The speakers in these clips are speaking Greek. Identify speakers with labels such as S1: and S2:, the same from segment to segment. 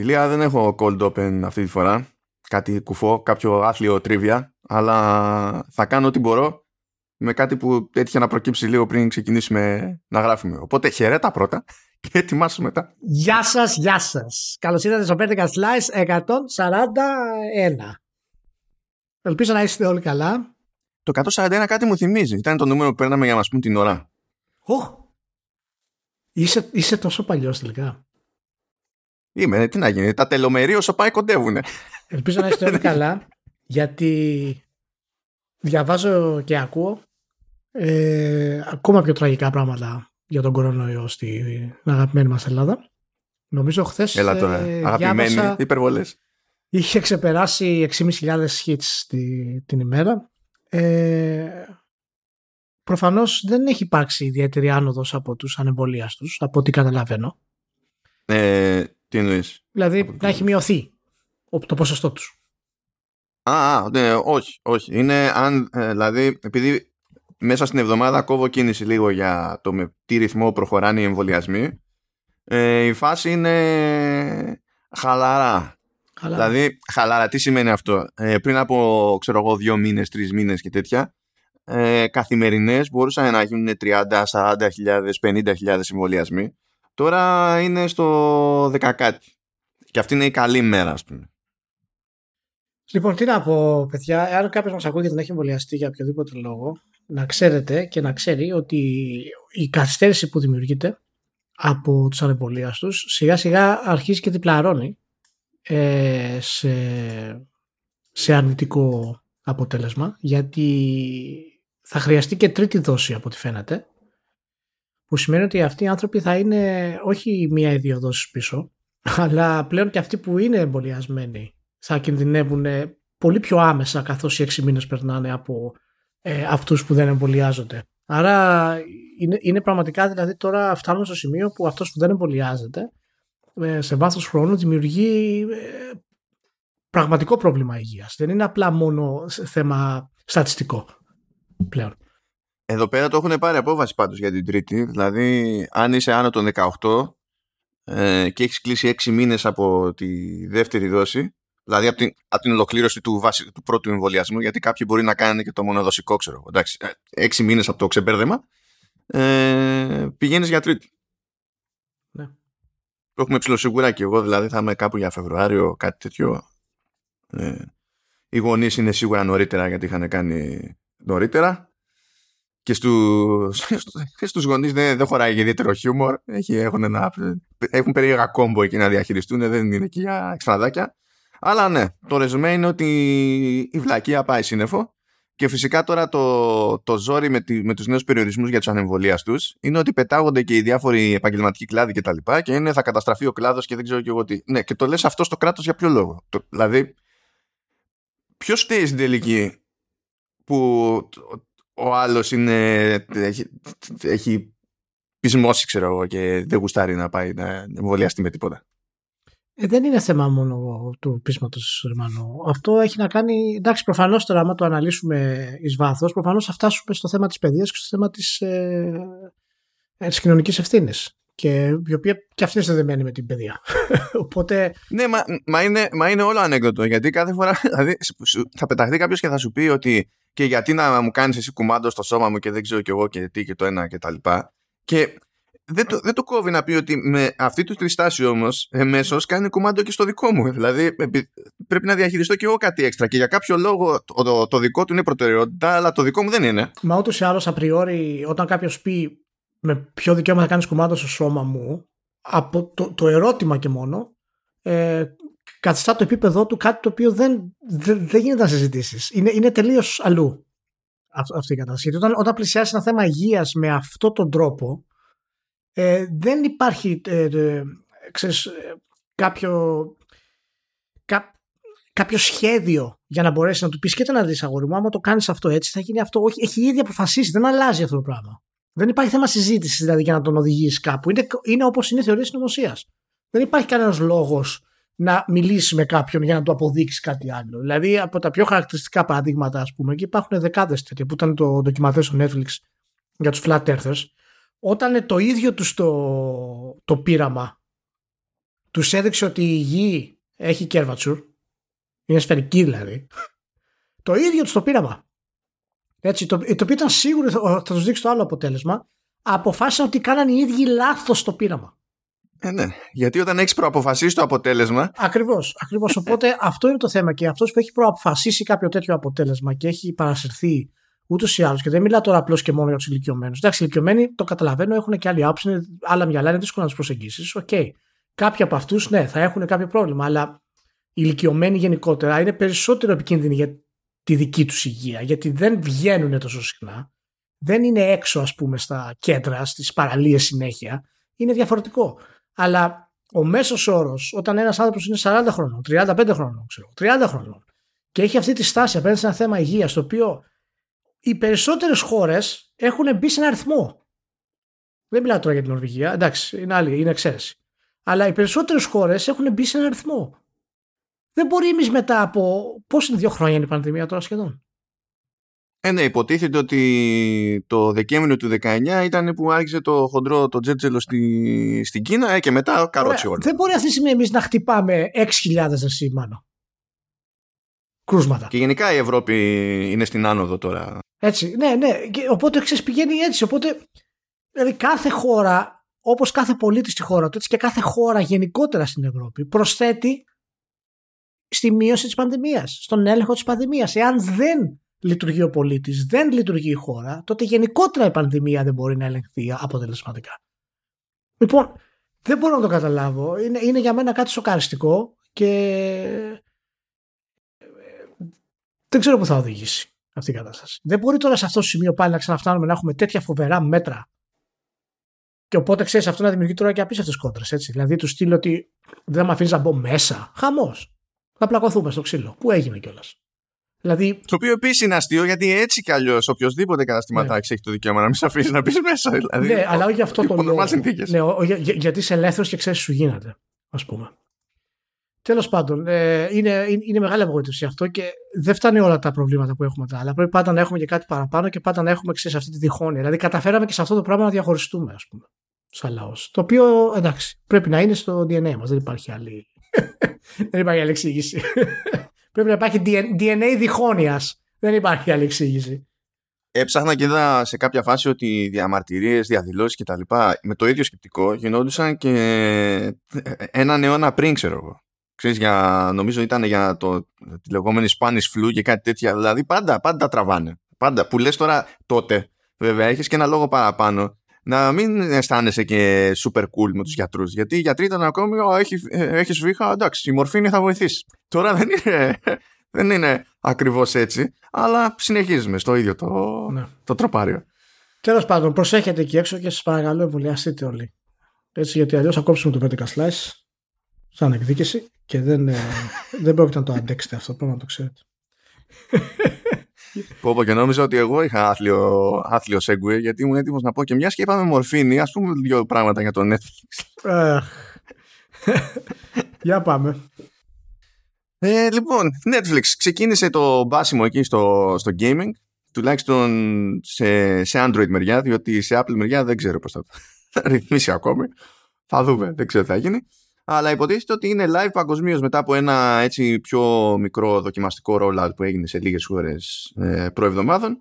S1: Ηλία δεν έχω cold open αυτή τη φορά. Κάτι κουφό, κάποιο άθλιο τρίβια. Αλλά θα κάνω ό,τι μπορώ με κάτι που έτυχε να προκύψει λίγο πριν ξεκινήσουμε να γράφουμε. Οπότε χαιρέτα πρώτα και ετοιμάσου μετά.
S2: Γεια σας, γεια σας. Καλώς ήρθατε στο 5 Slice 141. Ελπίζω να είστε όλοι καλά.
S1: Το 141 κάτι μου θυμίζει. Ήταν το νούμερο που παίρναμε για να μας πούμε την ώρα.
S2: Oh. Είσαι, είσαι τόσο παλιός τελικά.
S1: Είμαι, τι να γίνει. Τα τελομερή όσο πάει κοντεύουν.
S2: Ελπίζω να είστε όλοι καλά, γιατί διαβάζω και ακούω ε, ακόμα πιο τραγικά πράγματα για τον κορονοϊό στην αγαπημένη μας Ελλάδα. Νομίζω χθες.
S1: Έλα τώρα. Ε, αγαπημένη, υπερβολές.
S2: Είχε ξεπεράσει 6.500 hits την ημέρα. Ε, προφανώς δεν έχει υπάρξει ιδιαίτερη άνοδος από τους ανεμβολίαστους, από ό,τι καταλαβαίνω.
S1: Ε, τι εννοείς;
S2: Δηλαδή να έχει μειωθεί το ποσοστό τους.
S1: Α, α ναι, όχι, όχι. Είναι αν, ε, δηλαδή, επειδή μέσα στην εβδομάδα κόβω κίνηση λίγο για το με τι ρυθμό προχωράνε οι εμβολιασμοί, ε, η φάση είναι χαλαρά. Χαλάρα. Δηλαδή, χαλάρα, τι σημαίνει αυτό; Ε, πριν από, ξέρω εγώ, δύο μήνες, τρεις μήνες και τέτοια, ε, καθημερινές μπορούσαν να γίνουν 30, 40 χιλιάδες, 50 χιλιάδες εμβολιασμοί. Τώρα είναι στο 10 κάτι. Και αυτή είναι η καλή μέρα, ας πούμε.
S2: Λοιπόν, τι να πω, παιδιά, αν κάποιος μας ακούει και δεν έχει εμβολιαστεί για οποιοδήποτε λόγο, να ξέρετε και να ξέρει ότι η καθυστέρηση που δημιουργείται από τους ανεμβολίαστου σιγά σιγά αρχίζει και διπλαρώνει ε, σε, σε αρνητικό αποτέλεσμα γιατί θα χρειαστεί και τρίτη δόση από ό,τι φαίνεται που σημαίνει ότι αυτοί οι άνθρωποι θα είναι όχι μία ή δύο δόσεις πίσω αλλά πλέον και αυτοί που είναι εμβολιασμένοι θα κινδυνεύουν πολύ πιο άμεσα καθώς οι έξι μήνες περνάνε από ε, αυτούς που δεν εμβολιάζονται. Άρα είναι, είναι πραγματικά δηλαδή τώρα φτάνουμε στο σημείο που αυτός που δεν εμβολιάζεται ε, σε βάθος χρόνου δημιουργεί ε, πραγματικό πρόβλημα υγείας. Δεν είναι απλά μόνο θέμα στατιστικό πλέον.
S1: Εδώ πέρα το έχουν πάρει απόβαση πάντως για την τρίτη. Δηλαδή αν είσαι άνω των 18 ε, και έχεις κλείσει 6 μήνες από τη δεύτερη δόση Δηλαδή από την, από την ολοκλήρωση του, βάση, του πρώτου εμβολιασμού, γιατί κάποιοι μπορεί να κάνουν και το μονοδοσικό, ξέρω. Εντάξει, ε, έξι μήνες από το ξεμπέρδεμα, ε, πηγαίνεις για τρίτη. Ναι. Το έχουμε ψηλοσίγουρα και εγώ, δηλαδή θα είμαι κάπου για Φεβρουάριο, κάτι τέτοιο. Ε, οι γονείς είναι σίγουρα νωρίτερα γιατί είχαν κάνει νωρίτερα. Και στους, στους γονείς δεν, δεν χωράει ιδιαίτερο χιούμορ. έχουν, ένα, έχουν περίεργα κόμπο εκεί να διαχειριστούν, δεν είναι εκεί για εξφραδάκια. Αλλά ναι, το ρεζουμέ είναι ότι η βλακεία πάει σύννεφο και φυσικά τώρα το, το ζόρι με, τη, με τους νέους περιορισμούς για τους ανεμβολίαστους είναι ότι πετάγονται και οι διάφοροι επαγγελματικοί κλάδοι και τα λοιπά και είναι θα καταστραφεί ο κλάδος και δεν ξέρω και εγώ τι. Ναι, και το λες αυτό στο κράτος για ποιο λόγο; Το, δηλαδή, ποιος φταίει στην τελική που ο άλλος είναι, έχει, έχει πεισμώσει ξέρω εγώ και δεν γουστάρει να πάει να εμβολιαστεί με τίποτα.
S2: Ε, δεν είναι θέμα μόνο του πείσματος Ερμανού. Αυτό έχει να κάνει. Εντάξει, προφανώς τώρα, άμα το αναλύσουμε εις βάθος, προφανώς θα φτάσουμε στο θέμα της παιδείας και στο θέμα της ε, ε κοινωνικής ευθύνης. Και η οποία και αυτή είναι συνδεδεμένη με την παιδεία. Οπότε.
S1: Ναι, μα, μα, είναι, μα είναι όλο ανέκδοτο. Γιατί κάθε φορά. Δηλαδή, θα πεταχθεί κάποιος και θα σου πει ότι και γιατί να μου κάνεις εσύ κουμάντο στο σώμα μου και δεν ξέρω κι εγώ και τι και το ένα και τα λοιπά. Και δεν το, δεν το κόβει να πει ότι με αυτή του τριστάση όμως εμέσω κάνει κουμάντο και στο δικό μου. Δηλαδή πρέπει να διαχειριστώ και εγώ κάτι έξτρα. Και για κάποιο λόγο το, το, το δικό του είναι προτεραιότητα, αλλά το δικό μου δεν είναι.
S2: Μα ούτως ή άλλως, απριόρι, όταν κάποιος πει με ποιο δικαίωμα θα κάνεις κουμάντο στο σώμα μου, από το, το ερώτημα και μόνο, ε, καθιστά το επίπεδό του κάτι το οποίο δεν, δεν, δεν γίνεται να συζητήσεις. Είναι, είναι τελείως αλλού αυτή η κατάσταση. Γιατί όταν, όταν πλησιάσει ένα θέμα υγείας με αυτόν τον τρόπο, ε, δεν υπάρχει ε, ε, ξέρεις, ε, κάποιο, κάποιο σχέδιο για να μπορέσεις να του πεις και να δεις αγόρι μου, άμα το κάνεις αυτό έτσι, θα γίνει αυτό. Όχι, έχει ήδη αποφασίσει, δεν αλλάζει αυτό το πράγμα. Δεν υπάρχει θέμα συζήτησης δηλαδή για να τον οδηγήσει κάπου. Είναι, είναι όπως είναι η θεωρία συνωμοσία. Δεν υπάρχει κανένας λόγος να μιλήσει με κάποιον για να του αποδείξει κάτι άλλο. Δηλαδή, από τα πιο χαρακτηριστικά παραδείγματα, ας πούμε, και υπάρχουν δεκάδες τέτοια που ήταν το ντοκιμαντέρ στο Netflix για τους Flat Earthers, όταν το ίδιο τους το, το πείραμα τους έδειξε ότι η γη έχει curvature, είναι σφαιρική δηλαδή, το ίδιο τους το πείραμα. Έτσι, το, το οποίο ήταν σίγουρο θα, θα τους δείξει το άλλο αποτέλεσμα, αποφάσισαν ότι κάναν οι ίδιοι λάθος το πείραμα.
S1: Ε, ναι. Γιατί όταν έχεις προαποφασίσει το αποτέλεσμα.
S2: Ακριβώς. Ακριβώς. Οπότε αυτό είναι το θέμα. Και αυτός που έχει προαποφασίσει κάποιο τέτοιο αποτέλεσμα και έχει παρασυρθεί ούτως ή άλλως. Και δεν μιλάω τώρα απλώς και μόνο για τους ηλικιωμένους. Εντάξει, οι ηλικιωμένοι το καταλαβαίνω, έχουν και άλλη άποψη, άλλα μυαλά, είναι δύσκολο να τους προσεγγίσεις. OK. Okay. Κάποιοι από αυτούς, ναι, θα έχουν κάποιο πρόβλημα, αλλά οι ηλικιωμένοι γενικότερα είναι περισσότερο επικίνδυνοι για τη δική τους υγεία, γιατί δεν βγαίνουν τόσο συχνά. Δεν είναι έξω, ας πούμε, στα κέντρα, στις παραλίες συνέχεια. Είναι διαφορετικό. Αλλά ο μέσος όρος, όταν ένας άνθρωπος είναι 40 χρονών, 35 χρονών, ξέρω, 30 χρονών και έχει αυτή τη στάση απέναντι σε ένα θέμα υγείας, το οποίο οι περισσότερες χώρες έχουν μπει σε ένα αριθμό. Δεν μιλάω τώρα για την Νορβηγία, εντάξει, είναι άλλη, είναι εξαίρεση. Αλλά οι περισσότερες χώρες έχουν μπει σε ένα αριθμό. Δεν μπορεί εμείς μετά από. Πώς είναι δύο χρόνια είναι η πανδημία τώρα σχεδόν;
S1: Ε, ναι, υποτίθεται ότι το Δεκέμβριο του 19 ήταν που άρχισε το χοντρό το τζέτζελο στη, στην Κίνα ε, και μετά καρότσι όλα.
S2: Δεν μπορεί αυτή τη στιγμή εμείς να χτυπάμε 6.000 δεσί μάλλον. Κρούσματα.
S1: Και γενικά η Ευρώπη είναι στην άνοδο τώρα.
S2: Έτσι, ναι, ναι. Και οπότε ξέρεις, πηγαίνει έτσι. Οπότε, δηλαδή κάθε χώρα, όπως κάθε πολίτη στη χώρα του, έτσι και κάθε χώρα γενικότερα στην Ευρώπη, προσθέτει στη μείωση της πανδημίας, στον έλεγχο της πανδημίας. Εάν δεν λειτουργεί ο πολίτης, δεν λειτουργεί η χώρα, τότε γενικότερα η πανδημία δεν μπορεί να ελεγχθεί αποτελεσματικά. Λοιπόν, δεν μπορώ να το καταλάβω. Είναι, είναι για μένα κάτι σοκαριστικό και δεν ξέρω πού θα οδηγήσει αυτή η κατάσταση. Δεν μπορεί τώρα σε αυτό το σημείο πάλι να ξαναφτάνουμε να έχουμε τέτοια φοβερά μέτρα. Και οπότε ξέρεις αυτό να δημιουργεί τώρα και απίστευτες κόντρες. Δηλαδή τους στείλω ότι δεν με αφήνεις να μπω μέσα. Χαμός. Θα πλακωθούμε στο ξύλο. Πού έγινε κιόλας. Δηλαδή...
S1: Το οποίο επίσης είναι αστείο γιατί έτσι κι αλλιώς οποιοδήποτε καταστηματάκι ναι. έχει το δικαίωμα να μην σε αφήσει να μπει μέσα. Δηλαδή,
S2: ναι, αλλά όχι αυτό το λόγο. Ναι, για, για, γιατί είσαι ελεύθερος και ξέρεις σου γίνεται, ας πούμε. Τέλος πάντων, ε, είναι, είναι μεγάλη απογοήτευση αυτό και δεν φτάνει όλα τα προβλήματα που έχουμε τα άλλα. Πρέπει πάντα να έχουμε και κάτι παραπάνω και πάντα να έχουμε ξέρεις αυτή τη διχόνοια. Δηλαδή, καταφέραμε και σε αυτό το πράγμα να διαχωριστούμε, ας πούμε, σαν λαός. Το οποίο εντάξει, πρέπει να είναι στο DNA μας. Δεν υπάρχει άλλη, δεν υπάρχει άλλη εξήγηση. Πρέπει να υπάρχει DNA διχόνοια. Δεν υπάρχει άλλη εξήγηση.
S1: Έψαχνα και είδα σε κάποια φάση ότι οι διαμαρτυρίες, διαδηλώσεις και τα λοιπά με το ίδιο σκεπτικό γινόντουσαν και έναν αιώνα πριν ξέρω εγώ. Ξέρεις, για, νομίζω ήταν για το, τη λεγόμενη Spanish flu και κάτι τέτοια. Δηλαδή πάντα, πάντα τραβάνε. Πάντα. Που λες τώρα τότε, βέβαια, έχεις και ένα λόγο παραπάνω να μην αισθάνεσαι και super cool με τους γιατρούς. Γιατί οι γιατροί ήταν ακόμη, έχει, έχεις βήχα, εντάξει, η μορφήνη θα βοηθήσει. Τώρα δεν είναι, δεν είναι ακριβώς έτσι, αλλά συνεχίζουμε στο ίδιο το, ναι. το τροπάριο.
S2: Τέλος πάντων, προσέχετε εκεί έξω και σας παρακαλώ εμβολιαστείτε όλοι. Έτσι, γιατί αλλιώς θα κόψουμε το 11 slice σαν εκδίκηση και δεν, ε, δεν πρόκειται να το αντέξετε αυτό, πρέπει να το ξέρετε.
S1: Πω, πω και νόμιζα ότι εγώ είχα άθλιο, άθλιο segue γιατί ήμουν έτοιμος να πω και μιας και είπαμε μορφήνη, ας πούμε δύο πράγματα για το Netflix.
S2: για πάμε.
S1: Ε, λοιπόν, Netflix ξεκίνησε το μπάσιμο εκεί στο, στο gaming, τουλάχιστον σε, σε Android μεριά, διότι σε Apple μεριά δεν ξέρω πώς θα το ρυθμίσει ακόμη. Θα δούμε, δεν ξέρω τι θα γίνει αλλά υποτίθεται ότι είναι live παγκοσμίως μετά από ένα έτσι πιο μικρό δοκιμαστικό rollout που έγινε σε λίγες χώρες ε, προεβδομάδων.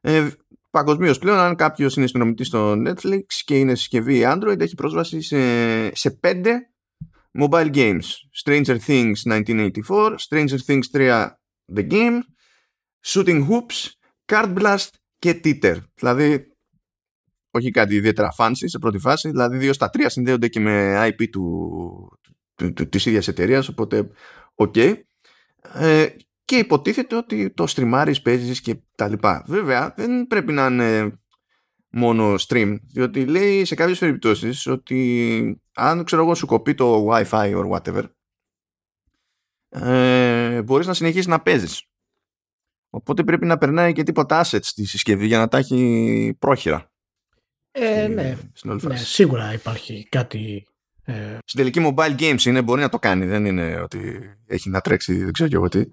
S1: Ε, Παγκοσμίως πλέον, αν κάποιος είναι συνομιλητής στο Netflix και είναι συσκευή Android, έχει πρόσβαση σε, σε πέντε mobile games. Stranger Things 1984, Stranger Things 3 The Game, Shooting Hoops, Card Blast και Teeter. Δηλαδή, όχι κάτι ιδιαίτερα fancy σε πρώτη φάση, δηλαδή δύο στα τρία συνδέονται και με IP του, του, του, της ίδιας εταιρείας, οπότε OK. Okay. Ε, και υποτίθεται ότι το streamάρεις, παίζεις και τα λοιπά. Βέβαια, δεν πρέπει να είναι μόνο stream, διότι λέει σε κάποιες περιπτώσεις ότι αν ξέρω εγώ σου κοπεί το wifi or whatever, ε, μπορείς να συνεχίσεις να παίζεις. Οπότε πρέπει να περνάει και τίποτα assets στη συσκευή για να τα έχει πρόχειρα.
S2: Ε, ναι. ναι, σίγουρα υπάρχει κάτι.
S1: Ε... Στην τελική mobile games είναι, μπορεί να το κάνει. Δεν είναι ότι έχει να τρέξει, δεν ξέρω και εγώ τι.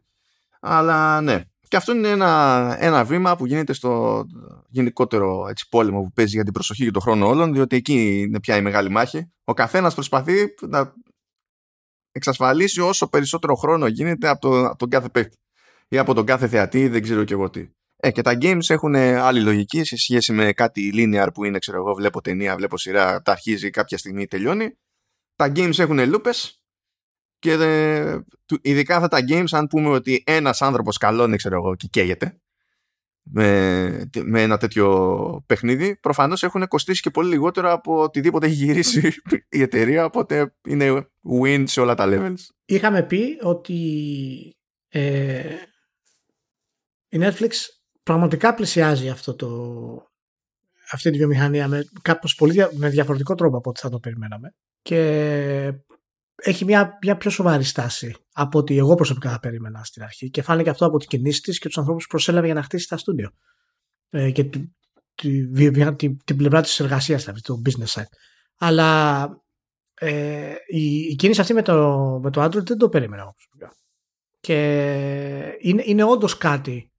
S1: Αλλά ναι. Και αυτό είναι ένα, ένα βήμα που γίνεται στο γενικότερο έτσι, πόλεμο που παίζει για την προσοχή και τον χρόνο όλων, διότι εκεί είναι πια η μεγάλη μάχη. Ο καθένας προσπαθεί να εξασφαλίσει όσο περισσότερο χρόνο γίνεται από, το, από τον κάθε παίκτη ή από τον κάθε θεατή, δεν ξέρω και εγώ τι. Ε, και τα games έχουν άλλη λογική σε σχέση με κάτι linear που είναι, ξέρω εγώ, βλέπω ταινία, βλέπω σειρά, τα αρχίζει κάποια στιγμή τελειώνει. Τα games έχουν λούπες και δε, ειδικά αυτά τα games, αν πούμε ότι ένας άνθρωπος καλώνει, ξέρω εγώ, και καίγεται με, με ένα τέτοιο παιχνίδι, προφανώς έχουν κοστίσει και πολύ λιγότερο από οτιδήποτε έχει γυρίσει η εταιρεία, οπότε είναι win σε όλα τα levels.
S2: Είχαμε πει ότι ε, η Netflix πραγματικά πλησιάζει αυτό το, αυτή τη βιομηχανία με, κάπως πολύ, με διαφορετικό τρόπο από ό,τι θα το περιμέναμε. Και έχει μια, μια πιο σοβαρή στάση από ότι εγώ προσωπικά θα περίμενα στην αρχή και φάνηκε αυτό από τις κινήσεις της και τους ανθρώπους που προσέλαβε για να χτίσει τα στούντιο. Ε, και τη, τη, τη, την πλευρά της εργασίας δηλαδή, το business side. Αλλά ε, η, η, κίνηση αυτή με το, με το Android δεν το περίμενα εγώ προσωπικά. Και είναι, είναι όντως κάτι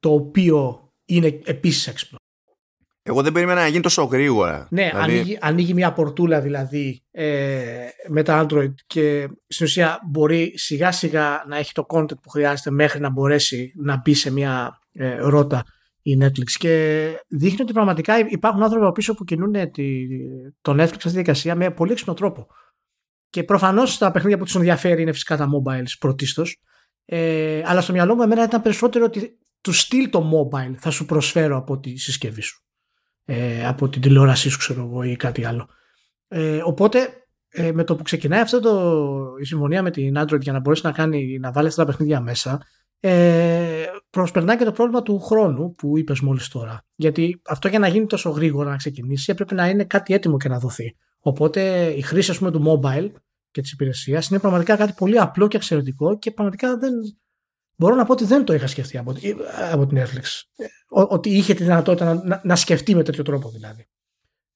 S2: το οποίο είναι επίσης έξυπνο.
S1: Εγώ δεν περίμενα να γίνει τόσο γρήγορα.
S2: Ναι, δηλαδή... ανοίγει, ανοίγει, μια πορτούλα δηλαδή ε, με τα Android και στην ουσία μπορεί σιγά σιγά να έχει το content που χρειάζεται μέχρι να μπορέσει να μπει σε μια ε, ρότα η Netflix και δείχνει ότι πραγματικά υπάρχουν άνθρωποι από πίσω που κινούν τη, το Netflix αυτή τη διαδικασία με πολύ έξυπνο τρόπο. Και προφανώς τα παιχνίδια που τους ενδιαφέρει είναι φυσικά τα mobiles πρωτίστως. Ε, αλλά στο μυαλό μου εμένα ήταν περισσότερο ότι του στυλ το mobile θα σου προσφέρω από τη συσκευή σου. Ε, από την τηλεόρασή σου ξέρω εγώ ή κάτι άλλο. Ε, οπότε ε, με το που ξεκινάει αυτό το, η συμφωνία με την Android για να μπορέσει να, κάνει, να βάλει αυτά τα παιχνίδια μέσα ε, προσπερνάει και το πρόβλημα του χρόνου που είπες μόλις τώρα. Γιατί αυτό για να γίνει τόσο γρήγορα να ξεκινήσει έπρεπε να είναι κάτι έτοιμο και να δοθεί. Οπότε η χρήση ας πούμε, του mobile και της υπηρεσίας είναι πραγματικά κάτι πολύ απλό και εξαιρετικό και πραγματικά δεν. Μπορώ να πω ότι δεν το είχα σκεφτεί από, από την Netflix. Ότι είχε τη δυνατότητα να, να, σκεφτεί με τέτοιο τρόπο δηλαδή.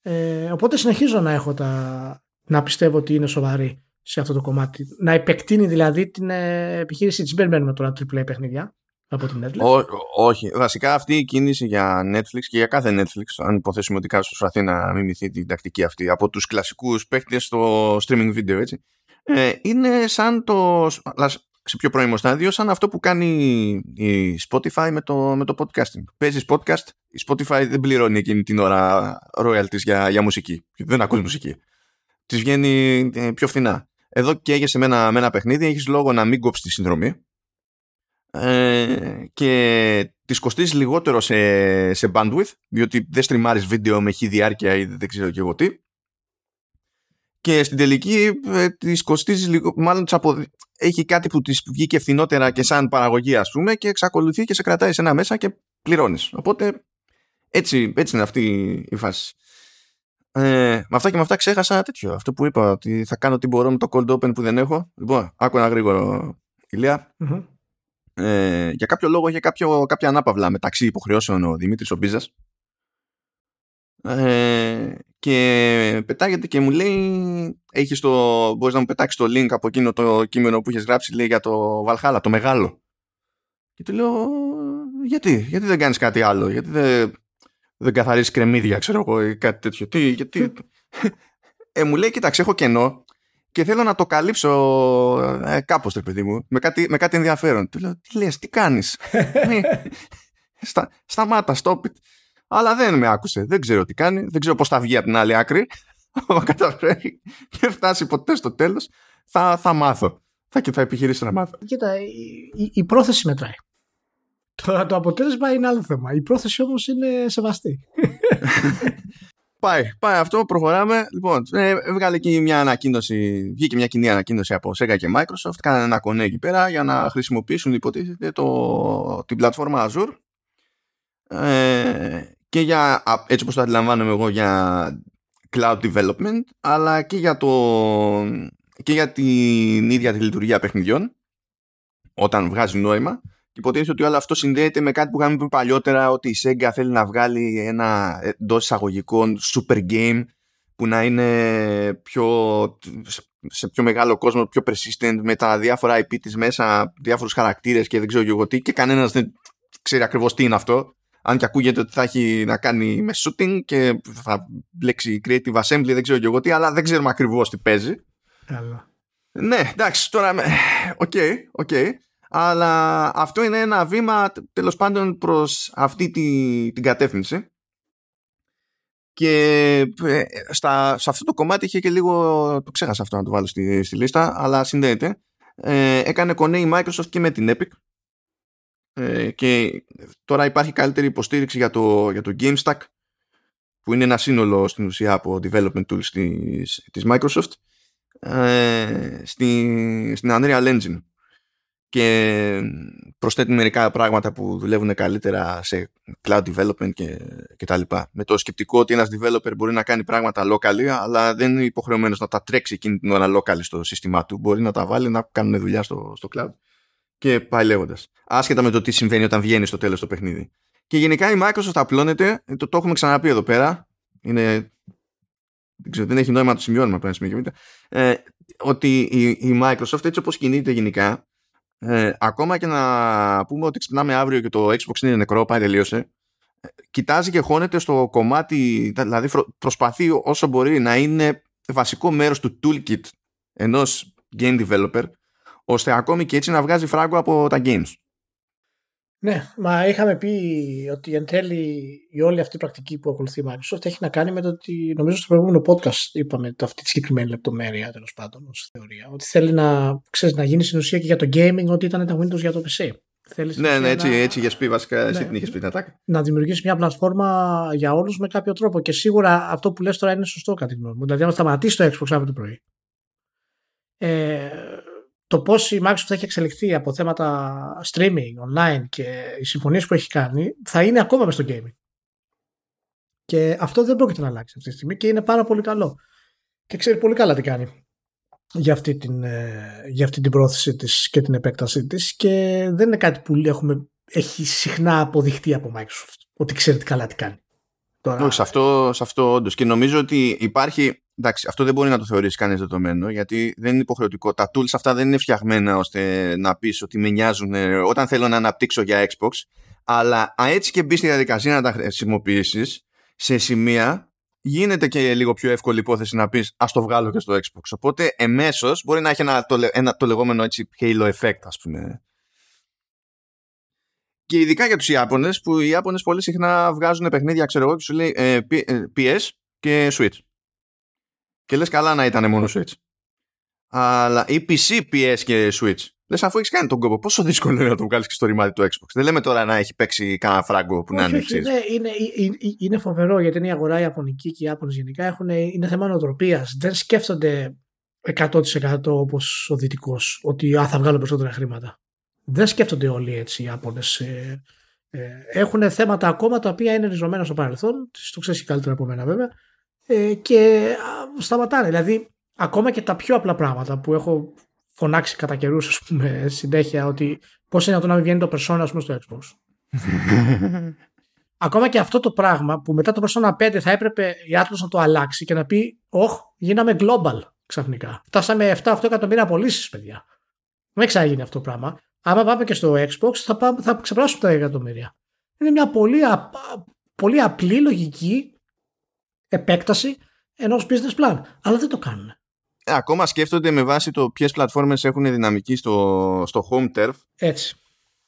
S2: Ε, οπότε συνεχίζω να έχω τα. να πιστεύω ότι είναι σοβαρή σε αυτό το κομμάτι. Να επεκτείνει δηλαδή την ε, επιχείρηση της. Δεν μπαίνουμε τώρα AAA παιχνίδια από την Netflix. Ό,
S1: όχι. Βασικά αυτή η κίνηση για Netflix και για κάθε Netflix, αν υποθέσουμε ότι κάποιος προσπαθεί να μιμηθεί την τακτική αυτή από τους κλασικούς παίκτες στο streaming video, έτσι. Ε, είναι σαν το. Σε πιο πρώιμο στάδιο, σαν αυτό που κάνει η Spotify με το, με το podcasting. Παίζει podcast, η Spotify δεν πληρώνει εκείνη την ώρα royalties για, για μουσική. Δεν ακούς μουσική. Της βγαίνει ε, πιο φθηνά. Εδώ καίγεσαι με ένα, με ένα παιχνίδι, έχεις λόγο να μην κόψεις τη συνδρομή ε, και της κοστίζει λιγότερο σε, σε bandwidth, διότι δεν στριμάρεις βίντεο με χι διάρκεια ή δεν ξέρω και εγώ τι. Και στην τελική ε, της κοστίζει λίγο, μάλλον απο... έχει κάτι που της βγήκε φθηνότερα και σαν παραγωγή, ας πούμε, και εξακολουθεί και σε κρατάει σε ένα μέσα και πληρώνεις. Οπότε έτσι, έτσι είναι αυτή η φάση. Ε, με αυτά και με αυτά ξέχασα τέτοιο. Αυτό που είπα, ότι θα κάνω ό,τι μπορώ με το cold open που δεν έχω. Λοιπόν, άκου ένα γρήγορο, ηλια ε, για κάποιο λόγο είχε κάποιο, κάποια ανάπαυλα μεταξύ υποχρεώσεων ο Δημήτρης ο Μπίζας ε, και πετάγεται και μου λέει έχεις το, μπορείς να μου πετάξεις το link από εκείνο το κείμενο που έχεις γράψει λέει για το Βαλχάλα, το μεγάλο και του λέω γιατί, γιατί δεν κάνεις κάτι άλλο γιατί δεν, δεν καθαρίζεις κρεμμύδια ξέρω εγώ ή κάτι τέτοιο τι, γιατί ε, μου λέει κοίταξε έχω κενό και θέλω να το καλύψω ε, κάπως, το παιδί μου, με κάτι, με κάτι ενδιαφέρον. Του λέω, τι λες, τι κάνεις; Ναι. Στα, σταμάτα, stop it. Αλλά δεν με άκουσε. Δεν ξέρω τι κάνει. Δεν ξέρω πώς θα βγει από την άλλη άκρη. Αν καταφέρει και φτάσει ποτέ στο τέλος, θα, θα μάθω. Θα, και θα επιχειρήσω να μάθω.
S2: Κοίτα, η, η, πρόθεση μετράει. Το, το αποτέλεσμα είναι άλλο θέμα. Η πρόθεση όμως είναι σεβαστή.
S1: Πάει, πάει αυτό, προχωράμε. Λοιπόν, ε, έβγαλε εκεί μια ανακοίνωση, βγήκε μια κοινή ανακοίνωση από Sega και Microsoft, κάνανε ένα κονέ εκεί πέρα για να χρησιμοποιήσουν υποτίθεται το, την πλατφόρμα Azure ε, και για, έτσι όπως το αντιλαμβάνομαι εγώ, για cloud development, αλλά και για, το, και για την ίδια τη λειτουργία παιχνιδιών, όταν βγάζει νόημα. Και υποτίθεται ότι όλο αυτό συνδέεται με κάτι που είχαμε πει παλιότερα ότι η Sega θέλει να βγάλει ένα εντός εισαγωγικών super game που να είναι πιο, σε πιο μεγάλο κόσμο, πιο persistent με τα διάφορα IP της μέσα, διάφορους χαρακτήρες και δεν ξέρω εγώ τι και κανένας δεν ξέρει ακριβώς τι είναι αυτό. Αν και ακούγεται ότι θα έχει να κάνει με shooting και θα μπλέξει creative assembly, δεν ξέρω εγώ τι, αλλά δεν ξέρουμε ακριβώς τι παίζει.
S2: Καλά.
S1: Ναι, εντάξει, τώρα. Οκ, okay, οκ. Okay. Αλλά αυτό είναι ένα βήμα τέλος πάντων προς αυτή τη, την κατεύθυνση. Και ε, στα, σε αυτό το κομμάτι είχε και λίγο. Το ξέχασα αυτό να το βάλω στη, στη λίστα, αλλά συνδέεται. Ε, έκανε κονέ η Microsoft και με την Epic. Ε, και τώρα υπάρχει καλύτερη υποστήριξη για το, για το GameStack που είναι ένα σύνολο στην ουσία από development tools της, της Microsoft ε, στη, στην Unreal Engine και προσθέτει μερικά πράγματα που δουλεύουν καλύτερα σε cloud development και, και τα λοιπά. Με το σκεπτικό ότι ένας developer μπορεί να κάνει πράγματα locally αλλά δεν είναι υποχρεωμένος να τα τρέξει εκείνη την ώρα locally στο σύστημά του. Μπορεί να τα βάλει να κάνουν δουλειά στο, στο cloud και πάει λέγοντας. Άσχετα με το τι συμβαίνει όταν βγαίνει στο τέλος το παιχνίδι. Και γενικά η Microsoft απλώνεται, το, το έχουμε ξαναπεί εδώ πέρα. Είναι. Δεν, ξέρω, δεν έχει νόημα να το σημειώνουμε από ένα σημείο και Ε, ότι η, η Microsoft έτσι όπως κινείται γενικά, ε, ακόμα και να πούμε ότι ξυπνάμε αύριο και το Xbox είναι νεκρό, πάει τελείωσε. Ε, κοιτάζει και χώνεται στο κομμάτι, δηλαδή προσπαθεί όσο μπορεί να είναι βασικό μέρος του toolkit ενός game developer ώστε ακόμη και έτσι να βγάζει φράγκο από τα games.
S2: Ναι, μα είχαμε πει ότι εν τέλει η όλη αυτή η πρακτική που ακολουθεί η Microsoft έχει να κάνει με το ότι νομίζω στο προηγούμενο podcast είπαμε το, αυτή τη συγκεκριμένη λεπτομέρεια τέλος πάντων ως θεωρία. Ότι θέλει να, ξέρεις, να γίνει στην ουσία και για το gaming ότι ήταν τα Windows για το PC.
S1: Θέλεις ναι, ναι, έτσι, να... έτσι για πει βασικά, εσύ ναι, την είχες πει να
S2: Να δημιουργήσει μια πλατφόρμα για όλους με κάποιο τρόπο. Και σίγουρα αυτό που λες τώρα είναι σωστό κατά τη γνώμη μου. Δηλαδή, αν σταματήσει το Xbox αύριο το πρωί, ε, το πώς η Microsoft έχει εξελιχθεί από θέματα streaming, online και οι συμφωνίες που έχει κάνει θα είναι ακόμα μες στο gaming. Και αυτό δεν πρόκειται να αλλάξει αυτή τη στιγμή και είναι πάρα πολύ καλό. Και ξέρει πολύ καλά τι κάνει για αυτή την, ε, για αυτή την πρόθεση της και την επέκτασή της και δεν είναι κάτι που έχουμε, έχει συχνά αποδειχτεί από Microsoft ότι ξέρετε καλά τι κάνει.
S1: Τώρα... Όχι, σε αυτό, σε αυτό όντως. Και νομίζω ότι υπάρχει εντάξει, αυτό δεν μπορεί να το θεωρήσει κανείς δεδομένο, γιατί δεν είναι υποχρεωτικό. Τα tools αυτά δεν είναι φτιαγμένα ώστε να πεις ότι με νοιάζουν όταν θέλω να αναπτύξω για Xbox. Αλλά έτσι και μπεις στη διαδικασία να τα χρησιμοποιήσεις, σε σημεία γίνεται και λίγο πιο εύκολη υπόθεση να πεις Α το βγάλω και στο Xbox. Οπότε εμέσως μπορεί να έχει ένα, το, ένα, το λεγόμενο έτσι halo effect, ας πούμε. Και ειδικά για τους Ιάπωνες, που οι Ιάπωνες πολύ συχνά βγάζουν παιχνίδια, ξέρω εγώ, και σου λέει ε, PS ε, και Switch. Και λες καλά να ήταν μόνο Switch. Αλλά η PC, PS και Switch. Λες, αφού έχεις κάνει τον κόπο, πόσο δύσκολο είναι να το βγάλεις και στο ρημάδι του Xbox. Δεν λέμε τώρα να έχει παίξει κανένα φράγκο που να είναι
S2: εξής. Ναι, είναι, είναι, είναι φοβερό γιατί είναι η αγορά Ιαπωνική και οι Ιάπωνες γενικά έχουν, είναι θέμα νοοτροπίας. Δεν σκέφτονται 100% όπως ο Δυτικός ότι α, θα βγάλω περισσότερα χρήματα. Δεν σκέφτονται όλοι έτσι οι Ιάπωνε. Ε, ε, έχουν θέματα ακόμα τα οποία είναι ριζωμένα στο παρελθόν. Το ξέρεις καλύτερα από μένα βέβαια ε, και σταματάνε. Δηλαδή, ακόμα και τα πιο απλά πράγματα που έχω φωνάξει κατά καιρούς, ας πούμε, συνέχεια ότι πώς είναι το να μην βγαίνει το Persona, πούμε, στο Xbox. ακόμα και αυτό το πράγμα που μετά το Persona 5 θα έπρεπε η Atlas να το αλλάξει και να πει, Ωχ, γίναμε global ξαφνικά. Φτάσαμε 7-8 εκατομμύρια πωλήσει, παιδιά. Δεν ξαναγίνει αυτό το πράγμα. Άμα πάμε και στο Xbox, θα, πάμε, θα ξεπεράσουμε τα εκατομμύρια. Είναι μια πολύ, πολύ απλή λογική επέκταση ενός business plan. Αλλά δεν το κάνουν.
S1: Ε, ακόμα σκέφτονται με βάση το ποιες πλατφόρμες έχουν δυναμική στο, στο home turf.
S2: Έτσι.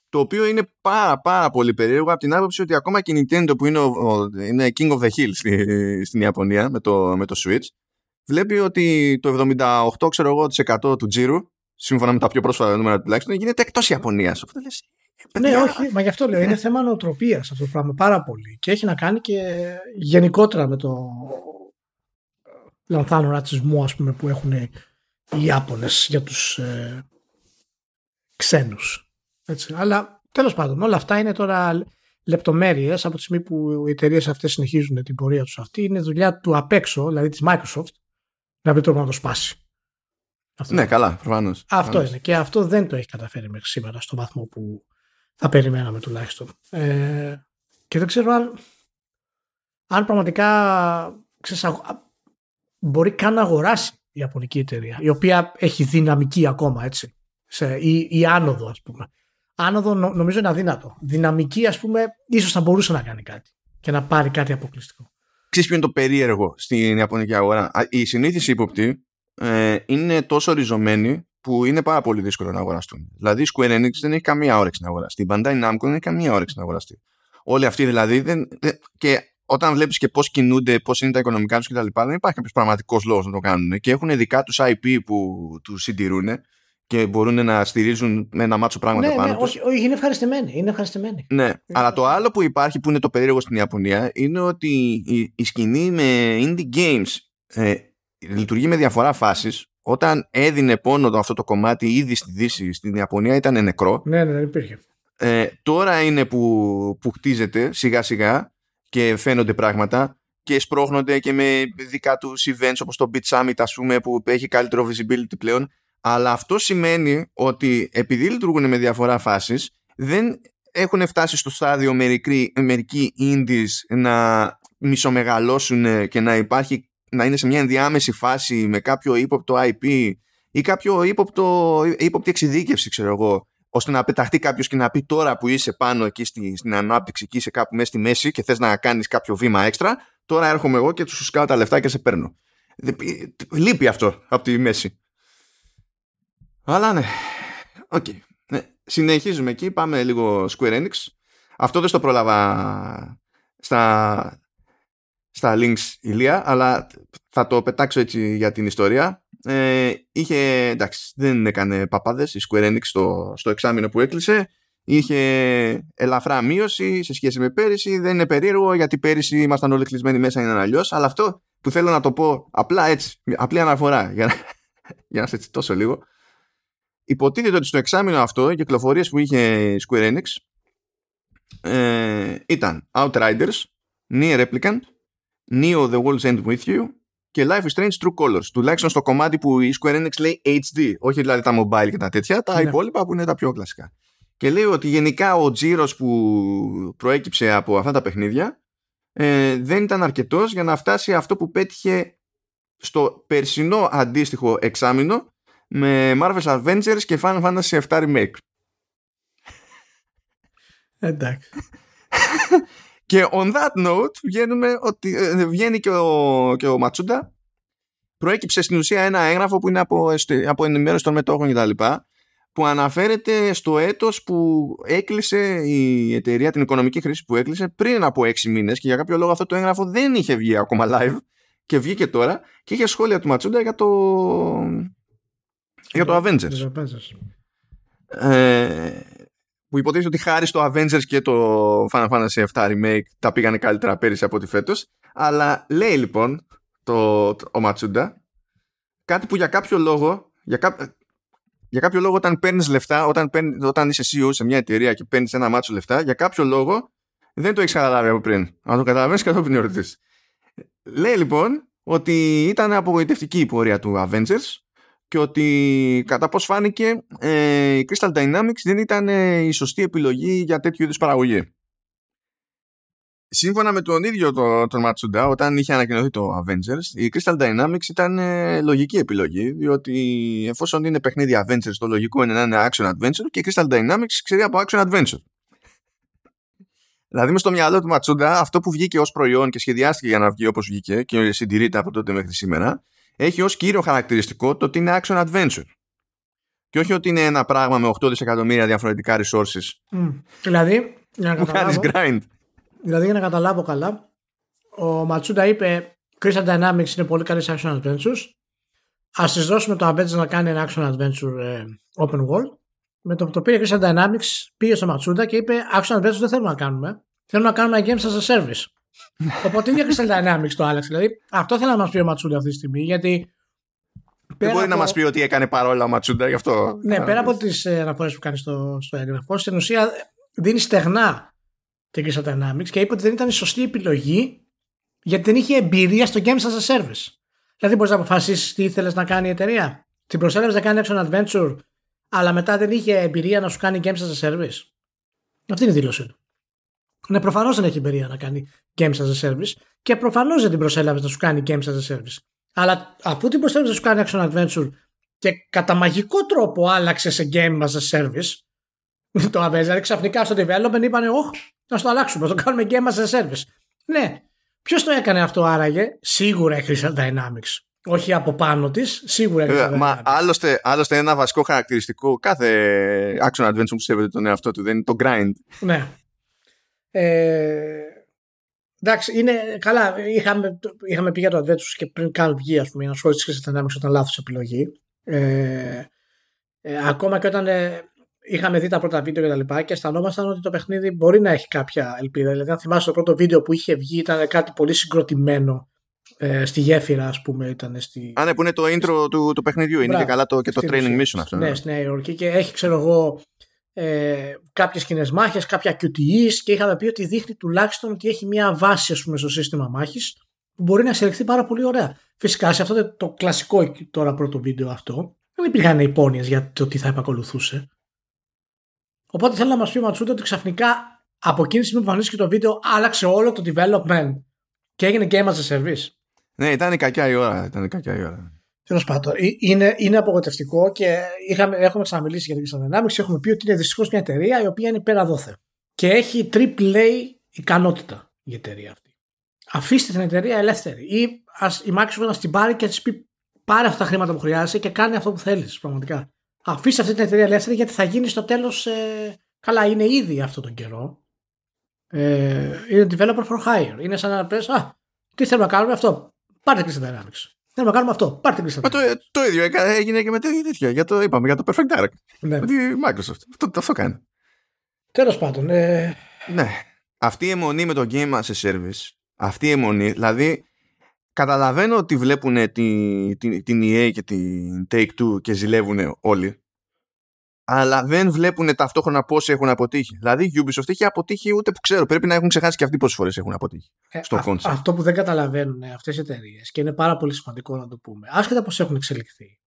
S1: Το οποίο είναι πάρα πάρα πολύ περίεργο από την άποψη ότι ακόμα και η Nintendo που είναι, ο, είναι King of the Hill στη, στην Ιαπωνία με το, με το Switch βλέπει ότι το 78% ξέρω εγώ, του τζίρου σύμφωνα με τα πιο πρόσφατα νούμερα τουλάχιστον γίνεται εκτός Ιαπωνίας.
S2: Ε, ναι, όχι, μα γι' αυτό λέω. Είναι θέμα νοοτροπίας αυτό το πράγμα πάρα πολύ. Και έχει να κάνει και γενικότερα με το λανθάνο ρατσισμό ας πούμε, που έχουν οι Ιάπωνες για τους ε, ξένους. Έτσι. Αλλά τέλος πάντων όλα αυτά είναι τώρα λεπτομέρειες από τη στιγμή που οι εταιρείες αυτές συνεχίζουν την πορεία τους αυτή. Είναι δουλειά του απ' έξω, δηλαδή της Microsoft, να βρει τρόπο να το σπάσει.
S1: Αυτό. Ναι, καλά, προφανώς.
S2: Αυτό είναι. Και αυτό δεν το έχει καταφέρει μέχρι σήμερα στον βαθμό που θα περιμέναμε τουλάχιστον. Ε, και δεν ξέρω αν, αν πραγματικά ξέρεις, μπορεί καν να αγοράσει η Ιαπωνική εταιρεία, η οποία έχει δυναμική ακόμα, έτσι. Σε, ή, ή άνοδο, ας πούμε. Άνοδο νομίζω είναι αδύνατο. Δυναμική, ας πούμε, ίσως θα μπορούσε να κάνει κάτι και να πάρει κάτι αποκλειστικό.
S1: Ξέρεις ποιο είναι το περίεργο στην Ιαπωνική αγορά; Η συνήθιση ύποπτη ε, είναι τόσο ριζωμένοι που είναι πάρα πολύ δύσκολο να αγοραστούν. Δηλαδή η Square Enix δεν έχει καμία όρεξη να αγοραστεί. Η Bandai Namco δεν έχει καμία όρεξη να αγοραστεί. Όλοι αυτοί δηλαδή δεν, και όταν βλέπεις και πώς κινούνται, πώς είναι τα οικονομικά τους κτλ., δεν υπάρχει κάποιος πραγματικός λόγος να το κάνουν. Και έχουν δικά τους IP που τους συντηρούν και μπορούν να στηρίζουν με ένα μάτσο πράγματα
S2: ναι,
S1: πάνω
S2: ναι, όχι, όχι, είναι ευχαριστημένοι. Είναι ευχαριστημένοι.
S1: Ναι, αλλά το άλλο που υπάρχει που είναι το περίεργο στην Ιαπωνία είναι ότι η, η σκηνή με indie games ε, λειτουργεί με διαφορά φάσεις όταν έδινε πόνο το, αυτό το κομμάτι ήδη στη Δύση στην Ιαπωνία ήταν νεκρό.
S2: Ναι, ναι, δεν υπήρχε.
S1: Ε, τώρα είναι που, που χτίζεται σιγά σιγά και φαίνονται πράγματα και σπρώχνονται και με δικά τους events όπως το Beat Summit ας πούμε που έχει καλύτερο visibility πλέον. Αλλά αυτό σημαίνει ότι επειδή λειτουργούν με διαφορά φάσεις δεν έχουν φτάσει στο στάδιο μερικοί, μερικοί indies να μισομεγαλώσουν και να υπάρχει να είναι σε μια ενδιάμεση φάση με κάποιο ύποπτο IP ή κάποιο ύποπτο, ύποπτη εξειδίκευση ξέρω εγώ ώστε να πεταχτεί κάποιος και να πει τώρα που είσαι πάνω εκεί στη, στην ανάπτυξη και είσαι κάπου μέσα στη μέση και θες να κάνεις κάποιο βήμα έξτρα τώρα έρχομαι εγώ και του σκάω τα λεφτά και σε παίρνω λείπει αυτό από τη μέση αλλά ναι οκ okay. ναι. συνεχίζουμε εκεί πάμε λίγο Square Enix αυτό δεν στο πρόλαβα στα, στα links ηλία, αλλά θα το πετάξω έτσι για την ιστορία. Ε, είχε, εντάξει, δεν έκανε παπάδες η Square Enix στο, στο εξάμεινο που έκλεισε. Είχε ελαφρά μείωση σε σχέση με πέρυσι. Δεν είναι περίεργο γιατί πέρυσι ήμασταν όλοι κλεισμένοι μέσα, είναι αλλιώς. Αλλά αυτό που θέλω να το πω απλά έτσι, απλή αναφορά για να, για να σε τσιτώσω λίγο. Υποτίθεται ότι στο εξάμεινο αυτό οι κυκλοφορίες που είχε η Square Enix ε, ήταν Outriders, Near Replicant, Neo The World's End With You και Life is Strange True Colors. Τουλάχιστον στο κομμάτι που η Square Enix λέει HD, όχι δηλαδή τα mobile και τα τέτοια, τα ναι. υπόλοιπα που είναι τα πιο κλασικά. Και λέει ότι γενικά ο τζίρος που προέκυψε από αυτά τα παιχνίδια ε, δεν ήταν αρκετός για να φτάσει αυτό που πέτυχε στο περσινό αντίστοιχο εξάμεινο με Marvel's Avengers και Final Fantasy VII Remake.
S2: Εντάξει.
S1: Και on that note βγαίνουμε ότι, ε, βγαίνει και ο, και ο Ματσούντα προέκυψε στην ουσία ένα έγγραφο που είναι από, από ενημέρωση των μετόχων κτλ. που αναφέρεται στο έτος που έκλεισε η εταιρεία, την οικονομική χρήση που έκλεισε πριν από έξι μήνες και για κάποιο λόγο αυτό το έγγραφο δεν είχε βγει ακόμα live και βγήκε τώρα και είχε σχόλια του Ματσούντα για το, για το Avengers. Ε, που υποτίθεται ότι χάρη στο Avengers και το Final Fantasy VII Remake τα πήγανε καλύτερα πέρυσι από ό,τι φέτος. Αλλά λέει λοιπόν το, το, ο Ματσούντα κάτι που για κάποιο λόγο για, κά, για κάποιο λόγο όταν παίρνεις λεφτά, όταν, παίρνει, όταν είσαι CEO σε μια εταιρεία και παίρνεις ένα μάτσο λεφτά, για κάποιο λόγο δεν το έχεις καταλάβει από πριν. Αν το καταλαβαίνει, κατόπιν ερωτήσει. Λέει λοιπόν ότι ήταν απογοητευτική η πορεία του Avengers και ότι κατά πώς φάνηκε ε, η Crystal Dynamics δεν ήταν ε, η σωστή επιλογή για τέτοιου είδους παραγωγή. Σύμφωνα με τον ίδιο τον, τον Ματσούντα, όταν είχε ανακοινωθεί το Avengers, η Crystal Dynamics ήταν ε, λογική επιλογή, διότι εφόσον είναι παιχνίδι Avengers, το λογικό είναι να είναι action adventure και η Crystal Dynamics ξέρει από action adventure. Δηλαδή, μες στο μυαλό του Ματσούντα, αυτό που βγήκε ως προϊόν και σχεδιάστηκε για να βγει όπως βγήκε και συντηρείται από τότε μέχρι σήμερα, έχει ως κύριο χαρακτηριστικό το ότι είναι action adventure. Και όχι ότι είναι ένα πράγμα με 8 δισεκατομμύρια διαφορετικά resources.
S2: Mm. Δηλαδή, για να
S1: καταλάβω, grind.
S2: δηλαδή, για να καταλάβω καλά, ο Ματσούντα είπε Crystal Dynamics είναι πολύ καλή action adventures. Α τη δώσουμε το Avengers να κάνει ένα action adventure ε, open world. Με το που το πήρε Crystal Dynamics, πήγε στο Ματσούντα και είπε Action adventures δεν θέλουμε να κάνουμε. Θέλουμε να κάνουμε games as a service. Οπότε είναι Crystal Dynamics το άλλαξε. Δηλαδή αυτό θέλω να μας πει ο Ματσούντα αυτή τη στιγμή. Γιατί.
S1: Δεν μπορεί από... να μας πει ότι έκανε παρόλα ο Ματσούντα γι' αυτό.
S2: Ναι, πέρα από τις ε, αναφορές που κάνει στο, στο έγγραφο, στην ουσία δίνει στεγνά την Crystal Dynamics και είπε ότι δεν ήταν η σωστή επιλογή γιατί δεν είχε εμπειρία στο Games as a Service. Δηλαδή μπορείς να αποφασίσεις τι ήθελες να κάνει η εταιρεία. Την προσέλευε να κάνει action adventure, αλλά μετά δεν είχε εμπειρία να σου κάνει Games as a Service. Αυτή είναι η δήλωσή του. Ναι, προφανώς δεν έχει εμπειρία να κάνει Games as a Service και προφανώς δεν την προσέλαβες να σου κάνει Games as a Service. Αλλά αφού την προσέλαβες να σου κάνει Action Adventure και κατά μαγικό τρόπο άλλαξε σε Game as a Service, το Avengers, δηλαδή ξαφνικά στο development είπανε, Όχι, να το αλλάξουμε, να το κάνουμε Game as a Service. Ναι, ποιος το έκανε αυτό άραγε, σίγουρα η Crystal Dynamics. όχι από πάνω της, σίγουρα
S1: ε, Μα άλλωστε, άλλωστε ένα βασικό χαρακτηριστικό κάθε action adventure που σέβεται τον εαυτό του δεν είναι το grind.
S2: Ναι. Ε, εντάξει, είναι καλά. Είχαμε, είχαμε πει για το adventure και πριν καν βγει, ας πούμε, να σχόλια τη Dynamics ήταν λάθος επιλογή. Ε, ε, ακόμα και όταν ε, είχαμε δει τα πρώτα βίντεο και τα λοιπά και αισθανόμασταν ότι το παιχνίδι μπορεί να έχει κάποια ελπίδα. Δηλαδή, αν θυμάσαι το πρώτο βίντεο που είχε βγει, ήταν κάτι πολύ συγκροτημένο ε, στη γέφυρα, ας πούμε, ήταν στη.
S1: Α, ναι, που είναι το intro του, του παιχνιδιού. Είναι και καλά το, και το training mission αυτό.
S2: Ναι, ναι, στη Νέα Υόρκη και έχει, ξέρω εγώ, ε, κάποιες κοινέ μάχες, κάποια QTEs και είχαμε πει ότι δείχνει τουλάχιστον ότι έχει μια βάση ας πούμε, στο σύστημα μάχης που μπορεί να εξελιχθεί πάρα πολύ ωραία. Φυσικά σε αυτό το, το κλασικό τώρα πρώτο βίντεο αυτό δεν υπήρχαν υπόνοιες για το τι θα επακολουθούσε. Οπότε θέλω να μας πει ο Ματσούτο ότι ξαφνικά από εκείνη τη στιγμή που εμφανίστηκε το βίντεο άλλαξε όλο το development και έγινε game as a service.
S1: Ναι, ήταν κακιά η ώρα. Ήταν κακιά η ώρα.
S2: Τέλος πάντων, ε, είναι, είναι απογοητευτικό και είχαμε, έχουμε ξαναμιλήσει για την Crystal Dynamics. Έχουμε πει ότι είναι δυστυχώς μια εταιρεία η οποία είναι πέρα δόθε. Και έχει triple ικανότητα η εταιρεία αυτή. Αφήστε την εταιρεία ελεύθερη. Ή ας, η Microsoft να την πάρει και να της πει πάρε αυτά τα χρήματα που χρειάζεσαι και κάνει αυτό που θέλεις. Πραγματικά. Αφήστε αυτή την εταιρεία ελεύθερη γιατί θα γίνει στο τέλος. Ε, καλά, είναι ήδη αυτό τον καιρό. Ε, είναι developer for hire. Είναι σαν να πει, Α, τι θέλουμε να κάνουμε αυτό. Πάρτε Crystal Dynamics. Θέλουμε να κάνουμε αυτό. Πάρτε Crystal
S1: Dynamics. Το, το ίδιο έγινε και με τέτοια. Για το, είπαμε, για το Perfect Dark. Ναι. Με τη Microsoft. Αυτό, αυτό κάνει.
S2: Τέλος πάντων. Ε...
S1: Ναι. Αυτή η αιμονή με το Game as a Service. Αυτή η αιμονή. Δηλαδή, καταλαβαίνω ότι βλέπουν την, την, την EA και την Take-Two και ζηλεύουν όλοι αλλά δεν βλέπουν ταυτόχρονα πώ έχουν αποτύχει. Δηλαδή η Ubisoft έχει αποτύχει ούτε που ξέρω. Πρέπει να έχουν ξεχάσει και αυτοί πόσες φορές έχουν αποτύχει. Ε, στο α,
S2: αυτό που δεν καταλαβαίνουν αυτές οι εταιρείες και είναι πάρα πολύ σημαντικό να το πούμε, άσχετα πώ έχουν εξελιχθεί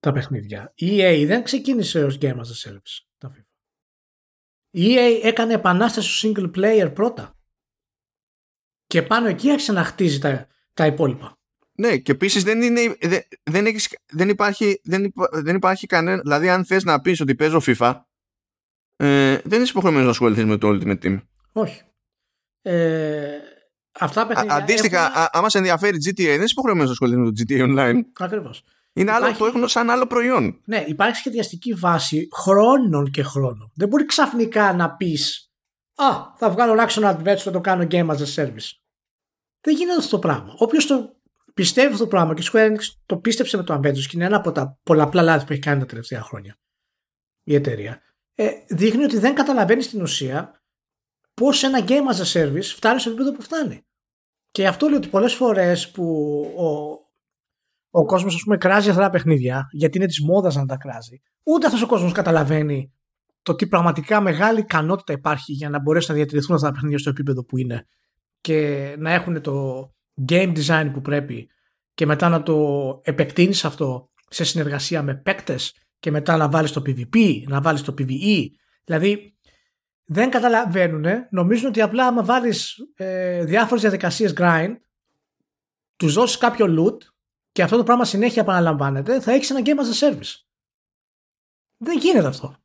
S2: τα παιχνίδια, η EA δεν ξεκίνησε ως Game as a Service. Τα FIFA. Η EA έκανε επανάσταση στο single player πρώτα. Και πάνω εκεί άρχισε να χτίζει τα, τα υπόλοιπα.
S1: Ναι, και επίσης δεν, είναι, δεν, δεν, δεν, υπάρχει, δεν, υπά, δεν υπάρχει κανένα. Δηλαδή, αν θες να πεις ότι παίζω FIFA, ε, δεν είσαι υποχρεωμένος να ασχοληθείς με το Ultimate Team.
S2: Όχι. Ε, αυτά
S1: παιχνίδια. Αντίστοιχα, έχουν... άμα σε ενδιαφέρει GTA, δεν είσαι υποχρεωμένος να ασχοληθείς με το GTA Online.
S2: Ακριβώς.
S1: Είναι υπάρχει... άλλο, το έχουν σαν άλλο προϊόν.
S2: Ναι, υπάρχει σχεδιαστική βάση χρόνων και χρόνων. Δεν μπορεί ξαφνικά να πεις Α, θα βγάλω action adventure, θα το κάνω game as a service. Δεν γίνεται αυτό το πράγμα. Όποιος το πιστεύει αυτό το πράγμα και η Square Enix το πίστεψε με το Avengers και είναι ένα από τα πολλαπλά λάθη που έχει κάνει τα τελευταία χρόνια η εταιρεία. Ε, δείχνει ότι δεν καταλαβαίνει στην ουσία πώς ένα game as a service φτάνει στο επίπεδο που φτάνει. Και αυτό λέει ότι πολλές φορές που ο, ο κόσμος, ας πούμε, κράζει αυτά τα παιχνίδια, γιατί είναι της μόδας να τα κράζει, ούτε αυτός ο κόσμος καταλαβαίνει το τι πραγματικά μεγάλη ικανότητα υπάρχει για να μπορέσουν να διατηρηθούν αυτά τα παιχνίδια στο επίπεδο που είναι και να έχουν το, game design που πρέπει και μετά να το επεκτείνεις αυτό σε συνεργασία με παίκτες και μετά να βάλεις το PvP, να βάλεις το PvE. Δηλαδή δεν καταλαβαίνουν, νομίζουν ότι απλά άμα βάλεις ε, διάφορες διαδικασίες grind, τους δώσεις κάποιο loot και αυτό το πράγμα συνέχεια επαναλαμβάνεται, θα έχεις ένα game as a service. Δεν γίνεται αυτό.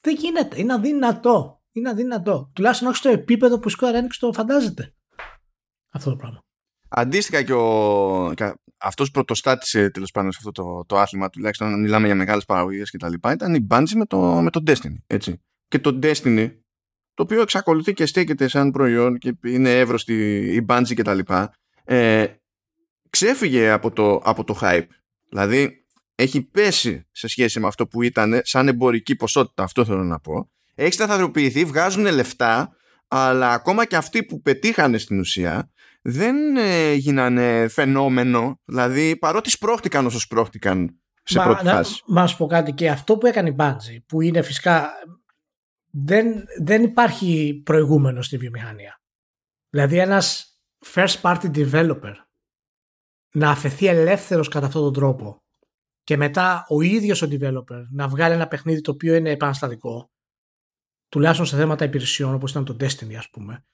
S2: Δεν γίνεται. Είναι αδύνατο. Είναι αδύνατο. Τουλάχιστον όχι στο επίπεδο που η Square Enix το φαντάζεται αυτό το πράγμα.
S1: Αντίστοιχα και, ο, αυτός πρωτοστάτησε τέλος πάντων σε αυτό το, το άθλημα, τουλάχιστον αν μιλάμε για μεγάλες παραγωγές και τα λοιπά, ήταν η Bungie με το, με το Destiny. Έτσι. Και το Destiny, το οποίο εξακολουθεί και στέκεται σαν προϊόν και είναι εύρωστη η Bungie και τα λοιπά, ε, ξέφυγε από το, από το hype. Δηλαδή, έχει πέσει σε σχέση με αυτό που ήταν σαν εμπορική ποσότητα, αυτό θέλω να πω. Έχει σταθεροποιηθεί, βγάζουν λεφτά, αλλά ακόμα και αυτοί που πετύχανε στην ουσία δεν έγιναν φαινόμενο. Δηλαδή, παρότι σπρώχτηκαν όσο σπρώχτηκαν σε Μα, πρώτη φάση.
S2: Μα σου πω κάτι και αυτό που έκανε η Bungie, που είναι φυσικά. Δεν, δεν υπάρχει προηγούμενο στη βιομηχανία. Δηλαδή, ένας first party developer να αφαιθεί ελεύθερος κατά αυτόν τον τρόπο και μετά ο ίδιος ο developer να βγάλει ένα παιχνίδι το οποίο είναι επαναστατικό τουλάχιστον σε θέματα υπηρεσιών όπως ήταν το Destiny ας πούμε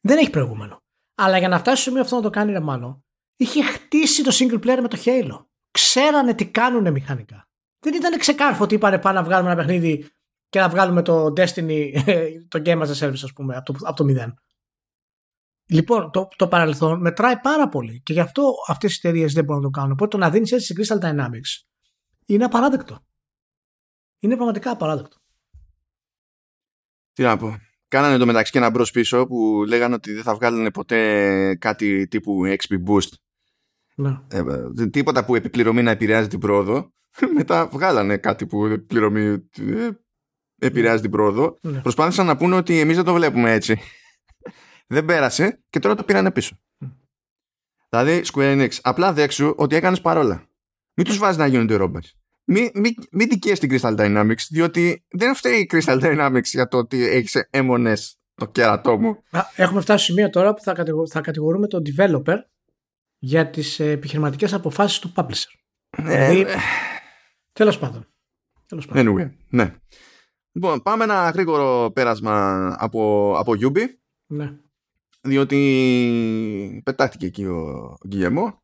S2: δεν έχει προηγούμενο. Αλλά για να φτάσει στο σημείο αυτό να το κάνει ρε Μάνο, είχε χτίσει το single player με το Halo. Ξέρανε τι κάνουν μηχανικά. Δεν ήταν ξεκάρφο ότι είπανε πάμε να βγάλουμε ένα παιχνίδι και να βγάλουμε το Destiny, το Game as a Service, ας πούμε, από το, από το 0. Λοιπόν, το, το παρελθόν μετράει πάρα πολύ και γι' αυτό αυτές οι εταιρείες δεν μπορούν να το κάνουν. Οπότε το να δίνεις έτσι σε Crystal Dynamics είναι απαράδεκτο. Είναι πραγματικά απαράδεκτο.
S1: Τι να πω. Κάνανε το μεταξύ και ένα μπρος πίσω που λέγανε ότι δεν θα βγάλουν ποτέ κάτι τύπου XP Boost.
S2: Ναι.
S1: Ε, ε, τίποτα που επιπληρωμή να επηρεάζει την πρόοδο. Μετά βγάλανε κάτι που επιπληρωμή ε, επηρεάζει την πρόοδο.
S2: Ναι.
S1: Προσπάθησαν να πούνε ότι εμείς δεν το βλέπουμε έτσι. δεν πέρασε και τώρα το πήρανε πίσω. Δηλαδή, Square Enix, απλά δέξου ότι έκανες παρόλα. Μην τους βάζεις να γίνονται ρόμπες. Μην μη, μη δικαίες την Crystal Dynamics, διότι δεν φταίει η Crystal Dynamics για το ότι έχεις έμονες το κέρατό μου.
S2: Α, Έχουμε φτάσει στο σημείο τώρα που θα, κατηγο- θα κατηγορούμε τον developer για τις ε, επιχειρηματικές αποφάσεις του publisher. Δηλαδή, τέλος πάντων. Τέλος πάντων.
S1: Anyway, ναι. Λοιπόν, πάμε ένα γρήγορο πέρασμα από, από Yubi,
S2: Ναι.
S1: διότι πετάχτηκε εκεί ο Γκυγεμό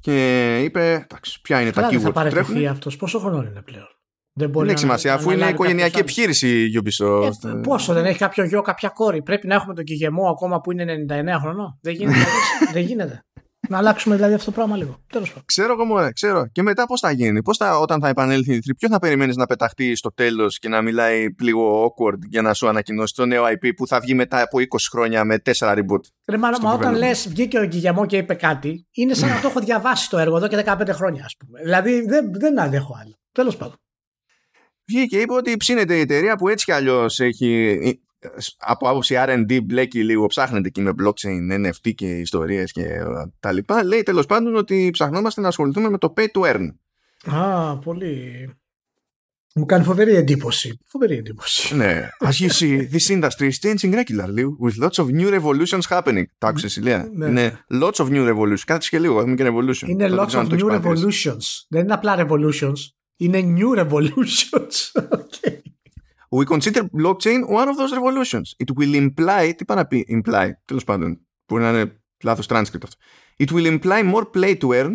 S1: και είπε, εντάξει, ποια είναι
S2: Καλά
S1: τα
S2: δεν θα
S1: keywords που τρέχουν.
S2: παραιτηθεί αυτός. Πόσο χρόνο είναι πλέον; Δεν μπορεί
S1: Δεν έχει
S2: να-
S1: σημασία,
S2: να
S1: αφού είναι
S2: αναλάβει
S1: οικογενειακή
S2: κάποιος
S1: επιχείρηση η Ubisoft.
S2: άλλος. Ε, πόσο δεν έχει κάποιο γιο, κάποια κόρη. Πρέπει να έχουμε τον Κιγεμό ακόμα που είναι 99 χρονών. Δεν γίνεται. δηλαδή. δεν γίνεται. Να αλλάξουμε δηλαδή αυτό το πράγμα λίγο. Τέλος πάντων.
S1: Ξέρω εγώ μωρέ, ξέρω. Και μετά πώς θα γίνει; Πώς θα, όταν θα επανέλθει η 3, ποιο θα περιμένεις να πεταχτεί στο τέλος και να μιλάει λίγο awkward για να σου ανακοινώσει το νέο IP που θα βγει μετά από 20 χρόνια με 4 reboot.
S2: Ρε, μα,
S1: στο
S2: μα όταν
S1: development.
S2: λες βγήκε ο Γκυγεμό και είπε κάτι, είναι σαν να το έχω διαβάσει το έργο εδώ και 15 χρόνια, ας πούμε. Δηλαδή δεν, δεν αντέχω άλλο. Τέλος πάντων.
S1: Βγήκε και είπε ότι ψήνεται η εταιρεία που έτσι κι αλλιώς έχει από άποψη R&D μπλέκει λίγο, ψάχνεται εκεί με blockchain, NFT και ιστορίες και ε, τα λοιπά. Λέει τέλος πάντων ότι ψαχνόμαστε να ασχοληθούμε με το pay to earn.
S2: Α, πολύ. Μου κάνει φοβερή εντύπωση. Φοβερή εντύπωση.
S1: Ναι. As you see, this industry is changing regularly with lots of new revolutions happening. Το άκουσες, Ηλία;
S2: Ναι.
S1: Είναι lots of new revolutions. Κάτσε και λίγο, έχουμε και revolution.
S2: Είναι
S1: Το δεν
S2: lots
S1: ξέρω
S2: of
S1: αν το έχεις
S2: new
S1: παρατηρήσει.
S2: revolutions. Δεν είναι απλά revolutions. Είναι new revolutions. Okay.
S1: We consider blockchain one of those revolutions. It will imply, τι πάει να πει imply, τέλος πάντων, μπορεί να είναι λάθος transcript αυτό. It will imply more play to earn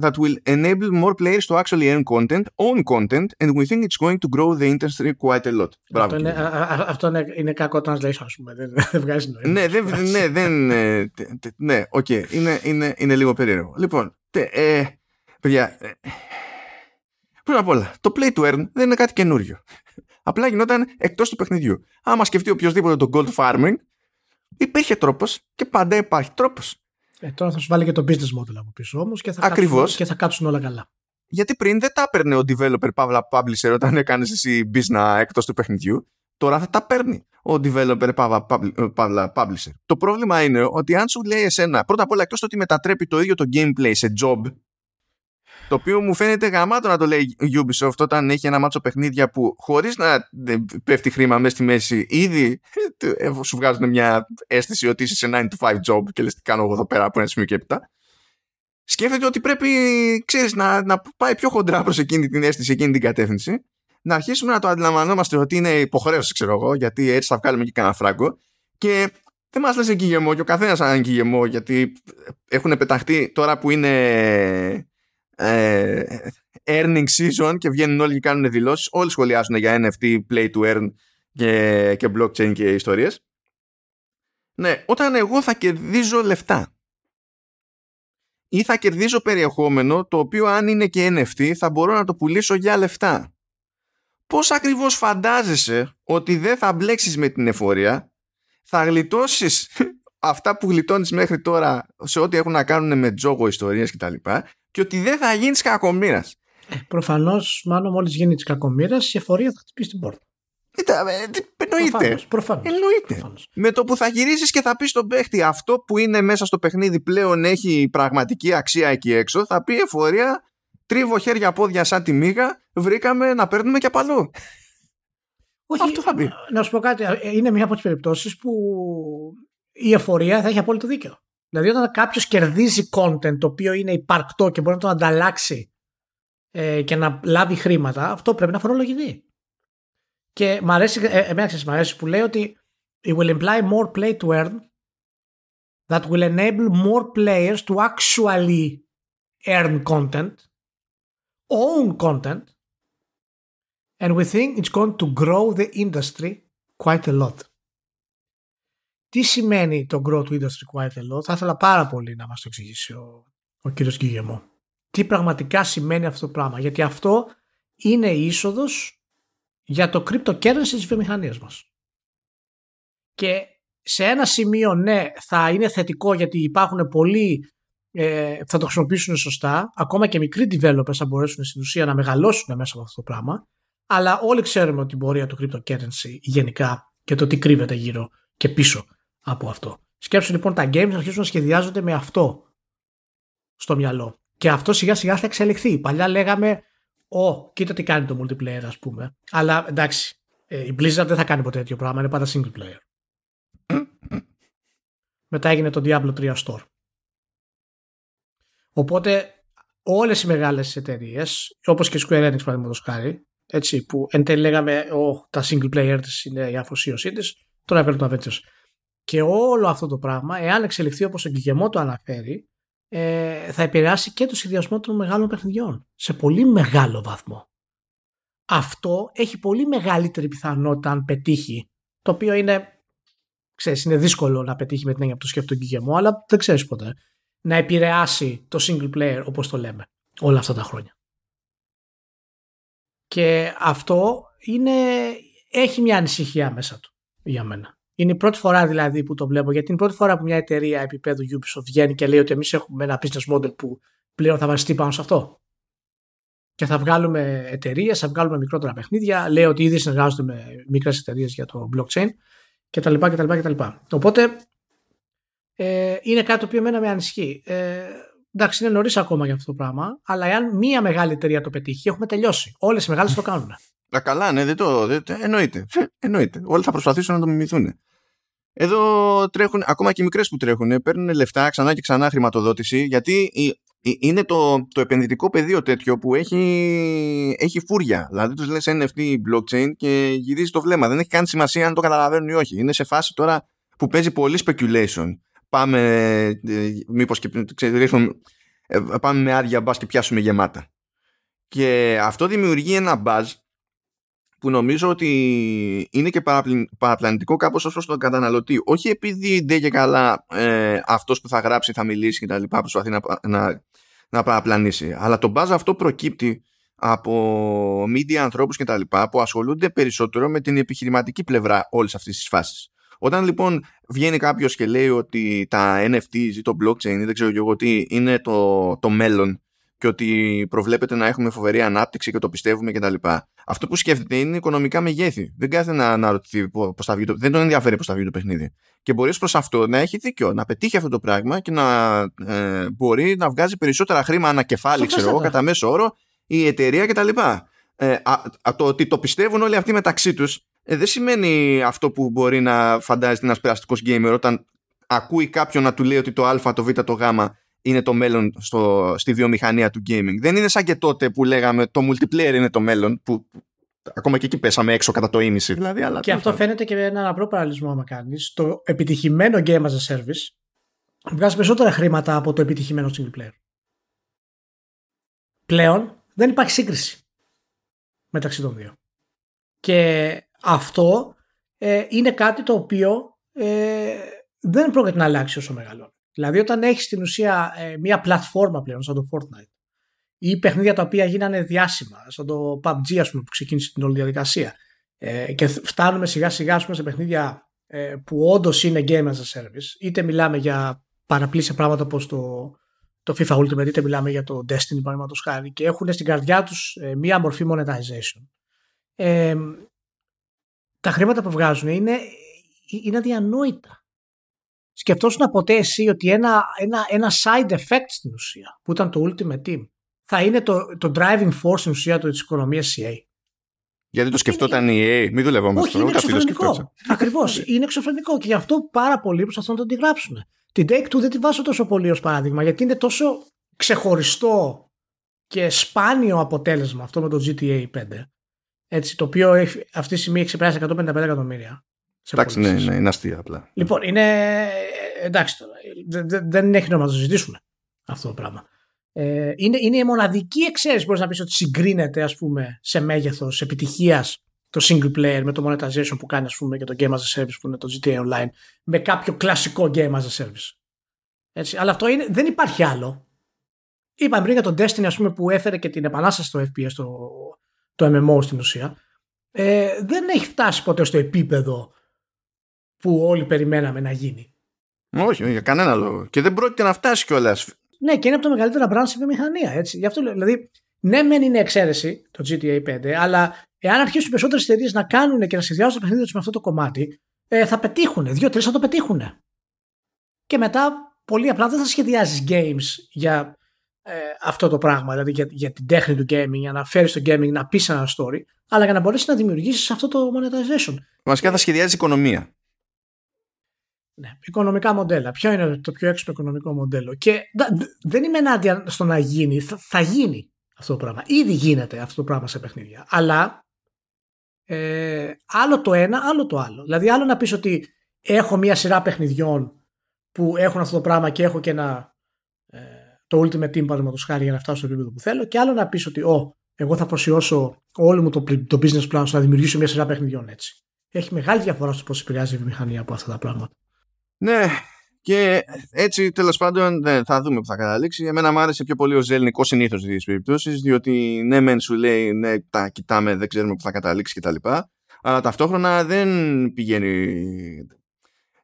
S1: that will enable more players to actually earn content, own content, and we think it's going to grow the industry quite a lot. Μπράβο.
S2: αυτό είναι,
S1: κύριε.
S2: α, α, αυτό είναι, είναι κακό translation, α πούμε. Δεν, δεν βγάζει νόημα.
S1: ναι, δεν, ναι, δεν, ε, τε- τε- ναι, οκ, είναι, είναι, είναι λίγο περίεργο. Λοιπόν, τε, ε, παιδιά, ε, πρώτα απ' όλα, το play to earn δεν είναι κάτι καινούριο. Απλά γινόταν εκτός του παιχνιδιού. Άμα σκεφτεί οποιοδήποτε το gold farming, υπήρχε τρόπος και πάντα υπάρχει τρόπος.
S2: Ε, τώρα θα σου βάλει και το business model από πίσω όμως και, θα
S1: Ακριβώς.
S2: κάτσουν- και θα κάτσουν όλα καλά.
S1: Γιατί πριν δεν τα έπαιρνε ο developer παύλα publisher όταν έκανες εσύ business εκτός του παιχνιδιού. Τώρα θα τα παίρνει ο developer παύλα publi- παύλα publisher. Το πρόβλημα είναι ότι αν σου λέει εσένα, πρώτα απ' όλα εκτός το ότι μετατρέπει το ίδιο το gameplay σε job, το οποίο μου φαίνεται γαμάτο να το λέει η Ubisoft όταν έχει ένα μάτσο παιχνίδια που χωρίς να ε, πέφτει χρήμα μέσα στη μέση ήδη ε, σου βγάζουν μια αίσθηση ότι είσαι σε 9 to 5 job και λες τι κάνω εγώ εδώ πέρα από ένα σημείο και έπειτα. Σκέφτεται ότι πρέπει ξέρεις, να, να πάει πιο χοντρά προς εκείνη την αίσθηση, εκείνη την κατεύθυνση. Να αρχίσουμε να το αντιλαμβανόμαστε ότι είναι υποχρέωση ξέρω εγώ γιατί έτσι θα βγάλουμε και κανένα φράγκο. Και δεν μας λες εγκυγεμό και ο καθένας σαν εγκυγεμό γιατί έχουν πεταχτεί τώρα που είναι ε, earning season και βγαίνουν όλοι και κάνουν δηλώσεις όλοι σχολιάζουν για NFT, play to earn και, και blockchain και ιστορίες ναι, όταν εγώ θα κερδίζω λεφτά ή θα κερδίζω περιεχόμενο το οποίο αν είναι και NFT θα μπορώ να το πουλήσω για λεφτά. Πώς ακριβώς φαντάζεσαι ότι δεν θα μπλέξεις με την εφορία, θα γλιτώσεις αυτά που γλιτώνεις μέχρι τώρα σε ό,τι έχουν να κάνουν με τζόγο ιστορίες κτλ. Και, και ότι δεν θα γίνεις κακομήρας.
S2: Προφανώς, μάλλον μόλις γίνει της κακομοίρας, η εφορία θα χτυπήσει την πόρτα.
S1: Κοίτα, ε, τι- εννοείται.
S2: Προφανώς, προφανώς.
S1: Εννοείται.
S2: Προφανώς.
S1: Με το που θα γυρίσεις και θα πεις στον παίχτη αυτό που είναι μέσα στο παιχνίδι πλέον έχει πραγματική αξία εκεί έξω, θα πει εφορία, τρίβω χέρια πόδια σαν τη μύγα, βρήκαμε να παίρνουμε και παλού.
S2: Όχι,
S1: Αυτό θα πει.
S2: Να σου πω κάτι. ε, Είναι μια από τις περιπτώσεις που η εφορία θα έχει απόλυτο δίκιο. Δηλαδή, όταν κάποιος κερδίζει content το οποίο είναι υπαρκτό και μπορεί να το ανταλλάξει ε, και να λάβει χρήματα, αυτό πρέπει να φορολογηθεί. Και μ' αρέσει, ε, εμένα ξέρεις, μ' αρέσει που λέει ότι it will imply more play to earn that will enable more players to actually earn content, own content, and we think it's going to grow the industry quite a lot. Τι σημαίνει το Grow to Industry Quite a lot, θα ήθελα πάρα πολύ να μας το εξηγήσει ο, ο κύριος Γκυγεμό. Τι πραγματικά σημαίνει αυτό το πράγμα; Γιατί αυτό είναι η είσοδος για το cryptocurrency της βιομηχανίας μας. Και σε ένα σημείο ναι θα είναι θετικό γιατί υπάρχουν πολλοί ε, θα το χρησιμοποιήσουν σωστά ακόμα και μικροί developers θα μπορέσουν στην ουσία να μεγαλώσουν μέσα από αυτό το πράγμα αλλά όλοι ξέρουμε ότι η πορεία του cryptocurrency γενικά και το τι κρύβεται γύρω και πίσω από αυτό. Σκέψου λοιπόν τα games να αρχίσουν να σχεδιάζονται με αυτό στο μυαλό. Και αυτό σιγά σιγά θα εξελιχθεί. Παλιά λέγαμε, Ω, κοίτα τι κάνει το multiplayer, ας πούμε. Αλλά εντάξει, ε, η Blizzard δεν θα κάνει ποτέ τέτοιο πράγμα, είναι πάντα single player. Μετά έγινε το Diablo 3 Store. Οπότε όλες οι μεγάλες εταιρείες, όπως και η Square Enix παραδείγματος χάρη, έτσι, που εν τέλει λέγαμε ο, τα single player της είναι η αφοσίωσή της, τώρα έφερε το Avengers. Και όλο αυτό το πράγμα, εάν εξελιχθεί όπως ο Γκυγεμό το αναφέρει, ε, θα επηρεάσει και το σχεδιασμό των μεγάλων παιχνιδιών σε πολύ μεγάλο βαθμό. Αυτό έχει πολύ μεγαλύτερη πιθανότητα αν πετύχει, το οποίο είναι, ξέρεις, είναι δύσκολο να πετύχει με την έννοια που το σκέφτεται τον Γκυγεμό, αλλά δεν ξέρεις ποτέ, να επηρεάσει το single player όπως το λέμε όλα αυτά τα χρόνια. Και αυτό είναι, έχει μια ανησυχία μέσα του για μένα. Είναι η πρώτη φορά δηλαδή που το βλέπω, γιατί είναι η πρώτη φορά που μια εταιρεία επίπεδου Ubisoft βγαίνει και λέει ότι εμείς έχουμε ένα business model που πλέον θα βασιστεί πάνω σε αυτό. Και θα βγάλουμε εταιρείες, θα βγάλουμε μικρότερα παιχνίδια. Λέει ότι ήδη συνεργάζονται με μικρές εταιρείες για το blockchain κτλ. κτλ, κτλ. Οπότε ε, είναι κάτι το οποίο εμένα με ανισχύει. Ε, εντάξει, είναι νωρίς ακόμα για αυτό το πράγμα, αλλά εάν μία μεγάλη εταιρεία το πετύχει, έχουμε τελειώσει. Όλες οι μεγάλες το κάνουν.
S1: Α, καλά, ναι, δεν το. Δεν, εννοείται. εννοείται. Όλοι θα προσπαθήσουν να το μιμηθούν. Εδώ τρέχουν, ακόμα και οι μικρές που τρέχουν, παίρνουν λεφτά ξανά και ξανά χρηματοδότηση, γιατί είναι το, το επενδυτικό πεδίο τέτοιο που έχει, έχει φούρια. Δηλαδή τους λες NFT blockchain και γυρίζει το βλέμμα. Δεν έχει καν σημασία αν το καταλαβαίνουν ή όχι. Είναι σε φάση τώρα που παίζει πολύ speculation. Πάμε, ε, μήπως και ξέρετε, ε, πάμε με άδεια μπας και πιάσουμε γεμάτα. Και αυτό δημιουργεί ένα buzz που νομίζω ότι είναι και παραπλανητικό κάπως ως προς τον καταναλωτή. Όχι επειδή δεν και καλά ε, αυτός που θα γράψει, θα μιλήσει και τα λοιπά προσπαθεί να, να, να παραπλανήσει. Αλλά το μπάζ αυτό προκύπτει από media ανθρώπους και τα λοιπά που ασχολούνται περισσότερο με την επιχειρηματική πλευρά όλης αυτής της φάσης. Όταν λοιπόν βγαίνει κάποιος και λέει ότι τα NFT ή το blockchain ή δεν ξέρω εγώ τι είναι το, το μέλλον και ότι προβλέπεται να έχουμε φοβερή ανάπτυξη και το πιστεύουμε κτλ. Αυτό που σκέφτεται είναι οικονομικά μεγέθη. Δεν κάθεται να αναρωτηθεί πώς θα βγει το Δεν τον ενδιαφέρει πώς θα βγει το παιχνίδι. Και μπορείς προς αυτό να έχει δίκιο, να πετύχει αυτό το πράγμα και να ε, μπορεί να βγάζει περισσότερα χρήμα ανακεφάλι, ξέρω εγώ, κατά μέσο όρο η εταιρεία κτλ. Ε, το ότι το πιστεύουν όλοι αυτοί μεταξύ τους ε, δεν σημαίνει αυτό που μπορεί να φαντάζεται ένας περαστικός gamer όταν ακούει κάποιον να του λέει ότι το Α, το Β, το Γ είναι το μέλλον στο, στη βιομηχανία του gaming. Δεν είναι σαν και τότε που λέγαμε το multiplayer είναι το μέλλον, που ακόμα και εκεί πέσαμε έξω κατά το ίμιση. Δηλαδή, αλλά
S2: και αυτό φαίνεται και με έναν απλό παραλυσμό, άμα κάνεις. Το επιτυχημένο game as a service βγάζει περισσότερα χρήματα από το επιτυχημένο single player. Πλέον δεν υπάρχει σύγκριση μεταξύ των δύο. Και αυτό ε, είναι κάτι το οποίο ε, δεν πρόκειται να αλλάξει όσο μεγαλώνει. Δηλαδή όταν έχεις στην ουσία ε, μια πλατφόρμα πλέον σαν το Fortnite ή παιχνίδια τα οποία γίνανε διάσημα σαν το PUBG ας πούμε που ξεκίνησε την όλη διαδικασία ε, και φτάνουμε σιγά σιγά πούμε, σε παιχνίδια ε, που όντως είναι game as a service είτε μιλάμε για παραπλήσια πράγματα όπως το, το FIFA Ultimate είτε μιλάμε για το Destiny παραδείγματος χάρη και έχουν στην καρδιά τους ε, μία μορφή monetization. Ε, τα χρήματα που βγάζουν είναι, είναι αδιανόητα. Σκεφτόσουν ποτέ εσύ ότι ένα, ένα, ένα side effect στην ουσία που ήταν το Ultimate Team θα είναι το, το driving force στην ουσία της οικονομίας CA.
S1: Γιατί το σκεφτόταν η EA, μην δουλευόμαστε
S2: Όχι, είναι εξωφρενικό. Ακριβώς. είναι εξωφρενικό και γι' αυτό πάρα πολλοί προσπαθούν να το αντιγράψουν. Την Take Two δεν τη βάζω τόσο πολύ ως παράδειγμα γιατί είναι τόσο ξεχωριστό και σπάνιο αποτέλεσμα αυτό με το GTA 5. Έτσι, το οποίο αυτή τη στιγμή έχει ξεπεράσει 155 εκατομμύρια.
S1: Εντάξει, ναι, ναι, είναι αστεία απλά.
S2: Λοιπόν, είναι. Εντάξει τώρα. Δεν έχει νόημα να το συζητήσουμε αυτό το πράγμα. Ε, είναι, είναι η μοναδική εξαίρεση που μπορείς να πεις ότι συγκρίνεται ας πούμε, σε μέγεθος επιτυχίας το single player με το monetization που κάνει ας πούμε και το game as a service που είναι το GTA Online με κάποιο κλασικό game as a service. Έτσι. Αλλά αυτό είναι, δεν υπάρχει άλλο. Είπαμε πριν για το Destiny ας πούμε, που έφερε και την επανάσταση στο FPS, το, το MMO στην ουσία. Ε, δεν έχει φτάσει ποτέ στο επίπεδο που όλοι περιμέναμε να γίνει.
S1: Όχι, για κανένα λόγο. Και δεν πρόκειται να φτάσει κιόλας.
S2: Ναι, και είναι από τα μεγαλύτερα brands στη βιομηχανία. Έτσι. Γι' αυτό λέω, δηλαδή, ναι, μεν είναι εξαίρεση το GTA 5, αλλά εάν αρχίσουν περισσότερες εταιρείες να κάνουν και να συνδυάζουν το παιχνίδι τους με αυτό το κομμάτι, ε, θα πετύχουν. Δύο-τρεις θα το πετύχουν. Και μετά πολύ απλά δεν θα σχεδιάζεις games για ε, αυτό το πράγμα, δηλαδή για, για την τέχνη του gaming, για να φέρεις το gaming να πεις ένα story, αλλά για να μπορέσεις να δημιουργήσεις αυτό το monetization.
S1: Βασικά θα σχεδιάζεις οικονομία.
S2: Ναι, οικονομικά μοντέλα. Ποιο είναι το πιο έξυπνο οικονομικό μοντέλο; Και δεν είμαι ενάντια στο να γίνει. Θα, θα γίνει αυτό το πράγμα. Ήδη γίνεται αυτό το πράγμα σε παιχνίδια. Αλλά ε, άλλο το ένα, άλλο το άλλο. Δηλαδή, άλλο να πεις ότι έχω μία σειρά παιχνιδιών που έχουν αυτό το πράγμα και έχω και ένα. Ε, το Ultimate Team, παραδείγματος χάρη, για να φτάσω στο επίπεδο που θέλω. Και άλλο να πεις ότι, Ω, εγώ θα προσιώσω όλο μου το, το business plan στο να δημιουργήσω μια σειρά παιχνιδιών έτσι. Έχει μεγάλη διαφορά στο πώς επηρεάζει η βιομηχανία από αυτά τα πράγματα.
S1: Ναι, και έτσι τέλο πάντων ναι, θα δούμε που θα καταλήξει. Εμένα μου άρεσε πιο πολύ ο Ζέλνικο συνήθω στι περιπτώσει, διότι ναι, μεν σου λέει ναι, τα κοιτάμε, δεν ξέρουμε που θα καταλήξει κτλ. Αλλά ταυτόχρονα δεν πηγαίνει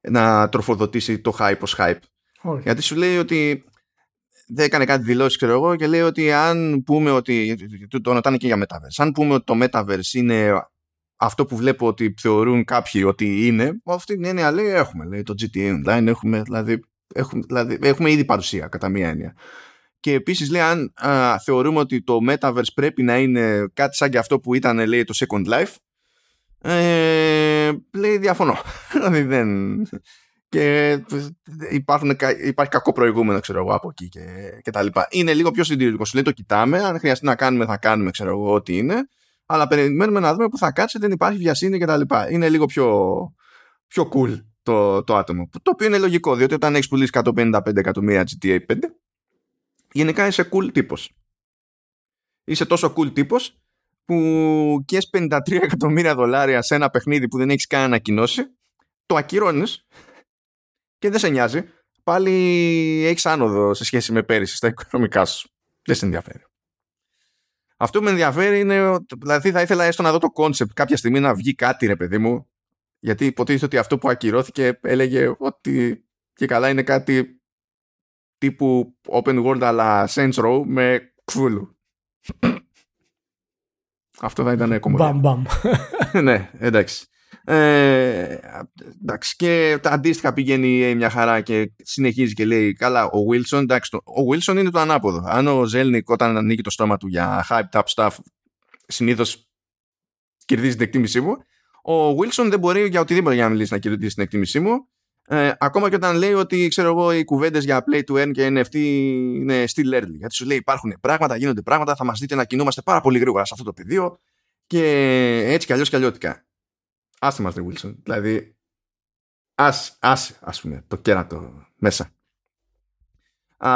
S1: να τροφοδοτήσει το hype ως hype.
S2: Όχι.
S1: Γιατί σου λέει ότι δεν έκανε κάτι δηλώσει, ξέρω εγώ, και λέει ότι αν πούμε ότι. Το ρωτάνε και για Metaverse. Αν πούμε ότι το Metaverse είναι αυτό που βλέπω ότι θεωρούν κάποιοι ότι είναι, αυτή την έννοια λέει έχουμε. Λέει το GTA Online, έχουμε, δηλαδή, έχουμε, δηλαδή, έχουμε ήδη παρουσία κατά μία έννοια. Και επίσης λέει αν α, θεωρούμε ότι το Metaverse πρέπει να είναι κάτι σαν και αυτό που ήταν λέει το Second Life, ε, λέει διαφωνώ. δηλαδή δεν... Και υπάρχουν, υπάρχει κακό προηγούμενο, ξέρω εγώ, από εκεί και, και τα λοιπά. Είναι λίγο πιο συντηρητικό. Σου λέει το κοιτάμε, αν χρειαστεί να κάνουμε, θα κάνουμε, ξέρω εγώ, ό,τι είναι αλλά περιμένουμε να δούμε που θα κάτσει, δεν υπάρχει βιασύνη κτλ. Είναι λίγο πιο, πιο cool το, το άτομο. Το οποίο είναι λογικό, διότι όταν έχεις πουλήσει 155 εκατομμύρια GTA 5, γενικά είσαι cool τύπος. Είσαι τόσο cool τύπος που και 53 εκατομμύρια δολάρια σε ένα παιχνίδι που δεν έχεις καν ανακοινώσει, το ακυρώνεις και δεν σε νοιάζει. Πάλι έχεις άνοδο σε σχέση με πέρυσι στα οικονομικά σου. Δεν σε ενδιαφέρει. Αυτό που με ενδιαφέρει είναι, δηλαδή θα ήθελα έστω να δω το concept κάποια στιγμή να βγει κάτι ρε παιδί μου, γιατί υποτίθεται ότι αυτό που ακυρώθηκε έλεγε ότι και καλά είναι κάτι τύπου open world αλλά Saints Row με κφούλου. Αυτό θα ήταν κομμάτι.
S2: Μπαμ μπαμ.
S1: ναι, εντάξει. Ε, εντάξει, και τα αντίστοιχα πηγαίνει μια χαρά και συνεχίζει και λέει καλά ο Wilson, εντάξει, το, ο Wilson είναι το ανάποδο. Αν ο Ζέλνικ όταν ανοίγει το στόμα του για hyped up stuff συνήθως κερδίζει την εκτίμησή μου. Ο Wilson δεν μπορεί για οτιδήποτε για να μιλήσει να κερδίσει την εκτίμησή μου. Ε, ακόμα και όταν λέει ότι ξέρω εγώ οι κουβέντες για play to earn και NFT είναι still early. Γιατί σου λέει υπάρχουν πράγματα, γίνονται πράγματα θα μας δείτε να κινούμαστε πάρα πολύ γρήγορα σε αυτό το πεδίο και έτσι κι αλλιώς κι αλλιώτικα Άσε μας, Wilson. Δηλαδή, ας, άσε, ας πούμε, το κέρατο μέσα. Α,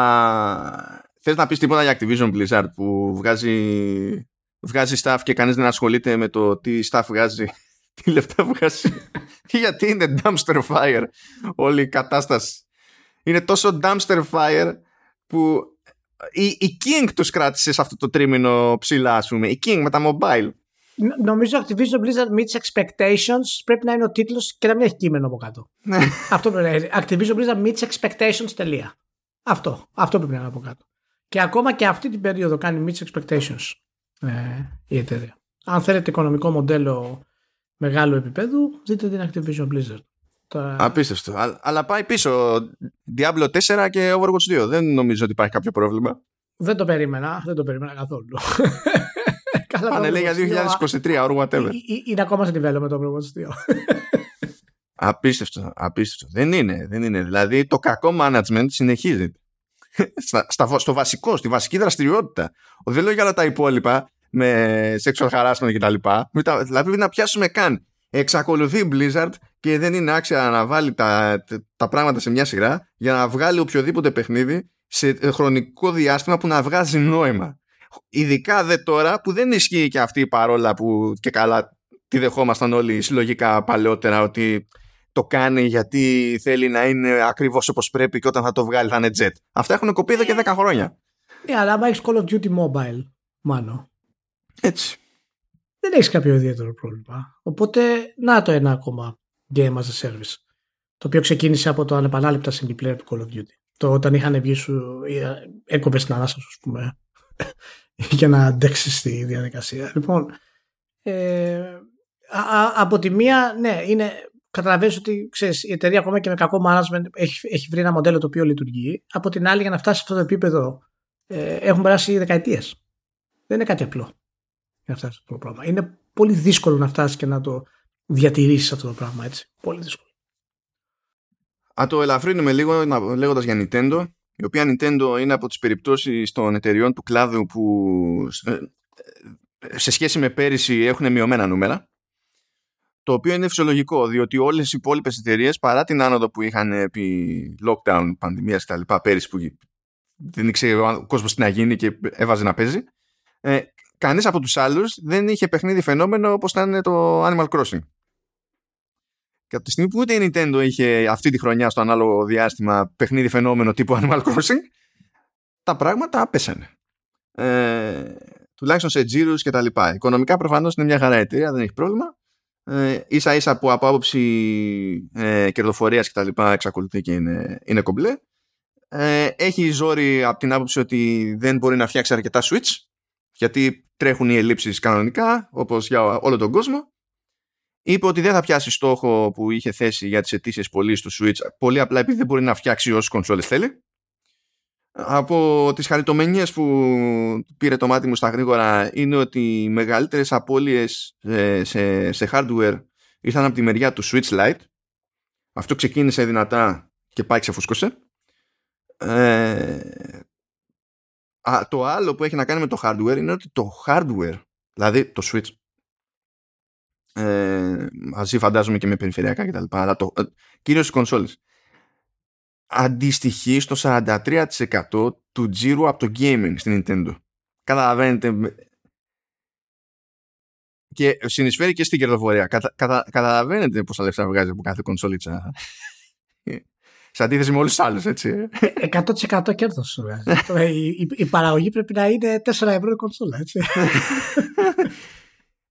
S1: θες να πεις τίποτα για Activision Blizzard που βγάζει, βγάζει staff και κανείς δεν ασχολείται με το τι staff βγάζει, τι λεφτά βγάζει. Γιατί είναι dumpster fire όλη η κατάσταση. Είναι τόσο dumpster fire που η, η King τους κράτησε σε αυτό το τρίμηνο ψηλά, ας πούμε. Η King με τα mobile.
S2: Νομίζω Activision Blizzard meets expectations πρέπει να είναι ο τίτλος και να μην έχει κείμενο από κάτω.
S1: Ναι.
S2: αυτό πρέπει να είναι. Activision Blizzard meets expectations. Τελεία. Αυτό. Αυτό πρέπει να είναι από κάτω. Και ακόμα και αυτή την περίοδο κάνει meets expectations ε, η εταιρεία. Αν θέλετε οικονομικό μοντέλο μεγάλου επίπεδου, δείτε την Activision Blizzard.
S1: Απίστευτο. Αλλά πάει πίσω Diablo 4 και Overwatch 2. Δεν νομίζω ότι υπάρχει κάποιο πρόβλημα.
S2: Δεν το περίμενα. Δεν το περίμενα καθόλου.
S1: Καλά, Πάνε λέει για 2023 or whatever.
S2: Είναι ακόμα σε development το πρώτο
S1: Απίστευτο, απίστευτο. Δεν είναι, δεν είναι. Δηλαδή το κακό management συνεχίζεται. Στα, στο βασικό, στη βασική δραστηριότητα. Δεν λέω για όλα τα υπόλοιπα με sexual harassment και τα λοιπά. Δηλαδή να πιάσουμε καν. Εξακολουθεί η Blizzard και δεν είναι άξια να βάλει τα, τα πράγματα σε μια σειρά για να βγάλει οποιοδήποτε παιχνίδι σε χρονικό διάστημα που να βγάζει νόημα. Ειδικά δε τώρα που δεν ισχύει και αυτή η παρόλα που και καλά τι δεχόμασταν όλοι συλλογικά παλαιότερα ότι το κάνει γιατί θέλει να είναι ακριβώς όπως πρέπει και όταν θα το βγάλει θα είναι jet. Αυτά έχουν κοπεί εδώ και 10 χρόνια.
S2: Ναι, αλλά άμα έχεις Call of Duty Mobile, μάλλον.
S1: Έτσι.
S2: Δεν έχεις κάποιο ιδιαίτερο πρόβλημα. Οπότε, να το ένα ακόμα Game as a Service. Το οποίο ξεκίνησε από το ανεπανάληπτα single player του Call of Duty. Το όταν είχαν βγει σου, έκοπε στην ανάσταση, ας πούμε, για να αντέξει τη διαδικασία. Λοιπόν, ε, α, από τη μία, ναι, είναι, καταλαβαίνεις ότι ξέρεις, η εταιρεία ακόμα και με κακό management έχει, έχει βρει ένα μοντέλο το οποίο λειτουργεί. Από την άλλη, για να φτάσει σε αυτό το επίπεδο, ε, έχουν περάσει δεκαετίες. Δεν είναι κάτι απλό για να φτάσεις αυτό το πράγμα. Είναι πολύ δύσκολο να φτάσεις και να το διατηρήσεις αυτό το πράγμα έτσι. Πολύ δύσκολο.
S1: Α το ελαφρύνουμε λίγο λέγοντας για Nintendo, η οποία Nintendo είναι από τις περιπτώσεις των εταιριών του κλάδου που ε, σε σχέση με πέρυσι έχουν μειωμένα νούμερα. Το οποίο είναι φυσιολογικό, διότι όλες οι υπόλοιπες εταιρείες, παρά την άνοδο που είχαν επί lockdown, πανδημίας κτλ., πέρυσι που δεν ήξερε ο κόσμος τι να γίνει και έβαζε να παίζει, ε, κανείς από τους άλλους δεν είχε παιχνίδι φαινόμενο όπως ήταν το Animal Crossing. Και από τη στιγμή που ούτε η Nintendo είχε αυτή τη χρονιά στο ανάλογο διάστημα παιχνίδι φαινόμενο τύπου Animal Crossing, τα πράγματα πέσανε. Ε, τουλάχιστον σε τζίρους και τα λοιπά. Οικονομικά προφανώς είναι μια χαρά εταιρεία, δεν έχει πρόβλημα. Ε, ίσα ίσα που από άποψη ε, κερδοφορίας και τα λοιπά εξακολουθεί και είναι, είναι κομπλέ. Ε, έχει ζόρι από την άποψη ότι δεν μπορεί να φτιάξει αρκετά switch γιατί τρέχουν οι ελλείψεις κανονικά όπως για όλο τον κόσμο είπε ότι δεν θα πιάσει στόχο που είχε θέσει για τις αιτήσεις πωλήσει του Switch. Πολύ απλά επειδή δεν μπορεί να φτιάξει όσες κονσόλες θέλει. Από τις χαριτομενίες που πήρε το μάτι μου στα γρήγορα είναι ότι οι μεγαλύτερες απώλειες σε, σε, σε hardware ήρθαν από τη μεριά του Switch Lite. Αυτό ξεκίνησε δυνατά και πάει ξεφούσκωσε ε, α, το άλλο που έχει να κάνει με το hardware είναι ότι το hardware δηλαδή το Switch ε, μαζί φαντάζομαι και με περιφερειακά κτλ. Αλλά το, ε, κυρίως στις κονσόλες αντιστοιχεί στο 43% του τζίρου από το gaming στην Nintendo. Καταλαβαίνετε και συνεισφέρει και στην κερδοφορία. Κατα, κατα, καταλαβαίνετε πόσα λεφτά βγάζει από κάθε κονσόλιτσα. Σε αντίθεση με όλου του άλλου, έτσι.
S2: 100% κέρδος. η, η, η, παραγωγή πρέπει να είναι 4 ευρώ η κονσόλα, έτσι.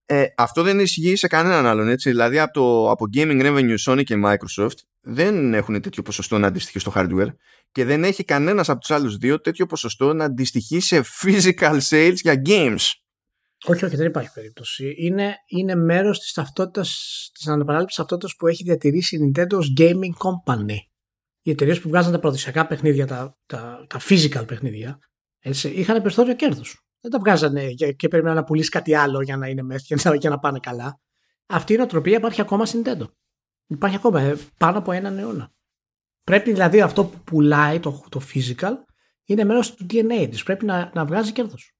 S1: Ε, αυτό δεν ισχύει σε κανέναν άλλον. Έτσι. Δηλαδή από, το, από Gaming Revenue Sony και Microsoft δεν έχουν τέτοιο ποσοστό να αντιστοιχεί στο hardware και δεν έχει κανένας από τους άλλους δύο τέτοιο ποσοστό να αντιστοιχεί σε physical sales για games.
S2: Όχι, όχι, δεν υπάρχει περίπτωση. Είναι, είναι μέρος της ταυτότητας, της αναπαράληψη ταυτότητας που έχει διατηρήσει η Nintendo ως gaming company. Οι εταιρείες που βγάζαν τα παραδοσιακά παιχνίδια, τα, τα, τα physical παιχνίδια, έτσι, είχαν περιθώριο κέρδους. Δεν τα βγάζανε και, και περιμέναν να πουλήσει κάτι άλλο για να είναι μέσα και να, για να πάνε καλά. Αυτή η νοοτροπία υπάρχει ακόμα στην Nintendo. Υπάρχει ακόμα ε, πάνω από έναν αιώνα. Πρέπει δηλαδή αυτό που πουλάει το, το physical είναι μέρος του DNA της. Πρέπει να, να βγάζει κέρδος.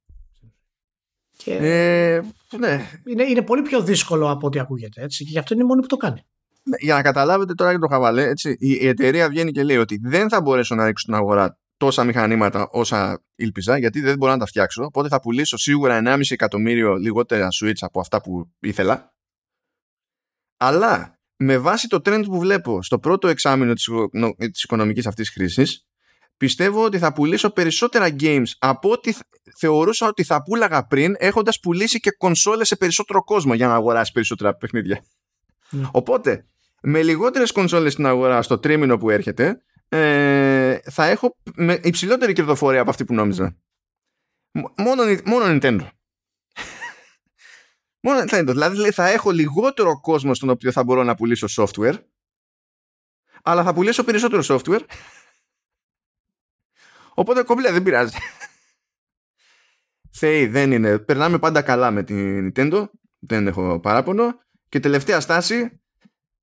S1: Ε, ναι.
S2: είναι, είναι πολύ πιο δύσκολο από ό,τι ακούγεται. Έτσι, και γι' αυτό είναι η μόνη που το κάνει.
S1: Ναι, για να καταλάβετε τώρα για το χαβαλέ, έτσι, η, η εταιρεία βγαίνει και λέει ότι δεν θα μπορέσω να ρίξω στην αγορά τόσα μηχανήματα όσα ήλπιζα, γιατί δεν μπορώ να τα φτιάξω. Οπότε θα πουλήσω σίγουρα 1,5 εκατομμύριο λιγότερα Switch από αυτά που ήθελα. Αλλά με βάση το trend που βλέπω στο πρώτο εξάμεινο της, της οικονομικής αυτής χρήσης, πιστεύω ότι θα πουλήσω περισσότερα games από ό,τι θεωρούσα ότι θα πούλαγα πριν, έχοντας πουλήσει και κονσόλες σε περισσότερο κόσμο για να αγοράσει περισσότερα παιχνίδια. Ναι. Οπότε, με λιγότερες κονσόλες στην αγορά στο τρίμηνο που έρχεται, ε, θα έχω με υψηλότερη κερδοφορία από αυτή που νόμιζα. Μόνο, μόνο Nintendo. μόνο Nintendo. Δηλαδή θα έχω λιγότερο κόσμο στον οποίο θα μπορώ να πουλήσω software, αλλά θα πουλήσω περισσότερο software. Οπότε κομπλέ δεν πειράζει. Θεοί δεν είναι. Περνάμε πάντα καλά με την Nintendo. Δεν έχω παράπονο. Και τελευταία στάση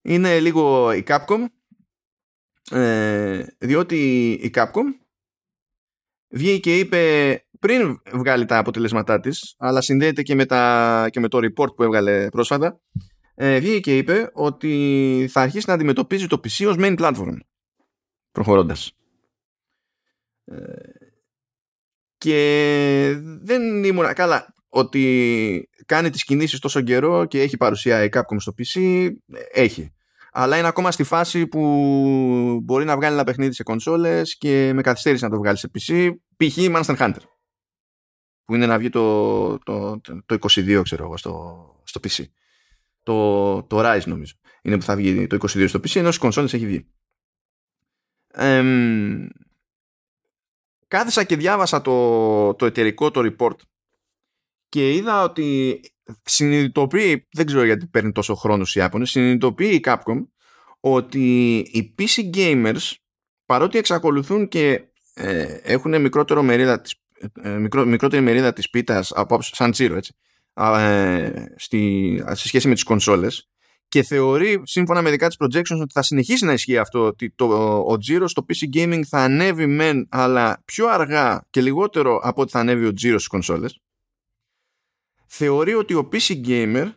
S1: είναι λίγο η Capcom ε, διότι η Capcom βγήκε και είπε πριν βγάλει τα αποτελέσματά της αλλά συνδέεται και με, τα, και με το report που έβγαλε πρόσφατα ε, βγήκε και είπε ότι θα αρχίσει να αντιμετωπίζει το PC ως main platform προχωρώντας ε, και δεν ήμουν καλά ότι κάνει τις κινήσεις τόσο καιρό και έχει παρουσία η Capcom στο PC, έχει. Αλλά είναι ακόμα στη φάση που μπορεί να βγάλει ένα παιχνίδι σε κονσόλες και με καθυστέρηση να το βγάλει σε PC, π.χ. Monster Hunter. Που είναι να βγει το, το, το 22, ξέρω εγώ, στο, στο PC. Το, το Rise νομίζω. Είναι που θα βγει το 22 στο PC, ενώ στις κονσόλες έχει βγει. Ε, κάθισα και διάβασα το, το εταιρικό το report και είδα ότι συνειδητοποιεί, δεν ξέρω γιατί παίρνει τόσο χρόνος οι Ιάπωνες, συνειδητοποιεί η Capcom ότι οι PC gamers παρότι εξακολουθούν και ε, έχουν μικρότερο μερίδα της, ε, μικρό, μικρότερη μερίδα της πίτας από, σαν τσίρο έτσι, ε, στη, σε σχέση με τις κονσόλες και θεωρεί σύμφωνα με δικά της projections ότι θα συνεχίσει να ισχύει αυτό ότι το, ο τζίρος στο PC gaming θα ανέβει μεν αλλά πιο αργά και λιγότερο από ότι θα ανέβει ο τζίρος στις κονσόλες θεωρεί ότι ο PC gamer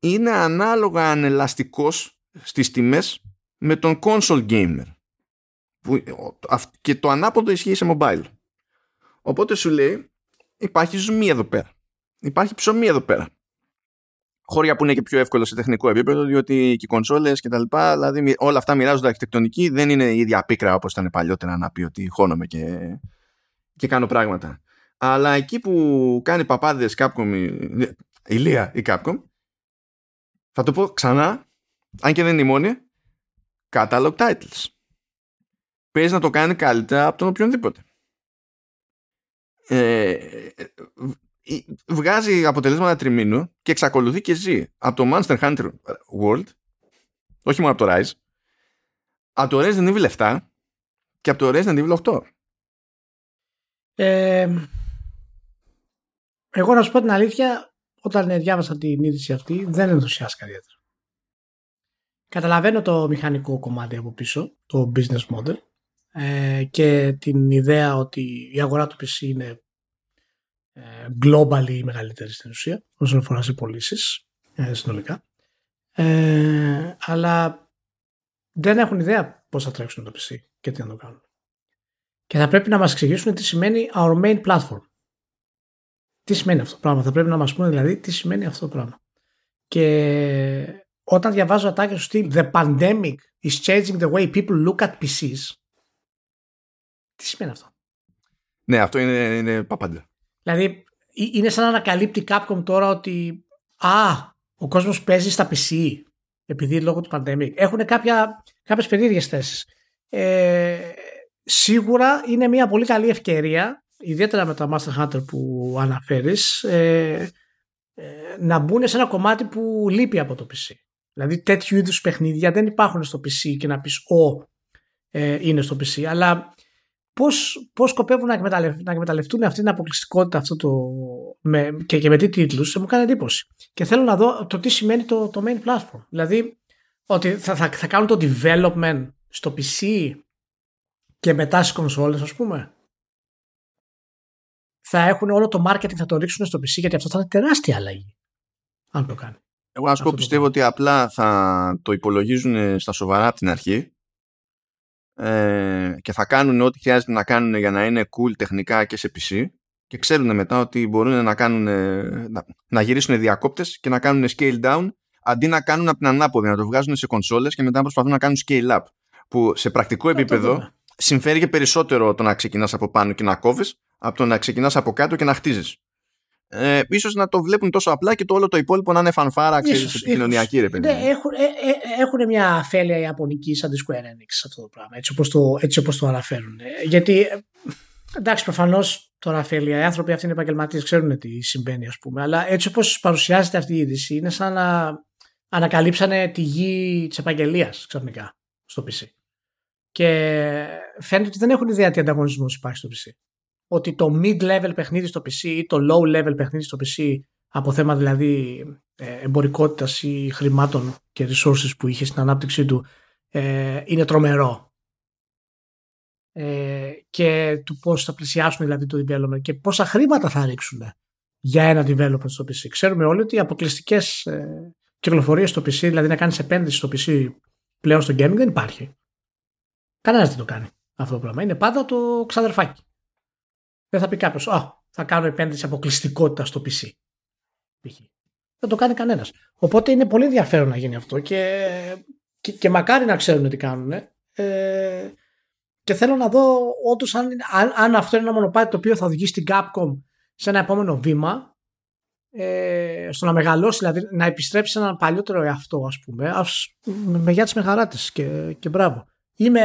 S1: είναι ανάλογα ανελαστικός στις τιμές με τον console gamer. Και το ανάποδο ισχύει σε mobile. Οπότε σου λέει υπάρχει ζουμί εδώ πέρα. Υπάρχει ψωμί εδώ πέρα. Χώρια που είναι και πιο εύκολο σε τεχνικό επίπεδο, διότι και οι κονσόλες και τα λοιπά, δηλαδή όλα αυτά μοιράζονται αρχιτεκτονική, δεν είναι η ίδια πίκρα όπως ήταν παλιότερα να πει ότι χώνομαι και, και κάνω πράγματα. Αλλά εκεί που κάνει παπάδες Capcom, η Λία η Capcom, θα το πω ξανά, αν και δεν είναι η μόνη, catalog titles. Παίζει να το κάνει καλύτερα από τον οποιονδήποτε. Ε, βγάζει αποτελέσματα τριμήνου και εξακολουθεί και ζει από το Monster Hunter World, όχι μόνο από το Rise, από το Resident Evil 7 και από το Resident Evil 8.
S2: Ε, εγώ να σου πω την αλήθεια, όταν διάβασα την είδηση αυτή, δεν ενθουσιάστηκα ιδιαίτερα. Καταλαβαίνω το μηχανικό κομμάτι από πίσω, το business model ε, και την ιδέα ότι η αγορά του PC είναι ε, globally η μεγαλύτερη στην ουσία όσον αφορά σε πωλήσεις ε, συνολικά. Ε, αλλά δεν έχουν ιδέα πώς θα τρέξουν το PC και τι να το κάνουν. Και θα πρέπει να μας εξηγήσουν τι σημαίνει our main platform. Τι σημαίνει αυτό το πράγμα; Θα πρέπει να μας πούνε δηλαδή τι σημαίνει αυτό το πράγμα. Και όταν διαβάζω ατάκια στο στυλ The pandemic is changing the way people look at PCs. Τι σημαίνει αυτό;
S1: Ναι, αυτό είναι, είναι παπάντα.
S2: Δηλαδή είναι σαν να ανακαλύπτει Capcom τώρα ότι α, ο κόσμος παίζει στα PC επειδή λόγω του pandemic. Έχουν κάποια, κάποιες περίεργες θέσεις. Ε, σίγουρα είναι μια πολύ καλή ευκαιρία ιδιαίτερα με τα Master Hunter που αναφέρεις ε, ε, να μπουν σε ένα κομμάτι που λείπει από το PC. Δηλαδή τέτοιου είδους παιχνίδια δεν υπάρχουν στο PC και να πεις ο ε, είναι στο PC αλλά πώς, πώς σκοπεύουν να, εκμεταλλευτούν, να εκμεταλλευτούν αυτή την αποκλειστικότητα αυτό το, με, και, και με τι τίτλους μου κάνει εντύπωση. Και θέλω να δω το τι σημαίνει το, το main platform. Δηλαδή ότι θα, θα, θα κάνουν το development στο PC και μετά στις κονσόλες ας πούμε. Θα έχουν όλο το marketing θα το ρίξουν στο PC γιατί αυτό θα είναι τεράστια αλλαγή. Αν το κάνει.
S1: Εγώ να σου πιστεύω ότι απλά θα το υπολογίζουν στα σοβαρά από την αρχή ε, και θα κάνουν ό,τι χρειάζεται να κάνουν για να είναι cool τεχνικά και σε PC και ξέρουν μετά ότι μπορούν να, κάνουν, να, να γυρίσουν διακόπτες και να κάνουν scale down αντί να κάνουν από την ανάποδη, να το βγάζουν σε κονσόλες και μετά προσπαθούν να κάνουν scale up που σε πρακτικό επίπεδο συμφέρει και περισσότερο το να ξεκινάς από πάνω και να κόβεις από το να ξεκινάς από κάτω και να χτίζεις ε, ίσως να το βλέπουν τόσο απλά και το όλο το υπόλοιπο να είναι φανφάρα ξέρεις, επικοινωνιακή ρε παιδί.
S2: Ναι, έχουν, ε, ε, έχουν μια αφέλεια ιαπωνική σαν τη Square Enix αυτό το πράγμα, έτσι όπως το, έτσι όπως το αναφέρουν. Ε, γιατί, ε, εντάξει προφανώς τώρα αφέλεια, οι άνθρωποι αυτοί είναι επαγγελματίες, ξέρουν τι συμβαίνει ας πούμε, αλλά έτσι όπως παρουσιάζεται αυτή η είδηση είναι σαν να ανακαλύψανε τη γη της επαγγελίας ξαφνικά στο PC. Και φαίνεται ότι δεν έχουν ιδέα τι ανταγωνισμός υπάρχει στο PC ότι το mid-level παιχνίδι στο PC ή το low-level παιχνίδι στο PC από θέμα δηλαδή ε, εμπορικότητας ή χρημάτων και resources που είχε στην ανάπτυξή του ε, είναι τρομερό. Ε, και του πώς θα πλησιάσουν δηλαδή το development και πόσα χρήματα θα ρίξουν για ένα development στο PC. Ξέρουμε όλοι ότι οι αποκλειστικές ε, κυκλοφορίες στο PC, δηλαδή να κάνεις επένδυση στο PC πλέον στο gaming δεν υπάρχει. Κανένας δεν το κάνει αυτό το πράγμα. Είναι πάντα το ξαδερφάκι. Δεν θα πει κάποιος, Α, θα κάνω επένδυση αποκλειστικότητα στο PC. Δεν το κάνει κανένας. Οπότε είναι πολύ ενδιαφέρον να γίνει αυτό και, και, και μακάρι να ξέρουν τι κάνουν. Ε, και θέλω να δω όντως αν, αν, αν, αυτό είναι ένα μονοπάτι το οποίο θα οδηγήσει την Capcom σε ένα επόμενο βήμα ε, στο να μεγαλώσει, δηλαδή να επιστρέψει σε έναν παλιότερο εαυτό ας πούμε ας, με γεια τις μεγαράτες και, και μπράβο. Είμαι,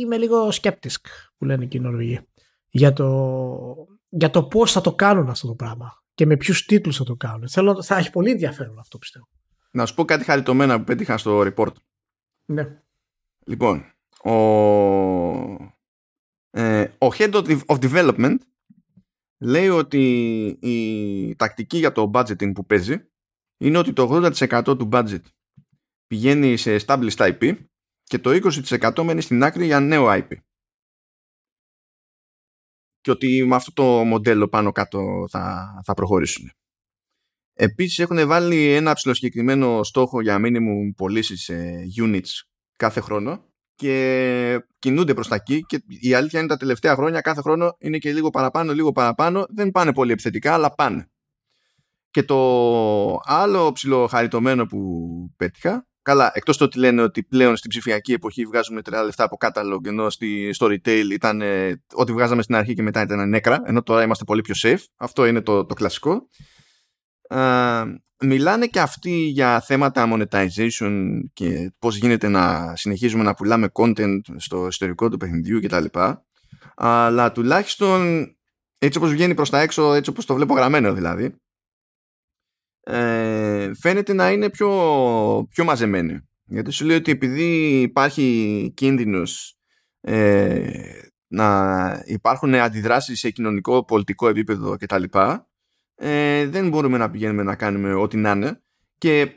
S2: είμαι λίγο σκέπτισκ που λένε και οι Νορβηγοί για το, για το πώς θα το κάνουν αυτό το πράγμα και με ποιους τίτλους θα το κάνουν. Θέλω, θα έχει πολύ ενδιαφέρον αυτό πιστεύω.
S1: Να σου πω κάτι χαριτωμένα που πέτυχα στο report.
S2: Ναι.
S1: Λοιπόν, ο, ε, ο Head of Development λέει ότι η τακτική για το budgeting που παίζει είναι ότι το 80% του budget πηγαίνει σε established IP και το 20% μένει στην άκρη για νέο IP. Και ότι με αυτό το μοντέλο πάνω κάτω θα, θα προχωρήσουν. Επίσης έχουν βάλει ένα ψηλοσκεκριμένο στόχο για minimum πωλήσεις σε units κάθε χρόνο και κινούνται προς τα εκεί και η αλήθεια είναι τα τελευταία χρόνια κάθε χρόνο είναι και λίγο παραπάνω, λίγο παραπάνω δεν πάνε πολύ επιθετικά αλλά πάνε και το άλλο ψηλοχαριτωμένο που πέτυχα καλά εκτός το ότι λένε ότι πλέον στην ψηφιακή εποχή βγάζουμε τρία λεφτά από catalog ενώ στη, στο retail ήταν ό,τι βγάζαμε στην αρχή και μετά ήταν νέκρα ενώ τώρα είμαστε πολύ πιο safe αυτό είναι το, το κλασικό μιλάνε και αυτοί για θέματα monetization και πώς γίνεται να συνεχίζουμε να πουλάμε content στο εσωτερικό του παιχνιδιού κτλ. Αλλά τουλάχιστον έτσι όπως βγαίνει προς τα έξω, έτσι όπως το βλέπω γραμμένο δηλαδή, ε, φαίνεται να είναι πιο, πιο μαζεμένη. Γιατί σου λέει ότι επειδή υπάρχει κίνδυνος ε, να υπάρχουν αντιδράσεις σε κοινωνικό, πολιτικό επίπεδο κτλ ε, δεν μπορούμε να πηγαίνουμε να κάνουμε ό,τι να είναι και ε,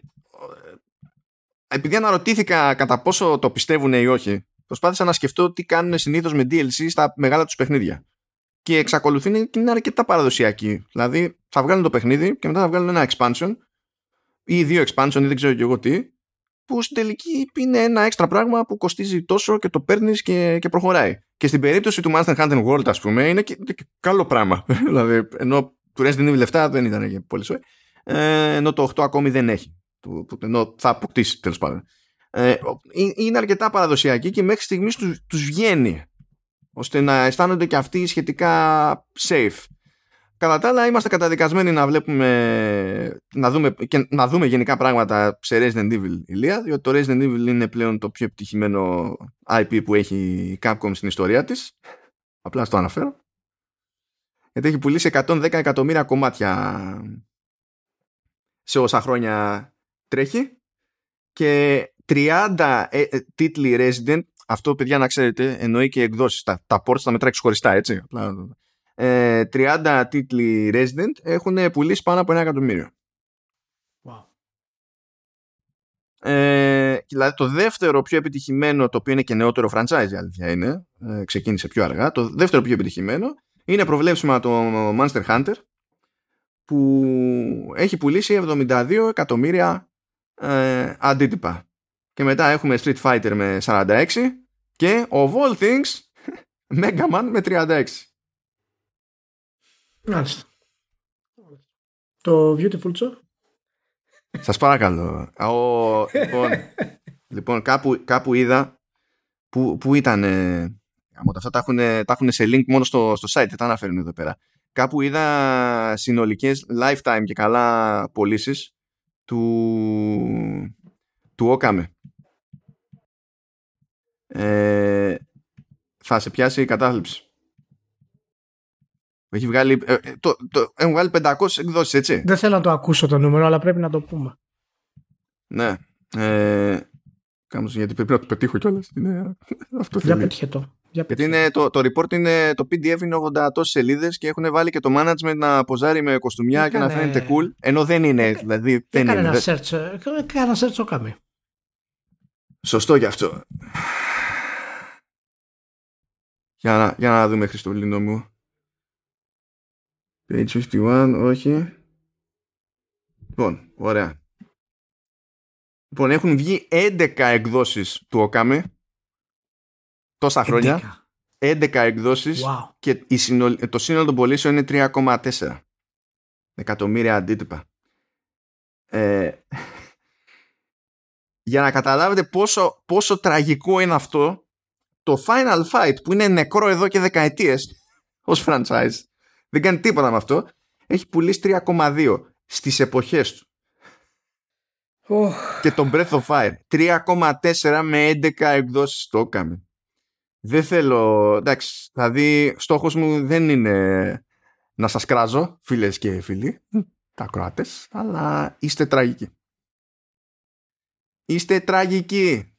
S1: επειδή αναρωτήθηκα κατά πόσο το πιστεύουν ή όχι προσπάθησα να σκεφτώ τι κάνουν συνήθως με DLC στα μεγάλα τους παιχνίδια και εξακολουθεί και είναι αρκετά παραδοσιακή δηλαδή θα βγάλουν το παιχνίδι και μετά θα βγάλουν ένα expansion ή δύο expansion ή δεν ξέρω και εγώ τι που στην τελική είναι ένα έξτρα πράγμα που κοστίζει τόσο και το παίρνεις και, και προχωράει. Και στην περίπτωση του Monster Hunter World, ας πούμε, είναι και, και καλό πράγμα. δηλαδή, ενώ του Resident Evil 7 δεν ήταν και πολύ σοή. Ε, ενώ το 8 ακόμη δεν έχει. Του, ενώ θα αποκτήσει τέλος πάντων. Ε, είναι αρκετά παραδοσιακή και μέχρι στιγμής τους, τους βγαίνει ώστε να αισθάνονται και αυτοί σχετικά safe. Κατά τα άλλα είμαστε καταδικασμένοι να βλέπουμε να δούμε, και να δούμε γενικά πράγματα σε Resident Evil ηλία διότι το Resident Evil είναι πλέον το πιο επιτυχημένο IP που έχει η Capcom στην ιστορία της απλά στο αναφέρω γιατί έχει πουλήσει 110 εκατομμύρια κομμάτια σε όσα χρόνια τρέχει και 30 ε, ε, τίτλοι Resident αυτό παιδιά να ξέρετε εννοεί και εκδόσεις τα, τα ports θα μετράξει χωριστά έτσι ε, 30 τίτλοι Resident έχουν πουλήσει πάνω από ένα εκατομμύριο wow. Ε, δηλαδή το δεύτερο πιο επιτυχημένο το οποίο είναι και νεότερο franchise η αλήθεια είναι ε, ξεκίνησε πιο αργά το δεύτερο πιο επιτυχημένο είναι προβλέψιμα το Monster Hunter που έχει πουλήσει 72 εκατομμύρια ε, αντίτυπα. Και μετά έχουμε Street Fighter με 46 και of all things Mega Man με 36.
S2: Μάλιστα. Το Beautiful Joe.
S1: Σας παρακαλώ. Ο, λοιπόν, λοιπόν κάπου, κάπου είδα που, που ήταν Αυτά τα έχουν, τα έχουν σε link μόνο στο, στο site, δεν τα αναφέρουν εδώ πέρα. Κάπου είδα συνολικές lifetime και καλά πωλήσεις του, του Okame. Ε, θα σε πιάσει η κατάθλιψη. Έχει βγάλει, ε, ε το, το, έχουν βγάλει 500 εκδόσεις, έτσι.
S2: Δεν θέλω να το ακούσω το νούμερο, αλλά πρέπει να το πούμε.
S1: Ναι. Ε, γιατί πρέπει να το πετύχω κιόλας. Είναι,
S2: αυτό Για πετύχε το.
S1: Γιατί είναι, το, το report είναι, το PDF είναι 80 τόσε σελίδες και έχουν βάλει και το management να ποζάρει με κοστούμια και να φαίνεται cool. Ενώ δεν είναι. Δηλαδή, δεν
S2: είναι. Ένα search, έκανε ένα search ο Κάμι.
S1: Σωστό γι' αυτό. Για να, για να δούμε, Χριστολίνο μου. Page 51, όχι. Λοιπόν, ωραία. Λοιπόν, έχουν βγει 11 εκδόσεις του Okami τόσα χρόνια. 11 εκδόσεις και η το σύνολο των πωλήσεων είναι 3,4 εκατομμύρια αντίτυπα. Ε, για να καταλάβετε πόσο, πόσο τραγικό είναι αυτό, το Final Fight που είναι νεκρό εδώ και δεκαετίες ως franchise, δεν κάνει τίποτα με αυτό, έχει πουλήσει 3,2 στις εποχές του.
S2: Oh.
S1: Και τον Breath of Fire. 3,4 με 11 εκδόσεις το έκαμε. Δεν θέλω, εντάξει, δηλαδή στόχος μου δεν είναι να σας κράζω, φίλες και φίλοι, τα Κροάτες, αλλά είστε τραγικοί. Είστε τραγικοί.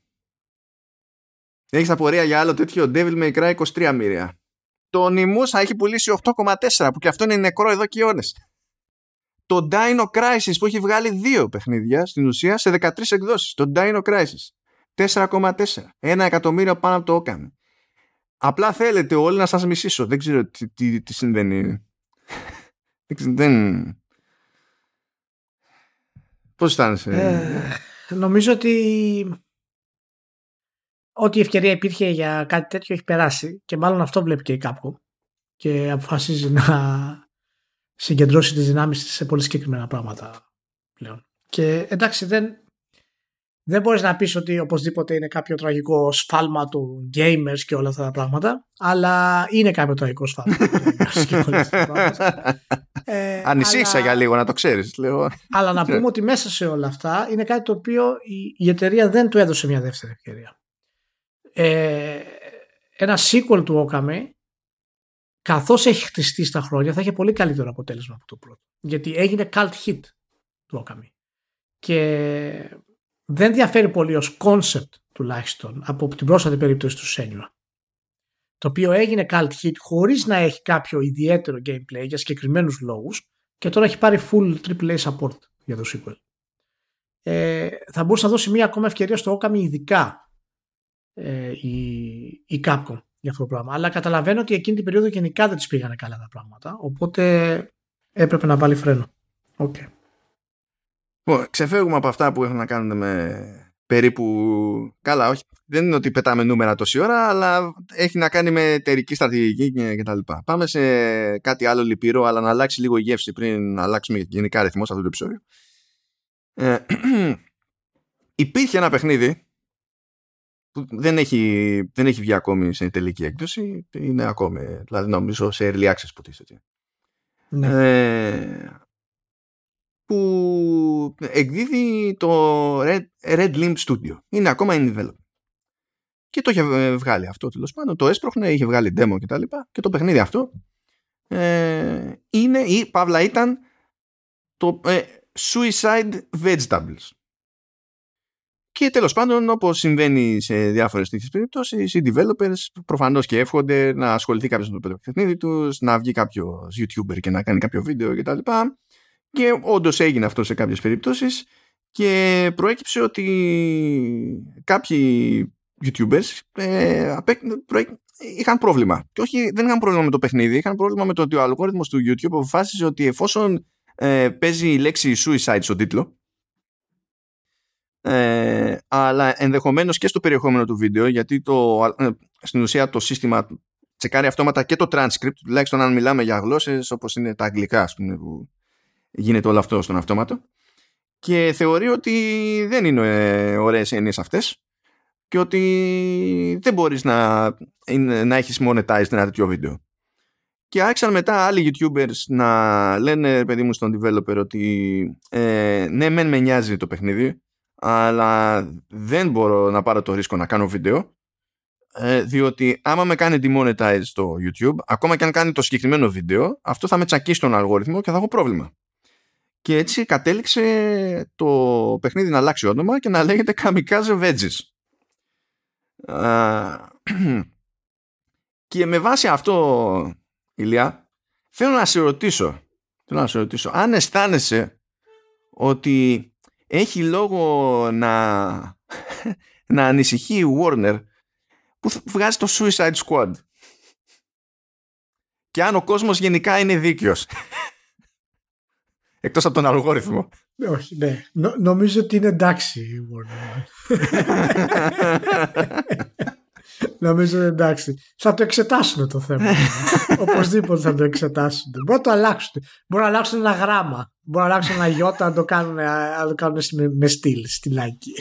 S1: Έχεις απορία για άλλο τέτοιο; Devil May Cry 23 μοίρια. Το Νιμούσα έχει πουλήσει 8,4 που και αυτό είναι νεκρό εδώ και αιώνες. Το Dino Crisis που έχει βγάλει δύο παιχνίδια στην ουσία σε 13 εκδόσεις. Το Dino Crisis 4,4. Ένα εκατομμύριο πάνω από το όκαμε. Απλά θέλετε όλοι να σας μισήσω. Δεν ξέρω τι, τι, τι συμβαίνει. δεν... Πώς αισθάνεσαι;
S2: Ε, νομίζω ότι ό,τι ευκαιρία υπήρχε για κάτι τέτοιο έχει περάσει και μάλλον αυτό βλέπει και η Capcom και αποφασίζει να συγκεντρώσει τις δυνάμεις της σε πολύ συγκεκριμένα πράγματα πλέον. Και εντάξει δεν, δεν μπορείς να πεις ότι οπωσδήποτε είναι κάποιο τραγικό σφάλμα του gamers και όλα αυτά τα πράγματα, αλλά είναι κάποιο τραγικό σφάλμα του gamers και όλα αυτά τα πράγματα.
S1: Ε, Ανησύχησα αλλά... για λίγο να το ξέρεις. Λέω.
S2: Αλλά να πούμε ότι μέσα σε όλα αυτά είναι κάτι το οποίο η, η εταιρεία δεν του έδωσε μια δεύτερη ευκαιρία. Ε, ένα sequel του Okami καθώς έχει χτιστεί στα χρόνια θα έχει πολύ καλύτερο αποτέλεσμα από το πρώτο. Γιατί έγινε cult hit του Okami. Και δεν διαφέρει πολύ ως concept τουλάχιστον από την πρόσφατη περίπτωση του Senua. Το οποίο έγινε cult hit χωρίς να έχει κάποιο ιδιαίτερο gameplay για συγκεκριμένους λόγους και τώρα έχει πάρει full AAA support για το sequel. Ε, θα μπορούσε να δώσει μια ακόμα ευκαιρία στο Okami ειδικά ε, η, η Capcom για αυτό το πράγμα. Αλλά καταλαβαίνω ότι εκείνη την περίοδο γενικά δεν της πήγανε καλά τα πράγματα. Οπότε έπρεπε να βάλει φρένο. Okay.
S1: Λοιπόν, ξεφεύγουμε από αυτά που έχουν να κάνουν με περίπου. Καλά, όχι. Δεν είναι ότι πετάμε νούμερα τόση ώρα, αλλά έχει να κάνει με εταιρική στρατηγική κτλ. Πάμε σε κάτι άλλο λυπηρό, αλλά να αλλάξει λίγο η γεύση πριν να αλλάξουμε γενικά ρυθμό σε αυτό το επεισόδιο. Ε, υπήρχε ένα παιχνίδι που δεν έχει, δεν έχει βγει ακόμη σε τελική έκδοση. Είναι ακόμη, δηλαδή νομίζω σε early access που τίθεται. Ναι. Ε, που εκδίδει το Red, Red Limb Studio. Είναι ακόμα in development. Και το είχε βγάλει αυτό τέλος πάντων. Το έσπροχνε, είχε βγάλει demo και τα λοιπά. Και το παιχνίδι αυτό ε, είναι ή παύλα ήταν το ε, Suicide Vegetables. Και τέλος πάντων, όπως συμβαίνει σε διάφορες τέτοιες περιπτώσεις, οι developers προφανώς και εύχονται να ασχοληθεί κάποιος με το παιχνίδι τους, να βγει κάποιος YouTuber και να κάνει κάποιο βίντεο κτλ. Και, και όντως έγινε αυτό σε κάποιες περιπτώσεις και προέκυψε ότι κάποιοι YouTubers ε, είχαν πρόβλημα. Και όχι, δεν είχαν πρόβλημα με το παιχνίδι, είχαν πρόβλημα με το ότι ο αλγόριθμος του YouTube αποφάσισε ότι εφόσον ε, παίζει η λέξη suicide στον τίτλο, ε, αλλά ενδεχομένως και στο περιεχόμενο του βίντεο γιατί το, ε, στην ουσία το σύστημα τσεκάρει αυτόματα και το transcript τουλάχιστον αν μιλάμε για γλώσσες όπως είναι τα αγγλικά πούμε, που γίνεται όλο αυτό στον αυτόματο και θεωρεί ότι δεν είναι ε, ωραίες έννοιες αυτές και ότι δεν μπορείς να, να έχεις monetized ένα τέτοιο βίντεο. Και άρχισαν μετά άλλοι YouTubers να λένε παιδί μου στον developer ότι ε, ναι μεν με νοιάζει το παιχνίδι αλλά δεν μπορώ να πάρω το ρίσκο να κάνω βίντεο ε, διότι άμα με κάνει demonetize στο YouTube ακόμα και αν κάνει το συγκεκριμένο βίντεο αυτό θα με τσακίσει τον αλγόριθμο και θα έχω πρόβλημα. Και έτσι κατέληξε το παιχνίδι να αλλάξει όνομα και να λέγεται Kamikaze Veggies. Και με βάση αυτό Ηλία θέλω να σε ρωτήσω θέλω να σε ρωτήσω αν αισθάνεσαι ότι έχει λόγο να, να ανησυχεί η Warner που βγάζει το Suicide Squad. Και αν ο κόσμος γενικά είναι δίκαιος. Εκτός από τον αλγόριθμο.
S2: Ναι, όχι, ναι. νομίζω ότι είναι εντάξει η Warner. Νομίζω εντάξει. Θα το εξετάσουν το θέμα. Οπωσδήποτε θα το εξετάσουν. Μπορεί να το αλλάξουν. Μπορεί να αλλάξουν ένα γράμμα. Μπορεί να αλλάξουν ένα γιώτα να το κάνουν, να το κάνουν με, με στυλ, στυλάκι.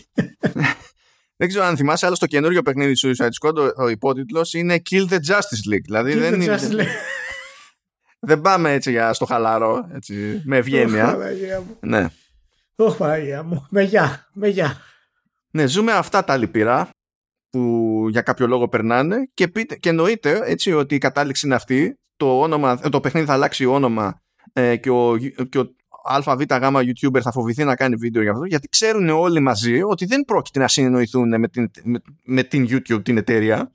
S1: Δεν ξέρω αν θυμάσαι, αλλά στο καινούριο παιχνίδι του Suicide Squad ο, ο υπότιτλος είναι Kill the Justice League. Δηλαδή
S2: Kill
S1: δεν,
S2: the
S1: είναι,
S2: Justice League.
S1: δεν πάμε έτσι για στο χαλαρό, έτσι, με ευγένεια.
S2: Παναγία μου.
S1: ναι.
S2: Ωχ, Παναγία μου. Με γεια. Με γεια.
S1: ναι, ζούμε αυτά τα λυπηρά που για κάποιο λόγο περνάνε και, πείτε, και εννοείται έτσι ότι η κατάληξη είναι αυτή. Το, όνομα, το παιχνίδι θα αλλάξει όνομα ε, και ο, και ο ΑΒΓ YouTuber θα φοβηθεί να κάνει βίντεο για αυτό γιατί ξέρουν όλοι μαζί ότι δεν πρόκειται να συνεννοηθούν με την, με, με την YouTube την εταιρεία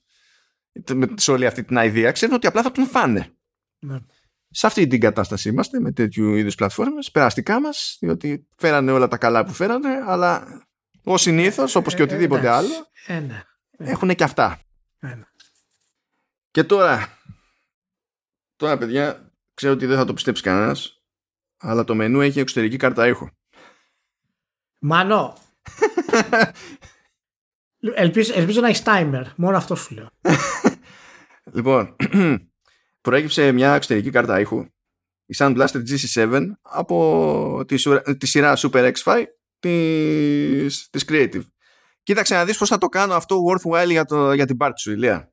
S1: με, σε όλη αυτή την ιδέα ξέρουν ότι απλά θα τον φάνε
S2: Ναι.
S1: σε αυτή την κατάσταση είμαστε με τέτοιου είδους πλατφόρμες περαστικά μας διότι φέρανε όλα τα καλά που φέρανε αλλά ως συνήθως όπως και
S2: Ε,
S1: οτιδήποτε
S2: εντάξει.
S1: άλλο
S2: Ε, ναι.
S1: Έχουν και αυτά
S2: Ε, ναι.
S1: και τώρα τώρα παιδιά ξέρω ότι δεν θα το πιστέψει κανένας αλλά το μενού έχει εξωτερική κάρτα ήχου
S2: Μάνο. ελπίζω, ελπίζω να έχεις timer. Μόνο αυτό σου λέω.
S1: Λοιπόν, προέκυψε μια εξωτερική κάρτα ήχου, η Sound Blaster GC7 από τη, σουρα- τη σειρά Super X5 της, της Creative. Κοίταξε να δεις πώς θα το κάνω αυτό worthwhile για, το, για την πάρτι σου, Ηλία.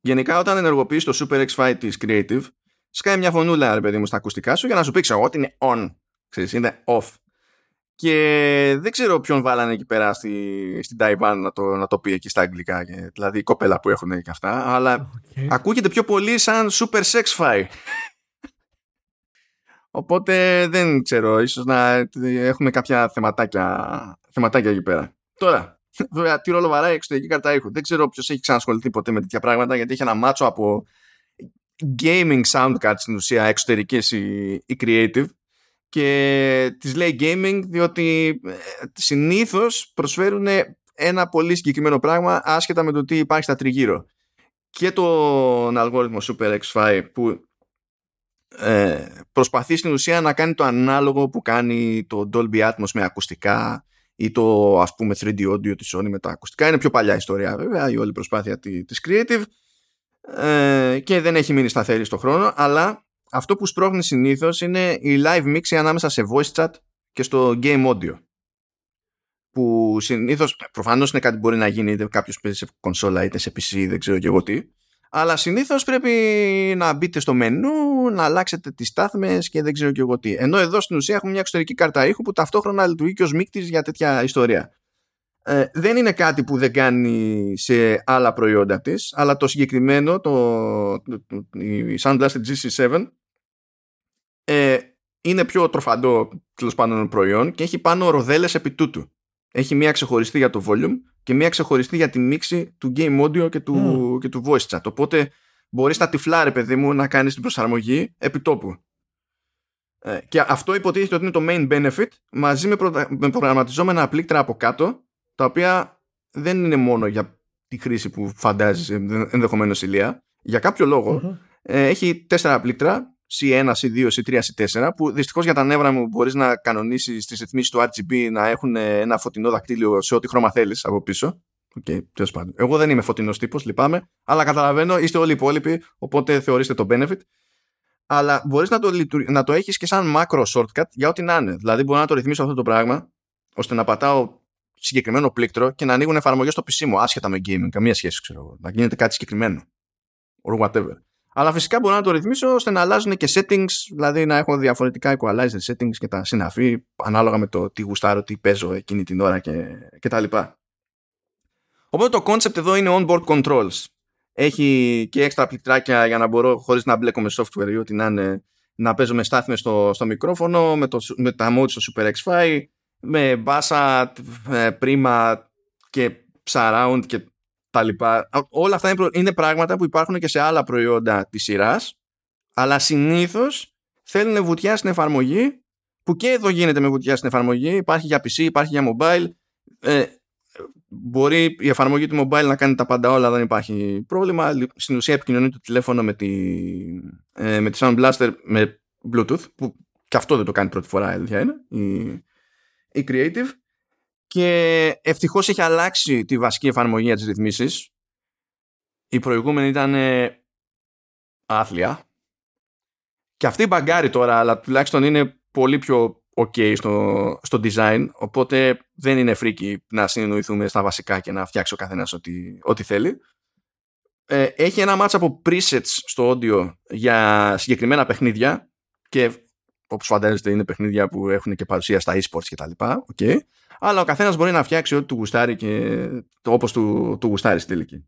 S1: Γενικά όταν ενεργοποιείς το Super X5 της Creative, σκάει μια φωνούλα, ρε παιδί μου, στα ακουστικά σου για να σου πει ξέρω ότι είναι on. Ξέρεις, είναι off. Και δεν ξέρω ποιον βάλανε εκεί πέρα στη, στην Taiwan να το, να το πει εκεί στα αγγλικά. και- Δηλαδή η κοπέλα που έχουν και αυτά. Αλλά
S2: Okay.
S1: ακούγεται πιο πολύ σαν super sex fi. Οπότε δεν ξέρω, ίσως να έχουμε κάποια θεματάκια, θεματάκια εκεί πέρα. Τώρα, βέβαια, τι ρόλο βαράει η εξωτερική κάρτα ήχου. Δεν ξέρω ποιος έχει ξανασχοληθεί ποτέ με τέτοια πράγματα, γιατί έχει ένα μάτσο από gaming sound cards στην ουσία εξωτερικές η, η creative και τις λέει gaming διότι ε, συνήθως προσφέρουν ένα πολύ συγκεκριμένο πράγμα άσχετα με το τι υπάρχει στα τριγύρω και τον αλγόριθμο Super X5 που ε, προσπαθεί στην ουσία να κάνει το ανάλογο που κάνει το Dolby Atmos με ακουστικά ή το ας πούμε 3D audio της Sony με τα ακουστικά. Είναι πιο παλιά ιστορία βέβαια η όλη προσπάθεια τη- της Creative ε, και δεν έχει μείνει σταθερή στο χρόνο αλλά αυτό που σπρώχνει συνήθως είναι η live mix ανάμεσα σε voice chat και στο game audio που συνήθως προφανώς είναι κάτι που μπορεί να γίνει είτε κάποιος παίζει σε κονσόλα είτε σε PC δεν ξέρω και εγώ τι αλλά συνήθως πρέπει να μπείτε στο μενού να αλλάξετε τις στάθμες και δεν ξέρω και εγώ τι. Ενώ εδώ στην ουσία έχουμε μια εξωτερική κάρτα ήχου που ταυτόχρονα λειτουργεί και ως μίκτης για τέτοια ιστορία. Ε, δεν είναι κάτι που δεν κάνει σε άλλα προϊόντα της αλλά το συγκεκριμένο το, το, το- η Sound Blaster GC7 ε, είναι πιο τροφαντό τέλος πάντων προϊόν και έχει πάνω ροδέλες επί τούτου. Έχει μία ξεχωριστή για το volume και μία ξεχωριστή για τη μίξη του game audio και του, και του voice chat. Οπότε μπορείς τα τυφλά, ρε παιδί μου, να κάνεις την προσαρμογή επί τόπου. Ε, και αυτό υποτίθεται ότι είναι το main benefit μαζί με, προ, με προγραμματιζόμενα πλήκτρα από κάτω τα οποία δεν είναι μόνο για τη χρήση που φαντάζεσαι ενδεχομένως ηλία. Για κάποιο λόγο
S2: Μμμ.
S1: ε, έχει τέσσερα πλήκτρα C1, C2, C3, C4 που δυστυχώς για τα νεύρα μου μπορείς να κανονίσεις τις ρυθμίσεις του RGB να έχουν ένα φωτεινό δακτύλιο σε ό,τι χρώμα θέλεις από πίσω. Οκ, τέλος πάντων. Εγώ δεν είμαι φωτεινός τύπος, λυπάμαι, αλλά καταλαβαίνω, είστε όλοι οι υπόλοιποι, οπότε θεωρήστε το benefit. Αλλά μπορείς να το, λειτου- να το έχεις και σαν macro shortcut για ό,τι να είναι. Δηλαδή μπορώ να το ρυθμίσω αυτό το πράγμα, ώστε να πατάω συγκεκριμένο πλήκτρο και να ανοίγουν εφαρμογές στο PC μου, άσχετα με gaming, καμία σχέση, ξέρω εγώ. Να γίνεται κάτι συγκεκριμένο. Or whatever. Αλλά φυσικά μπορώ να το ρυθμίσω ώστε να αλλάζουν και settings, δηλαδή να έχω διαφορετικά equalizer settings και τα συναφή, ανάλογα με το τι γουστάρω, τι παίζω εκείνη την ώρα και, και τα λοιπά. Οπότε το concept εδώ είναι onboard controls. Έχει και έξτρα πληκτράκια για να μπορώ χωρίς να μπλέκω με software ή ό,τι να είναι να παίζω με στάθμες στο, στο μικρόφωνο, με, το, με τα modes στο Super X5, με μπάσα, ε, πρίμα και surround και τα λοιπά. Όλα αυτά είναι, προ- είναι πράγματα που υπάρχουν και σε άλλα προϊόντα της σειράς, αλλά συνήθως θέλουν βουτιά στην εφαρμογή, που και εδώ γίνεται με βουτιά στην εφαρμογή, υπάρχει για PC, υπάρχει για mobile, ε, μπορεί η εφαρμογή του mobile να κάνει τα πάντα όλα, δεν υπάρχει πρόβλημα. Στην ουσία επικοινωνεί το τηλέφωνο με τη, ε, με τη Sound Blaster με Bluetooth, που και αυτό δεν το κάνει πρώτη φορά, η αλήθεια είναι, η, η Creative. Και ευτυχώς έχει αλλάξει τη βασική εφαρμογή για τις ρυθμίσεις. η προηγούμενη ήταν ε, άθλια και αυτή μπαγκάρει τώρα αλλά τουλάχιστον είναι πολύ πιο ok στο, στο design οπότε δεν είναι φρίκι να συνεννοηθούμε στα βασικά και να φτιάξει ο καθένας ό,τι, ό,τι θέλει ε, έχει ένα μάτσα από presets στο audio για συγκεκριμένα παιχνίδια και όπως φαντάζεστε είναι παιχνίδια που έχουν και παρουσία στα e-sports και τα λοιπά okay. αλλά ο καθένας μπορεί να φτιάξει ό,τι του γουστάρει και το, όπως του, του γουστάρει στη τελική.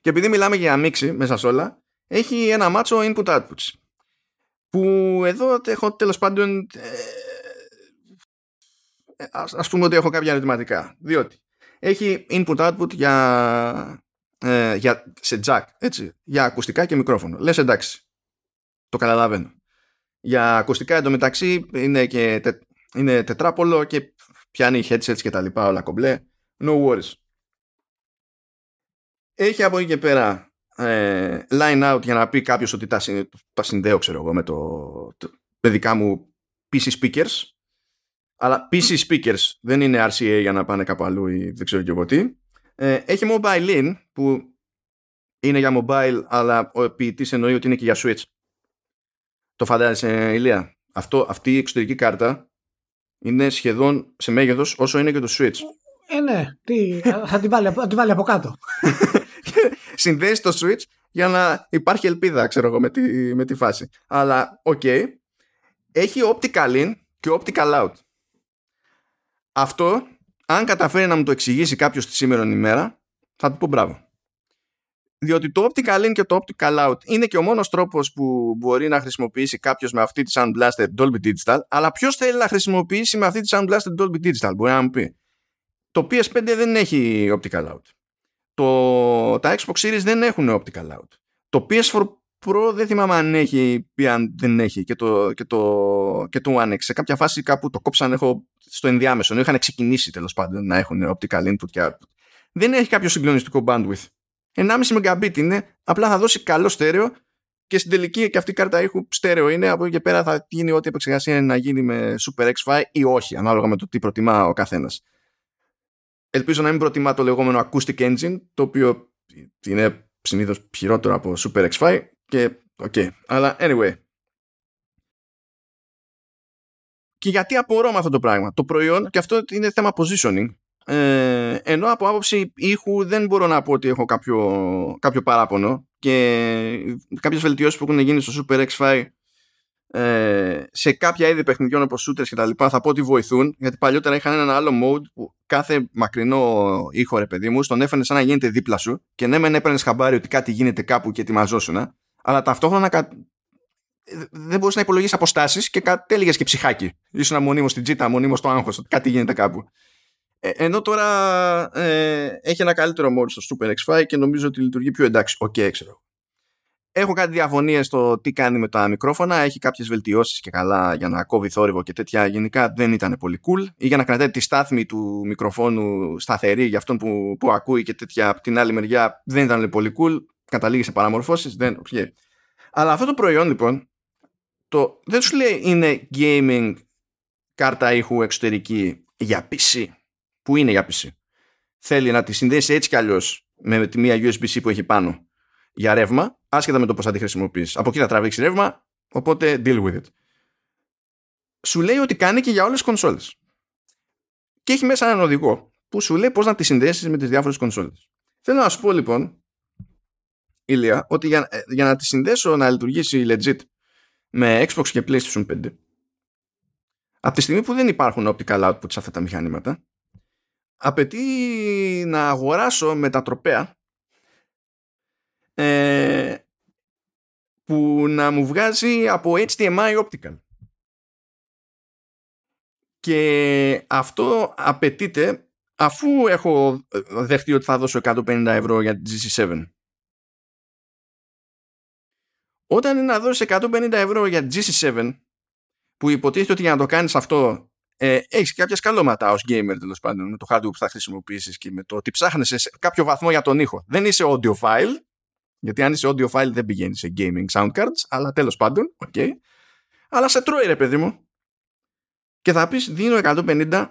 S1: Και επειδή μιλάμε για μίξη μέσα σε όλα έχει ένα μάτσο input-outputs που εδώ έχω τέλος πάντων ε, ας, ας πούμε ότι έχω κάποια ερωτηματικά. Διότι έχει input-output για, ε, για, σε jack έτσι, για ακουστικά και μικρόφωνο. Λες εντάξει το καταλαβαίνω για ακουστικά εντωμεταξύ είναι και τε, είναι τετράπολο και πιάνει headsets και τα λοιπά όλα κομπλέ. No worries. Έχει από εκεί και πέρα ε, line out για να πει κάποιος ότι τα, τα συνδέω ξέρω εγώ με, το, το, με δικά μου PC speakers. Αλλά PC speakers δεν είναι RCA για να πάνε κάπου αλλού ή δεν ξέρω και εγώ τι. Ε, έχει mobile in που είναι για mobile αλλά ο ποιητής εννοεί ότι είναι και για switch το φαντάζεσαι Ηλία Αυτό, αυτή η εξωτερική κάρτα είναι σχεδόν σε μέγεθος όσο είναι και το switch
S2: ε, ναι. Τι, θα, την βάλει, θα την βάλει από κάτω.
S1: συνδέσει το switch για να υπάρχει ελπίδα, ξέρω εγώ, με τη, με τη φάση. Αλλά, OK, okay, έχει optical in και optical out. Αυτό, αν καταφέρει να μου το εξηγήσει κάποιος τη σήμερα ημέρα, θα του πω μπράβο. Διότι το optical in και το optical out είναι και ο μόνος τρόπος που μπορεί να χρησιμοποιήσει κάποιος με αυτή τη Sound Dolby Digital, αλλά ποιος θέλει να χρησιμοποιήσει με αυτή τη Sound Dolby Digital, μπορεί να μου πει. Το PS5 δεν έχει optical out το, τα Xbox Series δεν έχουν optical out. Το PS4 Pro δεν θυμάμαι αν έχει ή αν δεν έχει και το, και το, και το One X. Σε κάποια φάση κάπου το κόψαν έχω στο ενδιάμεσο. Είχαν ξεκινήσει τέλος πάντων να έχουν optical input και output. Δεν έχει κάποιο συγκλονιστικό bandwidth. 1,5 Mbit είναι, απλά θα δώσει καλό στέρεο και στην τελική και αυτή η κάρτα ήχου στέρεο είναι. Από εκεί και πέρα θα γίνει ό,τι επεξεργασία είναι να γίνει με Super X5 ή όχι, ανάλογα με το τι προτιμά ο καθένας ελπίζω να μην προτιμά το λεγόμενο acoustic engine, το οποίο είναι συνήθως χειρότερο από Super X5 και ok. Αλλά anyway. Και γιατί απορώ με αυτό το πράγμα; Το προϊόν, και αυτό είναι θέμα positioning, ε, ενώ από άποψη ήχου δεν μπορώ να πω ότι έχω κάποιο, κάποιο παράπονο και κάποιες βελτιώσεις που έχουν γίνει στο Super X5 ε, σε κάποια είδη παιχνιδιών όπως shooters και τα λοιπά θα πω ότι βοηθούν γιατί παλιότερα είχαν ένα άλλο mode που κάθε μακρινό ήχο ρε παιδί μου στον έφερνε σαν να γίνεται δίπλα σου και ναι μεν έπαιρνες χαμπάρι ότι κάτι γίνεται κάπου και ετοιμαζόσουν αλλά ταυτόχρονα κα... δεν μπορούσες να υπολογίσεις αποστάσεις και κατέληγε και ψυχάκι. Ήσουν μονίμως στην τζίτα, μονίμως στο άγχος ότι κάτι γίνεται κάπου. Ε, ενώ τώρα ε, έχει ένα καλύτερο mode στο Super X5 και νομίζω ότι λειτουργεί πιο εντάξει. OK, okay, ξέρω. Έχω κάτι διαφωνίες στο τι κάνει με τα μικρόφωνα. Έχει κάποιες βελτιώσεις και καλά για να κόβει θόρυβο και τέτοια. Γενικά δεν ήταν πολύ cool. Ή για να κρατάει τη στάθμη του μικροφόνου σταθερή για αυτόν που, που ακούει και τέτοια. Από την άλλη μεριά δεν ήταν πολύ cool. Καταλήγει σε παραμορφώσεις. Δεν... Okay. Αλλά αυτό το προϊόν λοιπόν το, δεν σου λέει είναι gaming κάρτα ήχου εξωτερική για PC. Που είναι για PC. Θέλει να τη συνδέσει έτσι κι αλλιώς με τη μία USB-C που έχει πάνω για ρεύμα, άσχετα με το πώς θα τη χρησιμοποιήσει. Από εκεί θα τραβήξει ρεύμα, οπότε deal with it. Σου λέει ότι κάνει και για όλες τις κονσόλες. Και έχει μέσα έναν οδηγό που σου λέει πώς να τη συνδέσεις με τις διάφορες κονσόλες. Θέλω να σου πω λοιπόν, Ηλία, ότι για, ε, για να τη συνδέσω να λειτουργήσει legit με Xbox και PlayStation 5, από τη στιγμή που δεν υπάρχουν optical output σε αυτά τα μηχανήματα, απαιτεί να αγοράσω μετατροπέα ε, που να μου βγάζει από HDMI optical. Και αυτό απαιτείται αφού έχω δεχτεί ότι θα δώσω 150 ευρώ για την GC7. Όταν είναι να δώσεις 150 ευρώ για την GC7 που υποτίθεται ότι για να το κάνεις αυτό ε, έχεις κάποια σκαλώματα ως gamer τέλος πάντων με το hardware που θα χρησιμοποιήσεις και με το ότι ψάχνεσαι σε κάποιο βαθμό για τον ήχο. Δεν είσαι audiophile γιατί αν είσαι audio file δεν πηγαίνεις σε gaming sound cards, αλλά τέλος πάντων, ok. Αλλά σε τρώει ρε παιδί μου. Και θα πεις δίνω 150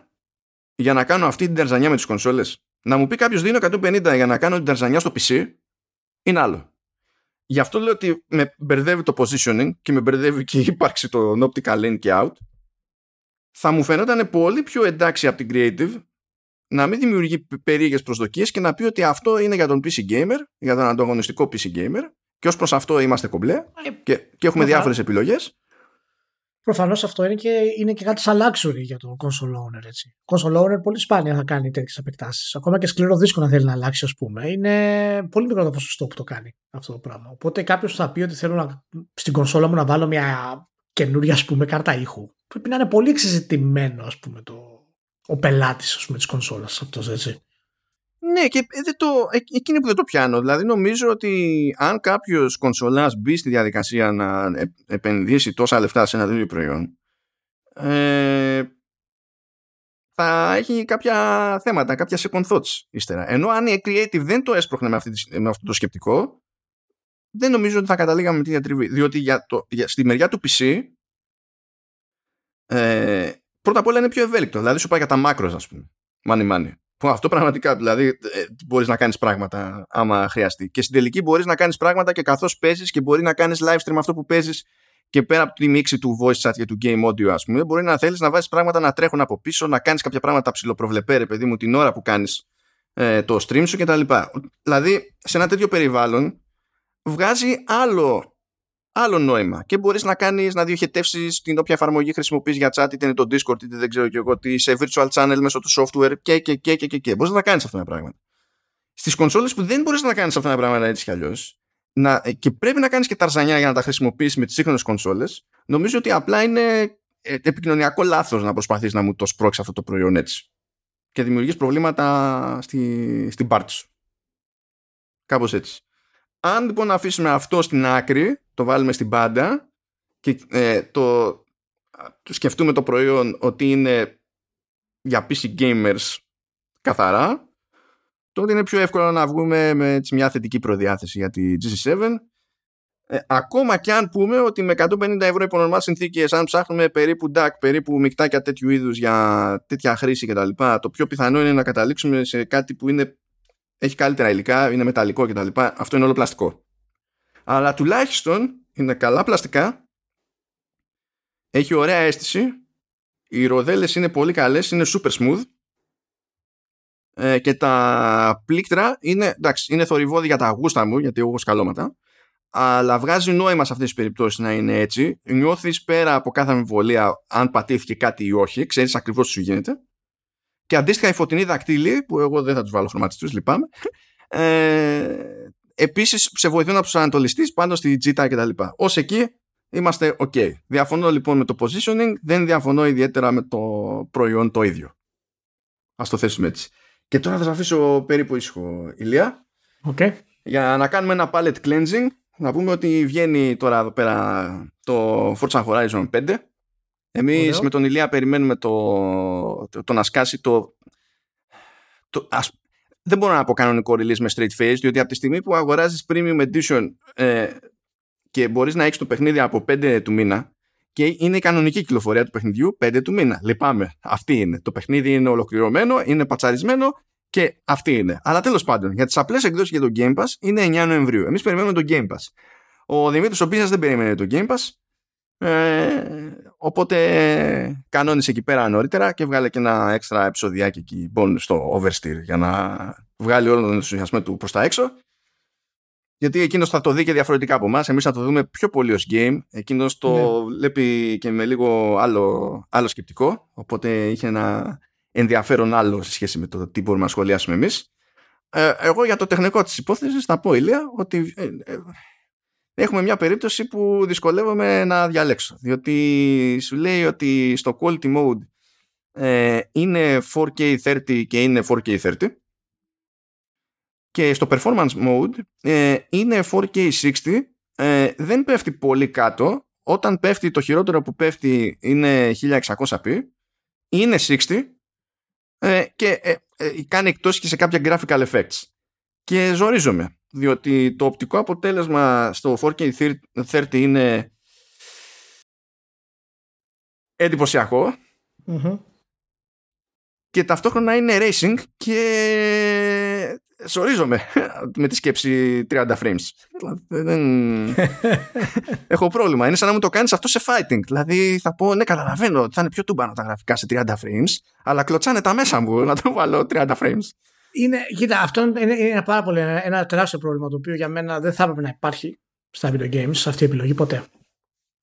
S1: για να κάνω αυτή την τερζανιά με τις κονσόλες. Να μου πει κάποιος δίνω 150 για να κάνω την τερζανιά στο PC, είναι άλλο. Γι' αυτό λέω ότι με μπερδεύει το positioning και με μπερδεύει και η ύπαρξη των optical in και out. Θα μου φαινόταν πολύ πιο εντάξει από την creative να μην δημιουργεί περίεργες προσδοκίες και να πει ότι αυτό είναι για τον PC gamer, για τον ανταγωνιστικό PC gamer και ως προς αυτό είμαστε κομπλέ ε, και, και έχουμε διάφορες επιλογές
S2: Προφανώς αυτό είναι και, είναι και κάτι σαν luxury για το console owner. Έτσι. Console owner πολύ σπάνια θα κάνει τέτοιες επεκτάσεις. Ακόμα και σκληρό δίσκο να θέλει να αλλάξει, ας πούμε. Είναι πολύ μικρό το ποσοστό που το κάνει αυτό το πράγμα. Οπότε κάποιος θα πει ότι θέλω να, στην κονσόλα μου να βάλω μια καινούρια ας πούμε, κάρτα ήχου. Πρέπει να είναι πολύ εξεζητημένο ας πούμε, το, ο πελάτης της κονσόλας αυτός, έτσι.
S1: Ναι, και ε, δεν το, ε, εκείνη που δεν το πιάνω. Δηλαδή, νομίζω ότι αν κάποιος κονσολάς μπει στη διαδικασία να επενδύσει τόσα λεφτά σε ένα τέτοιο προϊόν, ε, θα έχει κάποια θέματα, κάποια second thoughts ύστερα. Ενώ αν η Creative δεν το έσπροχνε με, αυτή, με αυτό το σκεπτικό, δεν νομίζω ότι θα καταλήγαμε με τη διατριβή. Διότι για το, για, στη μεριά του PC, ε, πρώτα απ' όλα είναι πιο ευέλικτο. Δηλαδή, σου πάει για τα macros, ας πούμε. Money money. Που αυτό πραγματικά, δηλαδή, ε, μπορείς να κάνεις πράγματα άμα χρειαστεί. Και στην τελική μπορείς να κάνεις πράγματα και καθώς παίζεις και μπορεί να κάνεις live stream αυτό που παίζεις και πέρα από τη μίξη του voice chat και του game audio, ας πούμε, μπορεί να θέλεις να βάζεις πράγματα να τρέχουν από πίσω, να κάνεις κάποια πράγματα ψηλοπροβλεπέ, παιδί μου, την ώρα που κάνεις ε, το stream σου κτλ. Δηλαδή, σε ένα τέτοιο περιβάλλον βγάζει άλλο άλλο νόημα. Και μπορείς να κάνεις να διοχετεύσεις την όποια εφαρμογή χρησιμοποιείς για chat, είτε είναι το Discord, είτε δεν ξέρω και εγώ τι, σε virtual channel μέσω του software και και και και και. και. Μπορείς να κάνεις αυτά τα πράγματα. Στις κονσόλες που δεν μπορείς να κάνεις αυτά τα πράγματα έτσι κι αλλιώς, ε, και πρέπει να κάνεις και ταρζανιά για να τα χρησιμοποιήσει με τις σύγχρονες κονσόλες, νομίζω ότι απλά είναι ε, επικοινωνιακό λάθος να προσπαθείς να μου το σπρώξεις αυτό το προϊόν έτσι. Και δημιουργείς προβλήματα στη, στην πάρτι σου. Κάπως έτσι. Αν λοιπόν αφήσουμε αυτό στην άκρη, το βάλουμε στην πάντα και ε, το, το σκεφτούμε το προϊόν ότι είναι για PC gamers καθαρά, τότε είναι πιο εύκολο να βγούμε με μια θετική προδιάθεση για τη GC7. Ε, ακόμα και αν πούμε ότι με 150 ευρώ υπό νορμάλ συνθήκες, αν ψάχνουμε περίπου DAC, περίπου μεικτάκια τέτοιου είδους για τέτοια χρήση κτλ., το πιο πιθανό είναι να καταλήξουμε σε κάτι που είναι έχει καλύτερα υλικά, είναι μεταλλικό κτλ. Αυτό είναι όλο πλαστικό. Αλλά τουλάχιστον είναι καλά πλαστικά, έχει ωραία αίσθηση, οι ροδέλες είναι πολύ καλές, είναι super smooth ε, και τα πλήκτρα είναι, εντάξει, είναι θορυβόδη για τα γούστα μου, γιατί έχω σκαλώματα, αλλά βγάζει νόημα σε αυτές τις περιπτώσεις να είναι έτσι. Νιώθεις πέρα από κάθε αμφιβολία αν πατήθηκε κάτι ή όχι, ξέρεις ακριβώς τι σου γίνεται. Και αντίστοιχα οι φωτεινοί δακτύλοι, που εγώ δεν θα τους βάλω χρωματιστού, λυπάμαι, ε, επίσης σε βοηθούν να προσανατολιστείς πάνω στη τζίτα κτλ. Ω εκεί είμαστε ok. Διαφωνώ λοιπόν με το positioning, δεν διαφωνώ ιδιαίτερα με το προϊόν το ίδιο. Α το θέσουμε έτσι. Και τώρα θα σας αφήσω περίπου ήσυχο, Ηλία.
S2: Okay.
S1: Για να κάνουμε ένα palette cleansing, να πούμε ότι βγαίνει τώρα εδώ πέρα το Forza Horizon 5 Εμείς με τον Ηλία περιμένουμε το, το, να σκάσει το. το ας, δεν μπορώ να πω κανονικό release με straight face, διότι από τη στιγμή που αγοράζεις premium edition ε, και μπορείς να έχεις το παιχνίδι από 5 του μήνα και είναι η κανονική κυκλοφορία του παιχνιδιού 5 του μήνα. Λυπάμαι. Αυτή είναι. Το παιχνίδι είναι ολοκληρωμένο, είναι πατσαρισμένο και αυτή είναι. Αλλά τέλος πάντων, για τις απλές εκδόσεις για το Game Pass είναι 9 Νοεμβρίου. Εμείς περιμένουμε το Game Pass. Ο Δημήτρης ο δεν περιμένει το Game Pass. Ε, οπότε κανόνισε εκεί πέρα νωρίτερα και βγάλε και ένα έξτρα επεισοδιάκι εκεί bonus στο oversteer για να βγάλει όλο τον ενθουσιασμό του προς τα έξω γιατί εκείνος θα το δει και διαφορετικά από εμάς. Εμείς θα το δούμε πιο πολύ ως game. Εκείνος το ναι. βλέπει και με λίγο άλλο, άλλο σκεπτικό. Οπότε είχε ένα ενδιαφέρον άλλο σε σχέση με το τι μπορούμε να σχολιάσουμε εμείς. Ε, εγώ για το τεχνικό της υπόθεσης θα πω, Ηλία, ότι ε, ε, έχουμε μια περίπτωση που δυσκολεύομαι να διαλέξω. Διότι σου λέει ότι στο quality mode ε, είναι 4K30 και είναι 4K30 και στο performance mode ε, είναι 4K60 ε, δεν πέφτει πολύ κάτω. Όταν πέφτει το χειρότερο που πέφτει είναι 1600p είναι 60 ε, και ε, ε, κάνει εκτός και σε κάποια graphical effects. Και ζορίζομαι διότι το οπτικό αποτέλεσμα στο 4K30 είναι εντυπωσιακό και ταυτόχρονα είναι racing και σορίζομαι με τη σκέψη 30 frames. Δεν... Έχω πρόβλημα. Είναι σαν να μου το κάνεις αυτό σε fighting. Δηλαδή θα πω, ναι, καταλαβαίνω ότι θα είναι πιο τούμπανο τα γραφικά σε 30 frames, αλλά κλωτσάνε τα μέσα μου να το βάλω 30 frames.
S2: Είναι, κοίτα, αυτό είναι, είναι ένα πάρα πολύ ένα τεράστιο πρόβλημα το οποίο για μένα δεν θα έπρεπε να υπάρχει στα video games, αυτή η επιλογή ποτέ.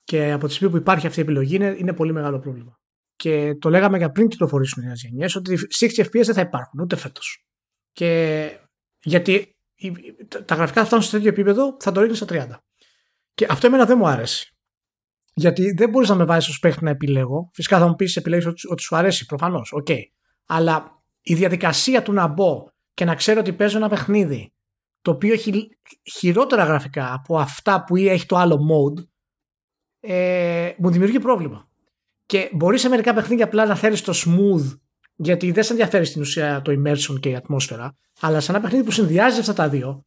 S2: Και από τη στιγμή που υπάρχει αυτή η επιλογή είναι, είναι πολύ μεγάλο πρόβλημα. Και το λέγαμε για πριν κυκλοφορήσουν οι νέες γενιές ότι 60 FPS δεν θα υπάρχουν ούτε φέτος. Και γιατί τα γραφικά θα φτάνουν σε τέτοιο επίπεδο, θα το ρίχνει στα 30. Και αυτό εμένα δεν μου άρεσε. Γιατί δεν μπορείς να με βάζεις ως παίχτη να επιλέγω. Φυσικά θα μου πεις επιλέγεις ότι, ότι σου αρέσει, προφανώς. OK. Okay. Αλλά η διαδικασία του να μπω και να ξέρω ότι παίζω ένα παιχνίδι το οποίο έχει χειρότερα γραφικά από αυτά που έχει το άλλο mode ε, μου δημιουργεί πρόβλημα. Και μπορεί σε μερικά παιχνίδια απλά να θέλεις το smooth γιατί δεν σε ενδιαφέρει στην ουσία το immersion και η ατμόσφαιρα, αλλά σε ένα παιχνίδι που συνδυάζει αυτά τα δύο,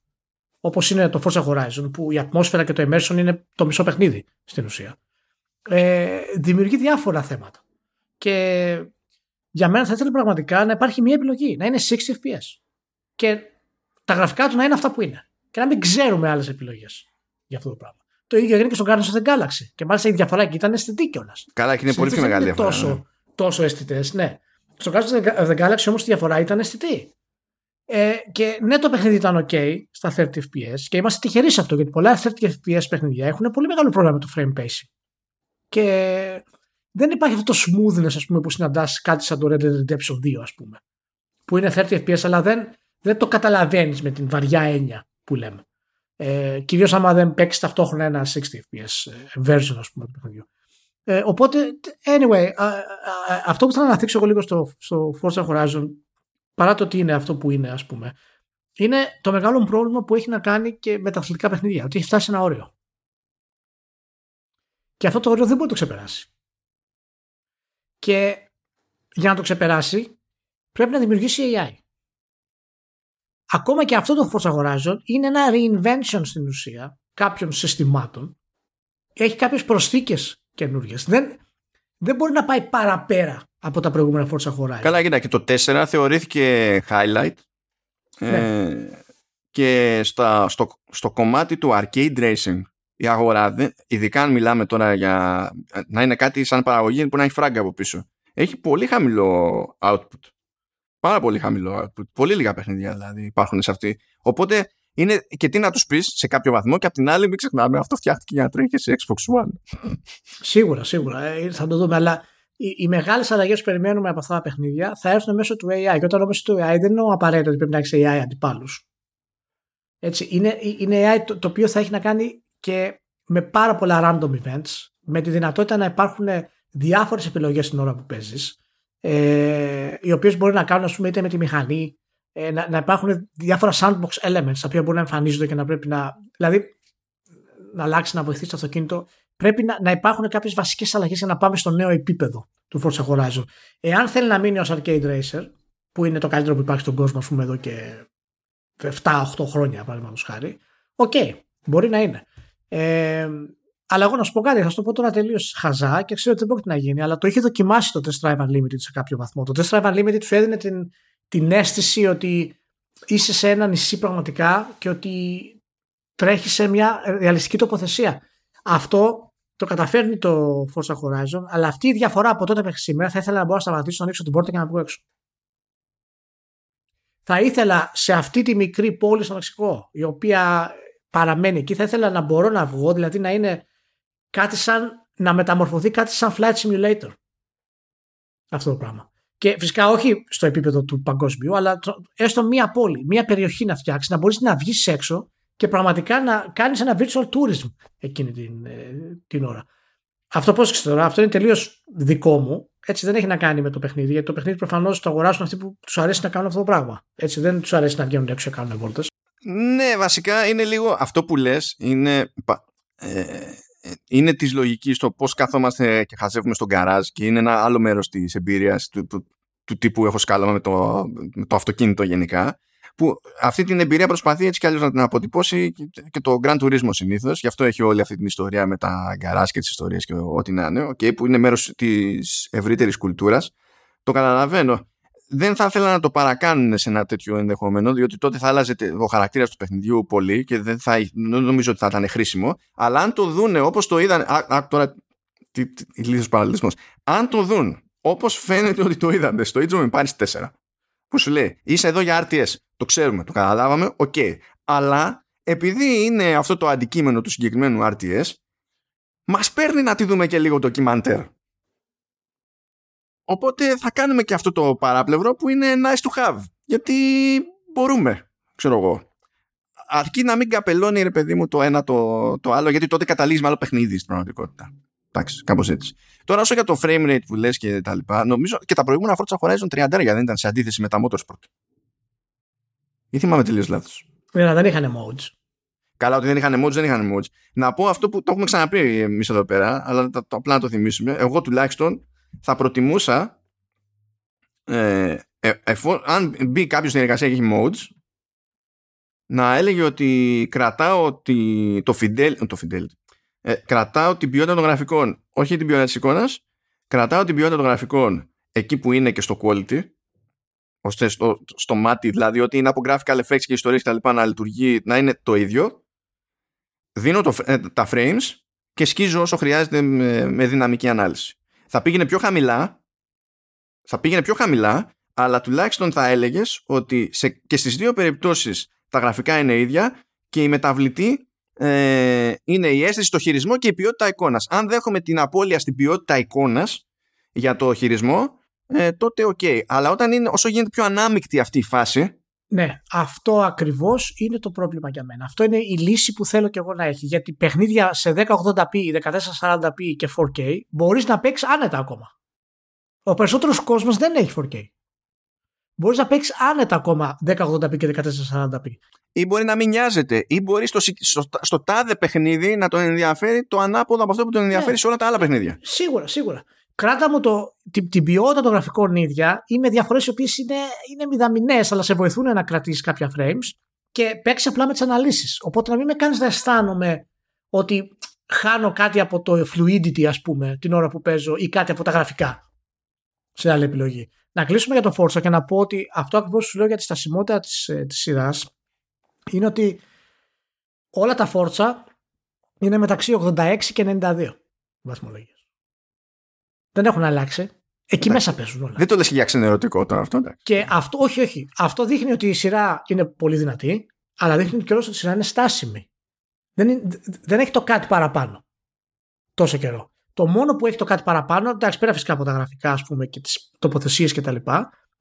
S2: όπως είναι το Forza Horizon, που η ατμόσφαιρα και το immersion είναι το μισό παιχνίδι στην ουσία, ε, δημιουργεί διάφορα θέματα. Και για μένα θα ήθελα πραγματικά να υπάρχει μια επιλογή, να είναι 60 FPS. Και τα γραφικά του να είναι αυτά που είναι. Και να μην ξέρουμε άλλες επιλογές για αυτό το πράγμα. Το ίδιο έγινε και στο Guardians of the Galaxy. Και μάλιστα η διαφορά εκεί ήταν αισθητή κιόλας.
S1: Καλά, και είναι πολύ πιο μεγάλη διαφορά.
S2: Τόσο, ναι. τόσο αισθητές, ναι. Στο Guardians of the Galaxy όμως η διαφορά ήταν αισθητή. Ε, και ναι, το παιχνίδι ήταν OK στα 30 FPS και είμαστε τυχεροί σε αυτό γιατί πολλά 30 FPS παιχνίδια έχουν πολύ μεγάλο πρόβλημα με το frame pacing. Και δεν υπάρχει αυτό το smoothness ας πούμε, που συναντάς κάτι σαν το Red Dead Redemption 2, ας πούμε. Που είναι 30 FPS, αλλά δεν, δεν το καταλαβαίνεις με την βαριά έννοια που λέμε. Ε, Κυρίως άμα δεν παίξεις ταυτόχρονα ένα 60 FPS ε, version, ας πούμε, του παιχνιδιού. Ε, οπότε, anyway, α, α, α, αυτό που θέλω να αναθίξω εγώ λίγο στο, στο Forza Horizon, παρά το ότι είναι αυτό που είναι, ας πούμε, είναι το μεγάλο πρόβλημα που έχει να κάνει και με τα αθλητικά παιχνίδια. Ότι έχει φτάσει σε ένα όριο. Και αυτό το όριο δεν μπορεί να το ξεπεράσει. Και για να το ξεπεράσει, πρέπει να δημιουργήσει AI. Ακόμα και αυτό το Forza Horizon είναι ένα reinvention στην ουσία κάποιων συστημάτων. Έχει κάποιες προσθήκες καινούργιες. Δεν, δεν μπορεί να πάει παραπέρα από τα προηγούμενα Forza Horizon.
S1: Καλά, κοίτα, και το 4 θεωρήθηκε highlight. Ναι. Ε, και στα, στο, στο κομμάτι του arcade racing η αγορά, ειδικά αν μιλάμε τώρα για να είναι κάτι σαν παραγωγή που να έχει φράγκα από πίσω, έχει πολύ χαμηλό output. Πάρα πολύ χαμηλό output. Πολύ λίγα παιχνίδια δηλαδή υπάρχουν σε αυτή. Οπότε είναι και τι να τους πεις σε κάποιο βαθμό και απ' την άλλη μην ξεχνάμε αυτό φτιάχτηκε για να τρέχει και σε Xbox One.
S2: Σίγουρα, σίγουρα. Ε, θα το δούμε. Αλλά οι, οι μεγάλες αλλαγές που περιμένουμε από αυτά τα παιχνίδια θα έρθουν μέσω του AI. Και όταν λέω μέσω του AI δεν εννοώ απαραίτητο ότι πρέπει να έχεις AI αντιπάλους. Έτσι, είναι, είναι AI το, το οποίο θα έχει να κάνει και με πάρα πολλά random events, με τη δυνατότητα να υπάρχουν διάφορες επιλογές την ώρα που παίζεις, ε, οι οποίες μπορεί να κάνουν, ας πούμε, είτε με τη μηχανή, ε, να, να υπάρχουν διάφορα sandbox elements, τα οποία μπορεί να εμφανίζονται και να πρέπει να. Δηλαδή, να αλλάξει, να βοηθήσει το αυτοκίνητο. Πρέπει να, να υπάρχουν κάποιες βασικές αλλαγές για να πάμε στο νέο επίπεδο του Forza Horizon. Εάν θέλει να μείνει ως arcade racer, που είναι το καλύτερο που υπάρχει στον κόσμο, ας πούμε, εδώ και 7-8 χρόνια, παραδείγματος χάρη, OK, okay, μπορεί να είναι. Ε, αλλά εγώ να σου πω κάτι, θα σου το πω τώρα τελείως χαζά και ξέρω ότι δεν πρόκειται να γίνει, αλλά το είχε δοκιμάσει το Test Drive Unlimited σε κάποιο βαθμό. Το Test Drive Unlimited σου έδινε την, την αίσθηση ότι είσαι σε ένα νησί πραγματικά και ότι τρέχεις σε μια ρεαλιστική τοποθεσία. Αυτό το καταφέρνει το Forza Horizon, αλλά αυτή η διαφορά από τότε μέχρι σήμερα θα ήθελα να μπορώ να σταματήσω, να ανοίξω την πόρτα και να βγω έξω. Θα ήθελα σε αυτή τη μικρή πόλη στο Μεξικό, η οποία παραμένει εκεί. Θα ήθελα να μπορώ να βγω, δηλαδή να είναι κάτι σαν να μεταμορφωθεί κάτι σαν flight simulator. Αυτό το πράγμα. Και φυσικά όχι στο επίπεδο του παγκόσμιου, αλλά έστω μία πόλη, μία περιοχή να φτιάξεις, να μπορείς να βγεις έξω και πραγματικά να κάνεις ένα virtual tourism εκείνη την, ε, την ώρα. Αυτό πώς ξέρω τώρα, αυτό είναι τελείως δικό μου. Έτσι δεν έχει να κάνει με το παιχνίδι. Γιατί το παιχνίδι προφανώς το αγοράσουν αυτοί που τους αρέσει να κάνουν αυτό το πράγμα. Έτσι δεν τους αρέσει να βγαίνουν έξω και κάνουν βόλτες.
S1: Ναι, βασικά είναι λίγο αυτό που λες είναι, ε, είναι της λογικής το πώς καθόμαστε και χαζεύουμε στον καράζ και είναι ένα άλλο μέρος της εμπειρίας του, του, του τύπου έχω σκάλαμα με το, με το αυτοκίνητο γενικά που αυτή την εμπειρία προσπαθεί έτσι κι αλλιώς να την αποτυπώσει και το Grand Turismo συνήθως. Γι' αυτό έχει όλη αυτή την ιστορία με τα γκαράζ και τις ιστορίες και ό,τι να είναι okay, που είναι μέρος της ευρύτερης κουλτούρας. Το καταλαβαίνω δεν θα ήθελα να το παρακάνουν σε ένα τέτοιο ενδεχόμενο, διότι τότε θα άλλαζε ο χαρακτήρας του παιχνιδιού πολύ και δεν θα, νομίζω ότι θα ήταν χρήσιμο. Αλλά αν το δούνε όπως το είδαν. Α, α, τώρα. Τι, τι, παραλληλισμός. Αν το δουν όπως φαίνεται ότι το είδατε στο Age of Empires 4, που σου λέει είσαι εδώ για RTS, το ξέρουμε, το καταλάβαμε, OK. Okay. Αλλά επειδή είναι αυτό το αντικείμενο του συγκεκριμένου RTS, μας παίρνει να τη δούμε και λίγο ντοκιμαντέρ. Οπότε θα κάνουμε και αυτό το παράπλευρο που είναι nice to have. Γιατί μπορούμε, ξέρω εγώ. Αρκεί να μην καπελώνει ρε παιδί μου το ένα το, το άλλο, γιατί τότε καταλήγεις με άλλο παιχνίδι στην πραγματικότητα. Εντάξει, κάπως έτσι. Τώρα, όσο για το frame rate που λες και τα λοιπά, νομίζω και τα προηγούμενα Forza Horizon 30 δεν ήταν σε αντίθεση με τα Motorsport. Ή θυμάμαι τελείως λάθος.
S2: δεν είχαν modes.
S1: Καλά, ότι δεν είχαν modes, δεν είχαν modes. Να πω αυτό που το έχουμε ξαναπεί εμείς εδώ πέρα, αλλά το, απλά να το θυμίσουμε. Εγώ τουλάχιστον θα προτιμούσα ε, ε, αν μπει κάποιος στην εργασία και έχει modes να έλεγε ότι κρατάω τη, το, fidel, το fidelity ε, κρατάω την ποιότητα των γραφικών όχι την ποιότητα της εικόνας κρατάω την ποιότητα των γραφικών εκεί που είναι και στο quality ώστε στο, στο μάτι δηλαδή ότι είναι από graphical effects και ιστορίες και τα λοιπά να λειτουργεί να είναι το ίδιο. Δίνω το, ε, τα frames και σκίζω όσο χρειάζεται με, με δυναμική ανάλυση θα πήγαινε πιο χαμηλά θα πήγαινε πιο χαμηλά αλλά τουλάχιστον θα έλεγες ότι σε, και στις δύο περιπτώσεις τα γραφικά είναι ίδια και η μεταβλητή ε, είναι η αίσθηση στο χειρισμό και η ποιότητα εικόνας. Αν δέχομαι την απώλεια στην ποιότητα εικόνας για το χειρισμό, ε, τότε OK. Okay. Αλλά όταν είναι, όσο γίνεται πιο ανάμεικτη αυτή η φάση,
S2: ναι, αυτό ακριβώς είναι το πρόβλημα για μένα. Αυτό είναι η λύση που θέλω και εγώ να έχει. Γιατί παιχνίδια σε 1080p, 1440p και 4K μπορείς να παίξεις άνετα ακόμα. Ο περισσότερος κόσμος δεν έχει 4K. Μπορείς να παίξεις άνετα ακόμα 1080p και 1440p.
S1: Ή μπορεί να μην νοιάζεται. Ή μπορεί στο, στο, στο τάδε παιχνίδι να τον ενδιαφέρει το ανάποδο από αυτό που τον ενδιαφέρει ναι. σε όλα τα άλλα παιχνίδια.
S2: Σίγουρα, σίγουρα κράτα μου το, την, την ποιότητα των γραφικών ίδια ή με διαφορές οι οποίες είναι, είναι μηδαμινές, αλλά σε βοηθούν να κρατήσεις κάποια frames και παίξει απλά με τις αναλύσεις. Οπότε να μην με κάνεις να αισθάνομαι ότι χάνω κάτι από το fluidity, ας πούμε, την ώρα που παίζω ή κάτι από τα γραφικά σε άλλη επιλογή. Να κλείσουμε για το Forza και να πω ότι αυτό ακριβώς σου λέω για τη στασιμότητα της της ε, σειράς είναι ότι όλα τα Forza είναι μεταξύ 86 και 92 βαθμολογία. Δεν έχουν αλλάξει. Εκεί μέσα παίζουν όλα.
S1: Δεν το λες και για ξενερωτικό τώρα αυτό. Εντάξει.
S2: Και αυτό, όχι, όχι. Αυτό δείχνει ότι η σειρά είναι πολύ δυνατή, αλλά δείχνει και ότι η σειρά είναι στάσιμη. Δεν, δεν έχει το κάτι παραπάνω. Τόσο καιρό. Το μόνο που έχει το κάτι παραπάνω, εντάξει, πέρα φυσικά από τα γραφικά ας πούμε, και τις τοποθεσίες κτλ.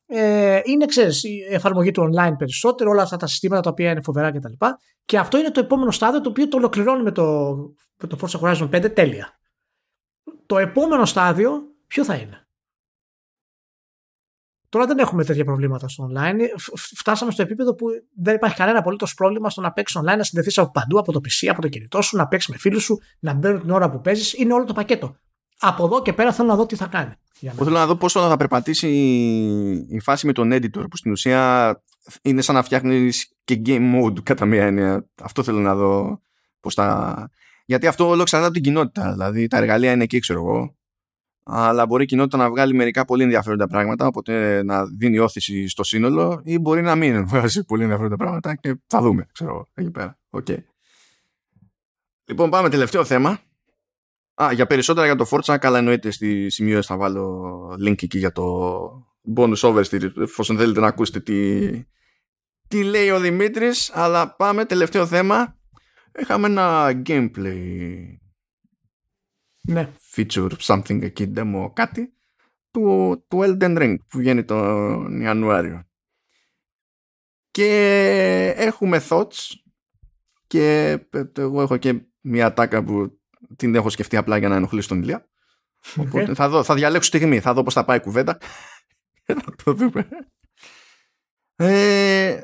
S2: Ε, είναι, ξέρεις, η εφαρμογή του online περισσότερο, όλα αυτά τα συστήματα τα οποία είναι φοβερά κτλ. Και, και αυτό είναι το επόμενο στάδιο το οποίο το ολοκληρώνει με το, με το Forza Horizon 5 τέλεια το επόμενο στάδιο ποιο θα είναι; Τώρα δεν έχουμε τέτοια προβλήματα στο online. Φτάσαμε στο επίπεδο που δεν υπάρχει κανένα απολύτως πρόβλημα στο να παίξεις online, να συνδεθείς από παντού, από το PC, από το κινητό σου, να παίξεις με φίλους σου, να μπαίνουν την ώρα που παίζεις. Είναι όλο το πακέτο. Από εδώ και πέρα θέλω να δω τι θα κάνει.
S1: θέλω να δω πόσο θα περπατήσει η φάση με τον editor, που στην ουσία είναι σαν να φτιάχνεις και game mode κατά μία έννοια. Αυτό θέλω να δω πώς θα, γιατί αυτό όλο εξαρτάται από την κοινότητα. Δηλαδή τα εργαλεία είναι εκεί, ξέρω εγώ. Αλλά μπορεί η κοινότητα να βγάλει μερικά πολύ ενδιαφέροντα πράγματα, οπότε να δίνει όθηση στο σύνολο, ή μπορεί να μην βγάζει πολύ ενδιαφέροντα πράγματα και θα δούμε, ξέρω εγώ, εκεί πέρα. Okay. Λοιπόν, πάμε τελευταίο θέμα. Α, για περισσότερα για το Forza, καλά εννοείται στη σημείωση θα βάλω link εκεί για το bonus oversteer, εφόσον θέλετε να ακούσετε τι, τι λέει ο Δημήτρης, αλλά πάμε τελευταίο θέμα είχαμε ένα gameplay
S2: ναι.
S1: feature, something εκεί, demo, κάτι του, του Elden Ring που βγαίνει τον Ιανουάριο. Και έχουμε thoughts και εγώ έχω και μια τάκα που την έχω σκεφτεί απλά για να ενοχλήσω τον Ηλία. Οπότε θα, δω, θα διαλέξω στιγμή, θα δω πώς θα πάει η κουβέντα. θα το δούμε. Ε,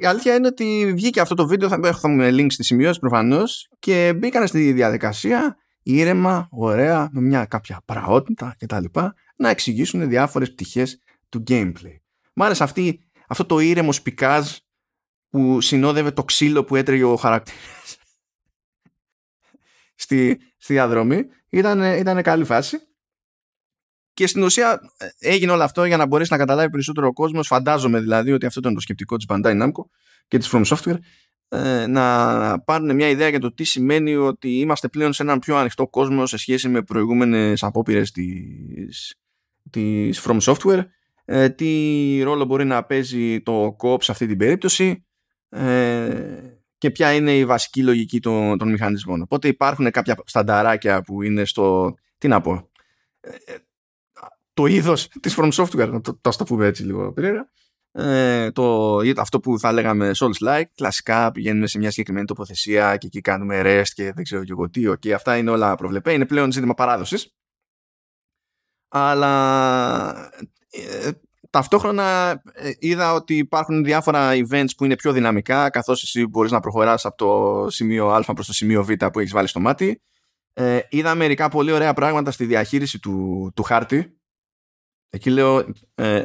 S1: η αλήθεια είναι ότι βγήκε αυτό το βίντεο, θα έχουμε link στη σημειώση προφανώς και μπήκαν στη διαδικασία ήρεμα, ωραία, με μια κάποια παραότητα κτλ. να εξηγήσουν διάφορες πτυχές του gameplay. Μ' άρεσε αυτή, αυτό το ήρεμο σπικάζ που συνόδευε το ξύλο που έτρεγε ο χαρακτήρας στη, στη διαδρομή. Ήταν, ήταν καλή φάση. Και στην ουσία ε, έγινε όλο αυτό για να μπορέσει να καταλάβει περισσότερο ο κόσμος. Φαντάζομαι δηλαδή ότι αυτό ήταν το σκεπτικό της Bandai Namco και της From Software ε, να πάρουν μια ιδέα για το τι σημαίνει ότι είμαστε πλέον σε έναν πιο ανοιχτό κόσμο σε σχέση με προηγούμενες απόπειρες της, της From Software ε, τι ρόλο μπορεί να παίζει το co σε αυτή την περίπτωση ε, και ποια είναι η βασική λογική των, των μηχανισμών. Οπότε υπάρχουν κάποια στανταράκια που είναι στο, τι να πω, το είδος της From Software, το, το, το πούμε έτσι λίγο περίεργα, ε, το, αυτό που θα λέγαμε Souls-like, κλασικά πηγαίνουμε σε μια συγκεκριμένη τοποθεσία και εκεί κάνουμε rest και δεν ξέρω και εγώ τι, okay, αυτά είναι όλα προβλεπέ, είναι πλέον ζήτημα παράδοσης. Αλλά ε, ταυτόχρονα ε, είδα ότι υπάρχουν διάφορα events που είναι πιο δυναμικά καθώς εσύ μπορείς να προχωράς από το σημείο α προς το σημείο β που έχεις βάλει στο μάτι. Ε, είδα μερικά πολύ ωραία πράγματα στη διαχείριση του, του χάρτη. Εκεί λέω, ε,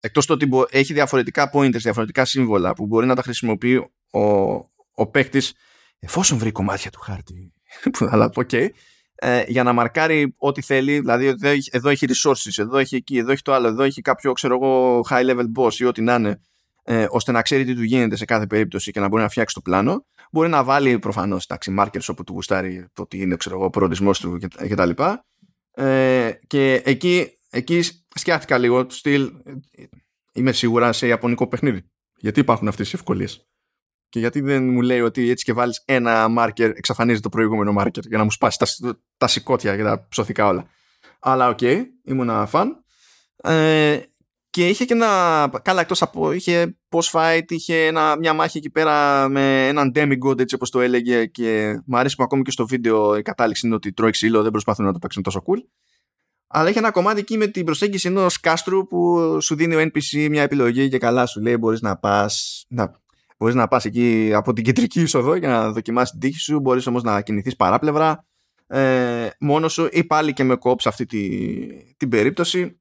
S1: εκτός το ότι έχει διαφορετικά pointers, διαφορετικά σύμβολα που μπορεί να τα χρησιμοποιεί ο, ο παίκτης εφόσον βρει κομμάτια του χάρτη αλλά ok ε, για να μαρκάρει ό,τι θέλει δηλαδή εδώ έχει, εδώ έχει resources, εδώ έχει εκεί, εδώ έχει το άλλο εδώ έχει κάποιο ξέρω εγώ high level boss ή ό,τι να είναι ε, ώστε να ξέρει τι του γίνεται σε κάθε περίπτωση και να μπορεί να φτιάξει το πλάνο μπορεί να βάλει προφανώς τάξη markers όπου του γουστάρει το ότι είναι ξέρω εγώ προορισμός του κτλ και, ε, και εκεί εκεί σκιάχτηκα λίγο του στυλ είμαι σίγουρα σε ιαπωνικό παιχνίδι. Γιατί υπάρχουν αυτές οι ευκολίες; Και γιατί δεν μου λέει ότι έτσι και βάλεις ένα μάρκερ εξαφανίζει το προηγούμενο μάρκερ για να μου σπάσει τα, τα σηκώτια και τα ψωθικά όλα. Αλλά OK, okay, ήμουν φαν. Ε, και είχε και ένα. Καλά, εκτός από. Είχε post fight, είχε ένα, μια μάχη εκεί πέρα με έναν demigod, έτσι όπως το έλεγε. Και μου αρέσει που ακόμη και στο βίντεο η κατάληξη είναι ότι τρώει ξύλο, δεν προσπαθούν να το παίξουν τόσο cool αλλά έχει ένα κομμάτι εκεί με την προσέγγιση ενός κάστρου που σου δίνει ο NPC μια επιλογή και καλά σου λέει μπορείς να πας, να, μπορείς να πας εκεί από την κεντρική είσοδο για να δοκιμάσεις την τύχη σου, μπορείς όμως να κινηθείς παράπλευρα ε, μόνος σου ή πάλι και με κόψ αυτή τη, την περίπτωση.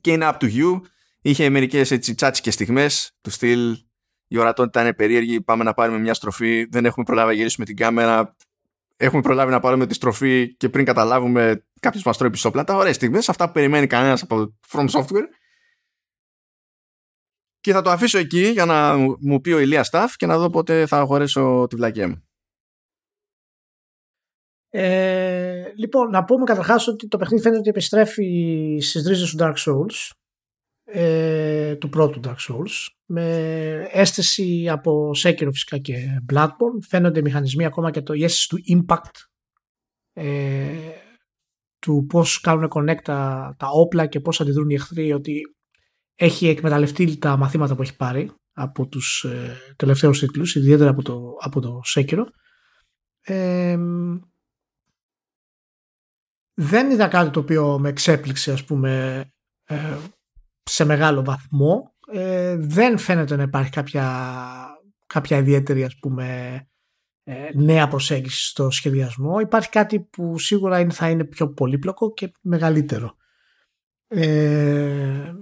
S1: Και είναι up to you. Είχε μερικές έτσι τσάτσικες στιγμές του στυλ. Η ορατότητα είναι περίεργη, πάμε να πάρουμε μια στροφή, δεν έχουμε προλάβει να γυρίσουμε την κάμερα, έχουμε προλάβει να πάρουμε τη στροφή και πριν καταλάβουμε κάποιος μας τρώει πισόπλατα. Ωραίες στιγμές, αυτά που περιμένει κανένας από From Software. Και θα το αφήσω εκεί για να μου πει ο Ηλίας Staff και να δω πότε θα αγορέσω τη βλακία μου.
S2: Ε, λοιπόν, να πούμε καταρχάς ότι το παιχνίδι φαίνεται ότι επιστρέφει στις ρίζες του Dark Souls. Ε, του πρώτου Dark Souls με αίσθηση από Sekiro φυσικά και Bloodborne. Φαίνονται μηχανισμοί ακόμα και το η αίσθηση του impact ε, του πώς κάνουν connect τα, τα όπλα και πώς αντιδρούν οι εχθροί ότι έχει εκμεταλλευτεί τα μαθήματα που έχει πάρει από τους ε, τελευταίους τίτλους ιδιαίτερα από το, από το Sekiro. Ε, δεν είδα κάτι το οποίο με εξέπληξε ας πούμε ε, σε μεγάλο βαθμό ε, δεν φαίνεται να υπάρχει κάποια, κάποια ιδιαίτερη ας πούμε ε, νέα προσέγγιση στο σχεδιασμό. Υπάρχει κάτι που σίγουρα είναι, θα είναι πιο πολύπλοκο και μεγαλύτερο. Ε,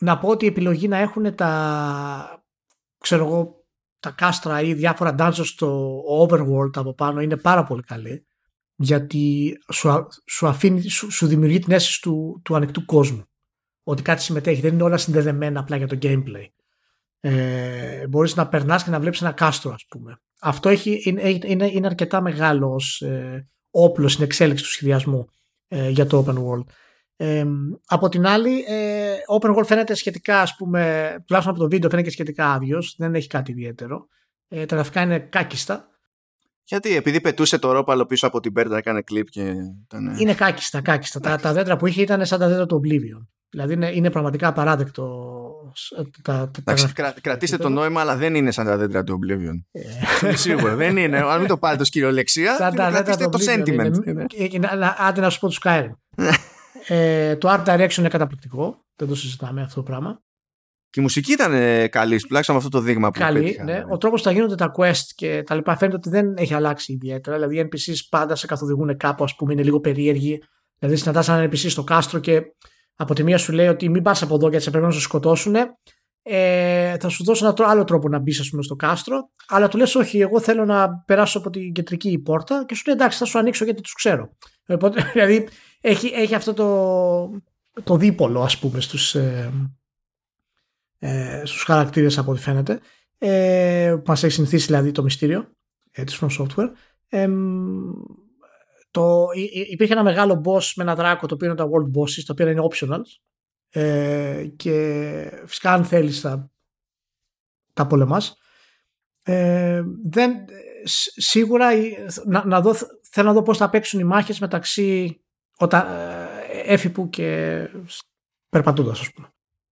S2: να πω ότι η επιλογή να έχουν τα ξέρω εγώ τα κάστρα ή διάφορα dungeons στο overworld από πάνω είναι πάρα πολύ καλή γιατί σου, σου, αφήνει, σου, σου δημιουργεί την αίσθηση του, του ανοιχτού κόσμου ότι κάτι συμμετέχει. Δεν είναι όλα συνδεδεμένα απλά για το gameplay. Ε, μπορείς να περνάς και να βλέπεις ένα κάστρο ας πούμε. Αυτό έχει, είναι, είναι, είναι αρκετά μεγάλο ως ε, όπλο στην εξέλιξη του σχεδιασμού ε, για το open world. Ε, από την άλλη, ε, open world φαίνεται σχετικά, ας πούμε, τουλάχιστον από το βίντεο φαίνεται και σχετικά άδειος, δεν έχει κάτι ιδιαίτερο. Ε, τα γραφικά είναι κάκιστα.
S1: Γιατί, επειδή πετούσε το ρόπαλο πίσω από την πέρτα, έκανε κλιπ και ήταν...
S2: Είναι κάκιστα, κάκιστα. τα, τα δέντρα που είχε ήταν σαν τα δέντρα του Oblivion. Δηλαδή είναι, είναι πραγματικά απαράδεκτο.
S1: Τα, τα, κρα, κρατήστε το νόημα, αλλά δεν είναι σαν τα δέντρα του Oblivion. Ε. Σίγουρα δεν είναι. Αν μην το πάρετε ως κυριολεξία, σαν τα κρατήστε το sentiment.
S2: Άντε να σου πω του Skyrim. ε, το art direction είναι καταπληκτικό. Δεν το συζητάμε αυτό το πράγμα.
S1: Και η μουσική ήταν καλή, τουλάχιστον με αυτό το δείγμα που
S2: Καλή, πέτυχα, ναι. Ο τρόπος που θα γίνονται τα quest και τα λοιπά φαίνεται ότι δεν έχει αλλάξει ιδιαίτερα. Δηλαδή οι NPCs πάντα σε καθοδηγούν κάπου, ας πούμε, είναι λίγο περίεργοι. Δηλαδή συναντάς έναν NPC στο κάστρο και από τη μία σου λέει ότι μην πας από εδώ γιατί σε πρέπει να σε σκοτώσουν. Ε, θα σου δώσω ένα άλλο τρόπο να μπεις, ας πούμε, στο κάστρο. Αλλά του λες, Όχι, εγώ θέλω να περάσω από την κεντρική πόρτα και σου λέει εντάξει, θα σου ανοίξω γιατί τους ξέρω. Οπότε, δηλαδή έχει, έχει αυτό το, το δίπολο ας πούμε στους, ε, ε, στους χαρακτήρες από ό,τι φαίνεται ε, που μας έχει συνηθίσει δηλαδή το μυστήριο ε, της From Software ε, το, υπήρχε ένα μεγάλο boss με ένα δράκο το οποίο είναι τα world bosses τα οποία είναι optional ε, και φυσικά αν θέλεις θα τα πολεμάς ε, δεν, σίγουρα να, να δω, θέλω να δω πώς θα παίξουν οι μάχες μεταξύ όταν, ε, έφυπου και περπατούντας ας πούμε.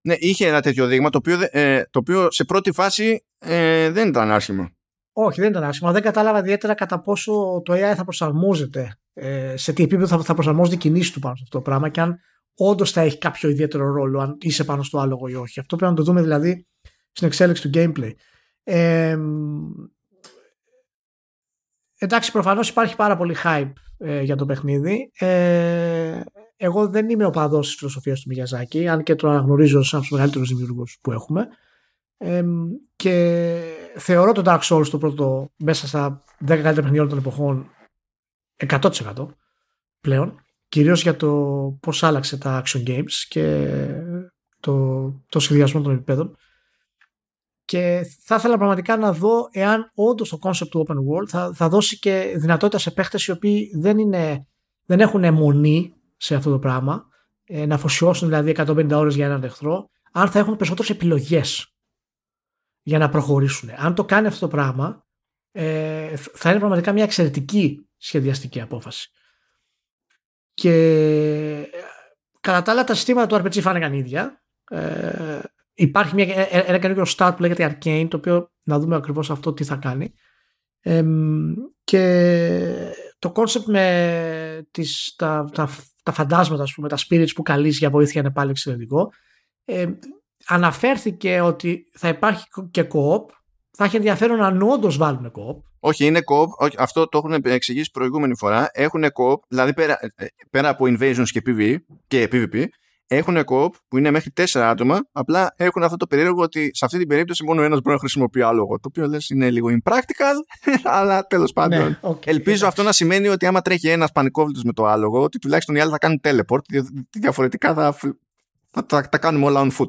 S1: Ναι, είχε ένα τέτοιο δείγμα το οποίο, ε, το οποίο σε πρώτη φάση ε, δεν ήταν άσχημο.
S2: Όχι, δεν ήταν άσχημο. Δεν κατάλαβα ιδιαίτερα κατά πόσο το AI θα προσαρμόζεται, ε, σε τι επίπεδο θα, θα προσαρμόζεται η κινήση του πάνω σε αυτό το πράγμα και αν όντως θα έχει κάποιο ιδιαίτερο ρόλο, αν είσαι πάνω στο άλογο ή όχι. Αυτό πρέπει να το δούμε δηλαδή στην εξέλιξη του gameplay. Ε, εντάξει, προφανώς υπάρχει πάρα πολύ hype ε, για το παιχνίδι. Ε, εγώ δεν είμαι ο παδός της φιλοσοφίας του Μιγιαζάκη, αν και το αναγνωρίζω σαν τους μεγαλύτερους δημιουργούς που έχουμε. Ε, και θεωρώ το Dark Souls το πρώτο μέσα στα 10 καλύτερα παιχνίδια όλων των εποχών 100% πλέον. Κυρίως για το πώς άλλαξε τα action games και το, το σχεδιασμό των επιπέδων. Και θα ήθελα πραγματικά να δω εάν όντως το concept του open world θα, θα δώσει και δυνατότητα σε παίχτες οι οποίοι δεν, είναι, δεν έχουν αιμονή σε αυτό το πράγμα, ε, να αφοσιώσουν δηλαδή 150 ώρες για έναν εχθρό, αν θα έχουν περισσότερες επιλογές για να προχωρήσουν. Αν το κάνει αυτό το πράγμα, ε, θα είναι πραγματικά μια εξαιρετική σχεδιαστική απόφαση. Και κατά τα άλλα τα συστήματα του RPG φάνηκαν ίδια. Ε, υπάρχει μια, ε, ένα καινούργιο start που λέγεται Arcane, το οποίο να δούμε ακριβώς αυτό τι θα κάνει. Ε, και το concept με τις, τα, τα, τα φαντάσματα, ας πούμε, τα spirits που καλείς για βοήθεια είναι πάλι εξαιρετικό. Ε, αναφέρθηκε ότι θα υπάρχει και co-op. Θα έχει ενδιαφέρον αν όντως βάλουν co-op.
S1: Όχι, είναι co-op. αυτό το έχουν εξηγήσει προηγούμενη φορά. Έχουν co-op, δηλαδή πέρα, ε, πέρα από invasions και, PV, και PvP, έχουν co-op που είναι μέχρι τέσσερα άτομα. Απλά έχουν αυτό το περίεργο ότι σε αυτή την περίπτωση μόνο ένας μπορεί να χρησιμοποιεί άλογο. Το οποίο λες είναι λίγο impractical, αλλά τέλος πάντων. Ναι, okay, Ελπίζω αυτό να σημαίνει ότι άμα τρέχει ένας πανικόβλητος με το άλογο, ότι τουλάχιστον οι άλλοι θα κάνουν teleport. Διαφορετικά θα, θα, θα τα κάνουμε όλα on foot.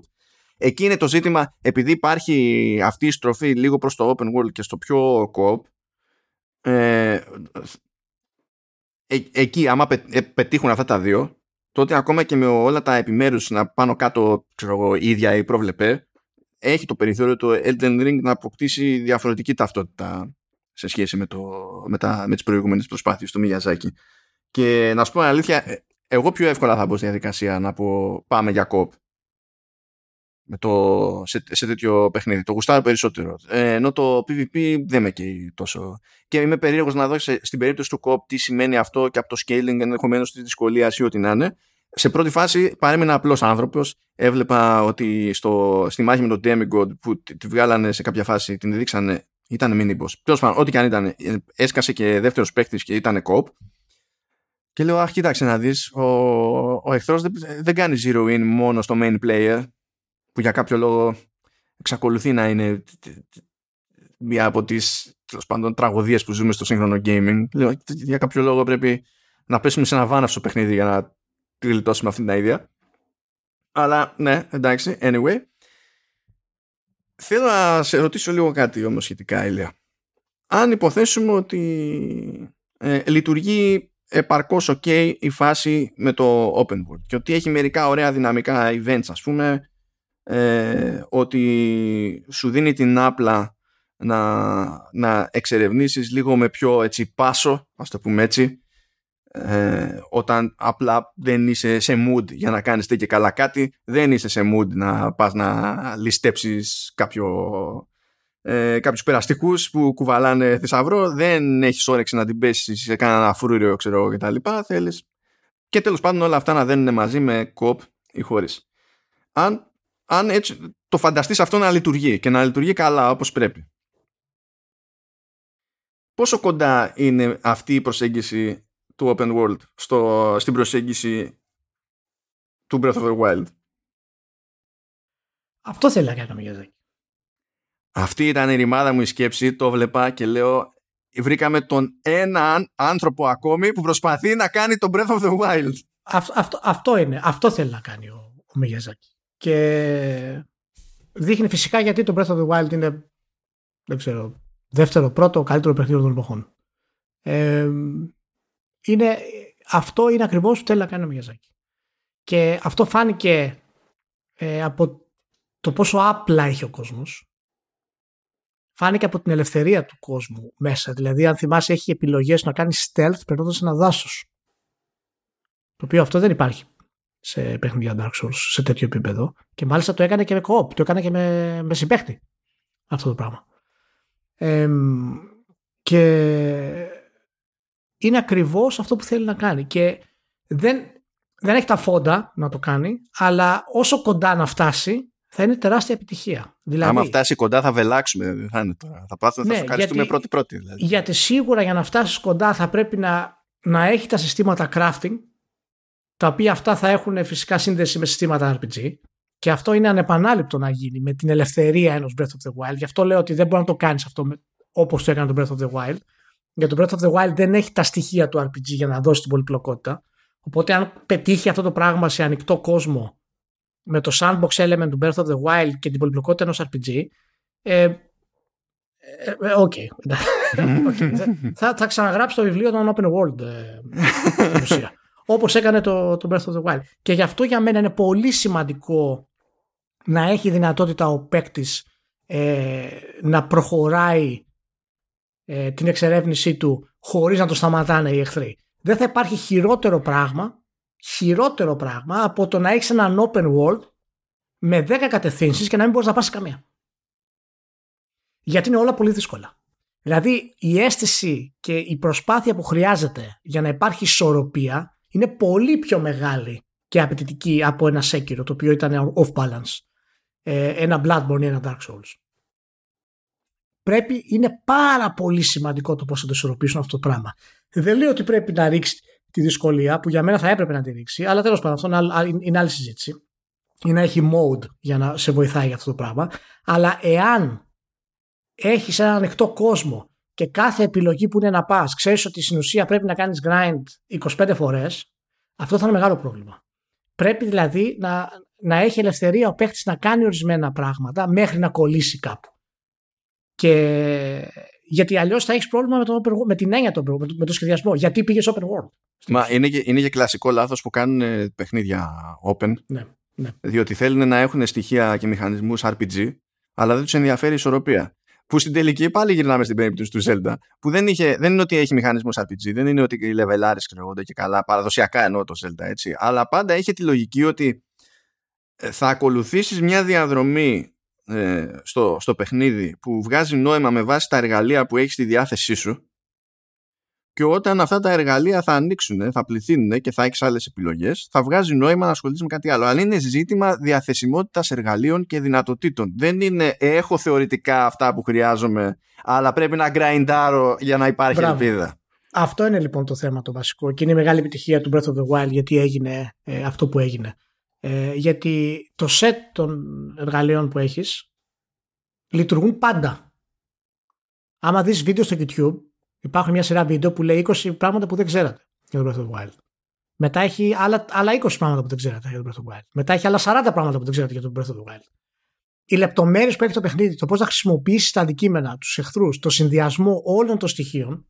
S1: Εκεί είναι το ζήτημα, επειδή υπάρχει αυτή η στροφή λίγο προς το open world και στο πιο co ε, ε, εκεί άμα ε, πετύχουν αυτά τα δύο, τότε ακόμα και με όλα τα επιμέρους να πάνω κάτω ξέρω εγώ, ίδια ή πρόβλεπε, έχει το περιθώριο το Elden Ring να αποκτήσει διαφορετική ταυτότητα σε σχέση με, το, με, τα, με τις προηγούμενες προσπάθειες του Μιγιαζάκη. Και να σου πω αλήθεια, ε, εγώ πιο εύκολα θα μπω στη διαδικασία να πω πάμε για κόπ με το, σε, σε τέτοιο παιχνίδι. Το γουστάρω περισσότερο. Ε, ενώ το PvP δεν με καίει τόσο. Και είμαι περίεργος να δω στην περίπτωση του COP τι σημαίνει αυτό και από το scaling ενδεχομένως της δυσκολίας ή ό,τι να είναι. Σε πρώτη φάση παρέμεινα απλός άνθρωπος. Έβλεπα ότι στο, στη μάχη με τον Demigod που τη βγάλανε σε κάποια φάση, την δείξανε, ήταν mini boss. Τέλος πάντων, ό,τι και αν ήταν, έσκασε και δεύτερος παίκτης και ήταν COP. Και λέω, Αχ, κοίταξε να δεις, ο, ο εχθρός δεν, δεν κάνει zero in μόνο στο main player που για κάποιο λόγο εξακολουθεί να είναι μία από τις πάντων τραγωδίες που ζούμε στο σύγχρονο gaming. Λέω, για κάποιο λόγο πρέπει να πέσουμε σε ένα βάναυσο παιχνίδι για να τη γλιτώσουμε αυτή την idea. Αλλά ναι, εντάξει, anyway. Θέλω να σε ρωτήσω λίγο κάτι όμως σχετικά, Ηλία. Αν υποθέσουμε ότι ε, λειτουργεί επαρκώς ok η φάση με το open world και ότι έχει μερικά ωραία δυναμικά events ας πούμε ε, ότι σου δίνει την άπλα να, να εξερευνήσεις λίγο με πιο έτσι πάσο, ας το πούμε έτσι, ε, όταν απλά δεν είσαι σε mood για να κάνεις και καλά κάτι, δεν είσαι σε mood να πας να ληστέψεις κάποιο, ε, κάποιους περαστικούς που κουβαλάνε θησαυρό, δεν έχεις όρεξη να την πέσεις σε κανένα φρούριο ξέρω και τα λοιπά, θέλεις. Και τέλος πάντων όλα αυτά να δένουν μαζί με κοπ ή χωρίς. Αν αν έτσι το φανταστείς αυτό να λειτουργεί και να λειτουργεί καλά όπως πρέπει. Πόσο κοντά είναι αυτή η προσέγγιση του open world στο, στην προσέγγιση του Breath of the Wild;
S2: Αυτό θέλει να κάνει το Μiyazaki.
S1: Αυτή ήταν η ρημάδα μου η σκέψη, το βλέπα και λέω βρήκαμε τον έναν άνθρωπο ακόμη που προσπαθεί να κάνει το Breath of the Wild.
S2: αυτό, αυτό είναι. Αυτό θέλει να κάνει ο, ο Και δείχνει φυσικά γιατί το Breath of the Wild είναι δεν ξέρω, δεύτερο, πρώτο, καλύτερο παιχνίδι των εποχών. Ε, είναι, αυτό είναι ακριβώς που θέλει να κάνει ο Μιαζάκη. Και αυτό φάνηκε ε, από το πόσο απλά έχει ο κόσμος. Φάνηκε από την ελευθερία του κόσμου μέσα. Δηλαδή, αν θυμάσαι, έχει επιλογές να κάνει stealth περνώντας ένα δάσος. Το οποίο αυτό δεν υπάρχει σε παιχνίδια Dark Souls σε τέτοιο επίπεδο. Και μάλιστα το έκανε και με co-op, το έκανε και με, με συμπαίχτη αυτό το πράγμα. και είναι ακριβώς αυτό που θέλει να κάνει. Και δεν, δεν έχει τα φόντα να το κάνει, αλλά όσο κοντά να φτάσει, θα είναι τεράστια επιτυχία.
S1: Δηλαδή, Άμα φτάσει κοντά θα βελάξουμε, δεν θα είναι τώρα. Θα πάθουμε, ναι, θα ευχαριστούμε πρώτη-πρώτη. Δηλαδή.
S2: Γιατί σίγουρα για να φτάσεις κοντά θα πρέπει να, να έχεις τα συστήματα crafting, τα οποία αυτά θα έχουν φυσικά σύνδεση με συστήματα RPG. Και αυτό είναι ανεπανάληπτο να γίνει με την ελευθερία ενός Breath of the Wild. Γι' αυτό λέω ότι δεν μπορεί να το κάνεις αυτό όπως το έκανε το Breath of the Wild. Γιατί το Breath of the Wild δεν έχει τα στοιχεία του RPG για να δώσει την πολυπλοκότητα. Οπότε αν πετύχει αυτό το πράγμα σε ανοιχτό κόσμο με το sandbox element του Breath of the Wild και την πολυπλοκότητα ενός RPG ε, ε, ε, οκ. θα, θα ξαναγράψει το βιβλίο των Open World ε, ουσία. Όπως έκανε το, το Breath of the Wild. Και γι' αυτό για μένα είναι πολύ σημαντικό να έχει δυνατότητα ο παίκτης ε, να προχωράει ε, την εξερεύνησή του χωρίς να το σταματάνε οι εχθροί. Δεν θα υπάρχει χειρότερο πράγμα χειρότερο πράγμα από το να έχεις έναν open world με 10 κατευθύνσεις και να μην μπορείς να πας καμία. Γιατί είναι όλα πολύ δύσκολα. Δηλαδή η αίσθηση και η προσπάθεια που χρειάζεται για να υπάρχει ισορροπία είναι πολύ πιο μεγάλη και απαιτητική από ένα Sekiro το οποίο ήταν off balance. Ε, ένα Bloodborne ή ένα Dark Souls πρέπει, είναι πάρα πολύ σημαντικό το πώς θα το ισορροπήσουν αυτό το πράγμα. Δεν λέω ότι πρέπει να ρίξεις τη δυσκολία που για μένα θα έπρεπε να τη ρίξει, αλλά τέλος πάντων αυτό είναι άλλη συζήτηση. Ή να έχει mode για να σε βοηθάει για αυτό το πράγμα. Αλλά εάν έχεις ένα ανοιχτό κόσμο και κάθε επιλογή που είναι να πας, ξέρεις ότι στην ουσία πρέπει να κάνεις grind 25 φορές, αυτό θα είναι μεγάλο πρόβλημα. Πρέπει δηλαδή να, να έχει ελευθερία ο παίχτης να κάνει ορισμένα πράγματα μέχρι να κολλήσει κάπου. Και γιατί αλλιώς θα έχεις πρόβλημα με, το open, με την έννοια του με το σχεδιασμό. Γιατί πήγες open world;
S1: Μα είναι και, είναι και κλασικό λάθος που κάνουν ε, παιχνίδια open.
S2: Ναι, ναι.
S1: Διότι θέλουν να έχουν στοιχεία και μηχανισμούς RPG, αλλά δεν τους ενδιαφέρει η ισορροπία. Που στην τελική πάλι γυρνάμε στην περίπτωση του Zelda, που δεν, είχε, δεν είναι ότι έχει μηχανισμού RPG, δεν είναι ότι οι λεβελάρε κρεγόνται και καλά, παραδοσιακά εννοώ το Zelda έτσι, αλλά πάντα έχει τη λογική ότι ε, θα ακολουθήσεις μια διαδρομή ε, στο, στο παιχνίδι που βγάζει νόημα με βάση τα εργαλεία που έχεις στη διάθεσή σου και όταν αυτά τα εργαλεία θα ανοίξουν, θα πληθύνουν και θα έχει άλλες επιλογές, θα βγάζει νόημα να ασχοληθείς με κάτι άλλο. Αλλά είναι ζήτημα διαθεσιμότητας εργαλείων και δυνατοτήτων. Δεν είναι έχω θεωρητικά αυτά που χρειάζομαι, αλλά πρέπει να γκραϊντάρω για να υπάρχει Μπράβο. ελπίδα.
S2: Αυτό είναι λοιπόν το θέμα το βασικό και είναι η μεγάλη επιτυχία του Breath of the Wild γιατί έγινε ε, αυτό που έγινε. Ε, γιατί το set των εργαλείων που έχεις λειτουργούν πάντα. Άμα δεις βίντεο στο YouTube υπάρχουν μια σειρά βίντεο που λέει 20 πράγματα που δεν ξέρατε για το Breath of the Wild. Μετά έχει άλλα, άλλα 20 πράγματα που δεν ξέρατε για το Breath of the Wild. Μετά έχει άλλα 40 πράγματα που δεν ξέρατε για το Breath of the Wild. Οι λεπτομέρειες που έχει το παιχνίδι, το πώς να χρησιμοποιήσεις τα αντικείμενα, τους εχθρούς, το συνδυασμό όλων των στοιχείων,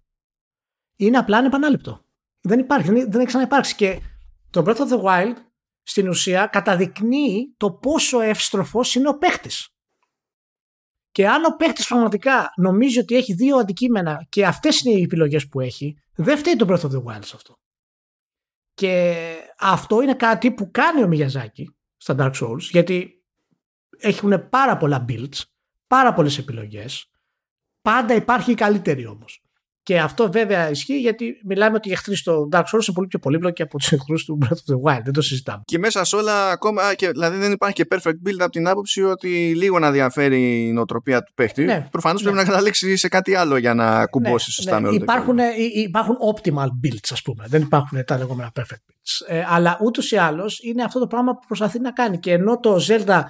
S2: είναι απλά ανεπανάληπτο. Δεν υπάρχει, δεν, δεν έχει ξαναυπάρξει. Και το Breath of the Wild στην ουσία καταδεικνύει το πόσο εύστροφος είναι ο παίχτης. Και αν ο παίχτης πραγματικά νομίζει ότι έχει δύο αντικείμενα και αυτές είναι οι επιλογές που έχει, δεν φταίει το Breath of the Wild σε αυτό. Και αυτό είναι κάτι που κάνει ο Μιαζάκη στα Dark Souls, γιατί έχουν πάρα πολλά builds, πάρα πολλές επιλογές. Πάντα υπάρχει η καλύτερη όμως. Και αυτό βέβαια ισχύει γιατί μιλάμε ότι οι εχθροί στο Dark Souls είναι πολύ πιο πολύπλοκοι από τους εχθρούς του Breath of the Wild. Δεν το συζητάμε.
S1: Και μέσα σε όλα ακόμα, και, δηλαδή δεν υπάρχει και perfect build από την άποψη ότι λίγο να διαφέρει η νοοτροπία του παίχτη. Ναι, Προφανώς ναι. πρέπει να καταλήξει σε κάτι άλλο για να κουμπώσει ναι, σωστά
S2: ναι. με υπάρχουν, υπάρχουν optimal builds, ας πούμε. Δεν υπάρχουν τα λεγόμενα perfect builds. Ε, αλλά ούτως ή άλλως είναι αυτό το πράγμα που προσπαθεί να κάνει. Και ενώ το Zelda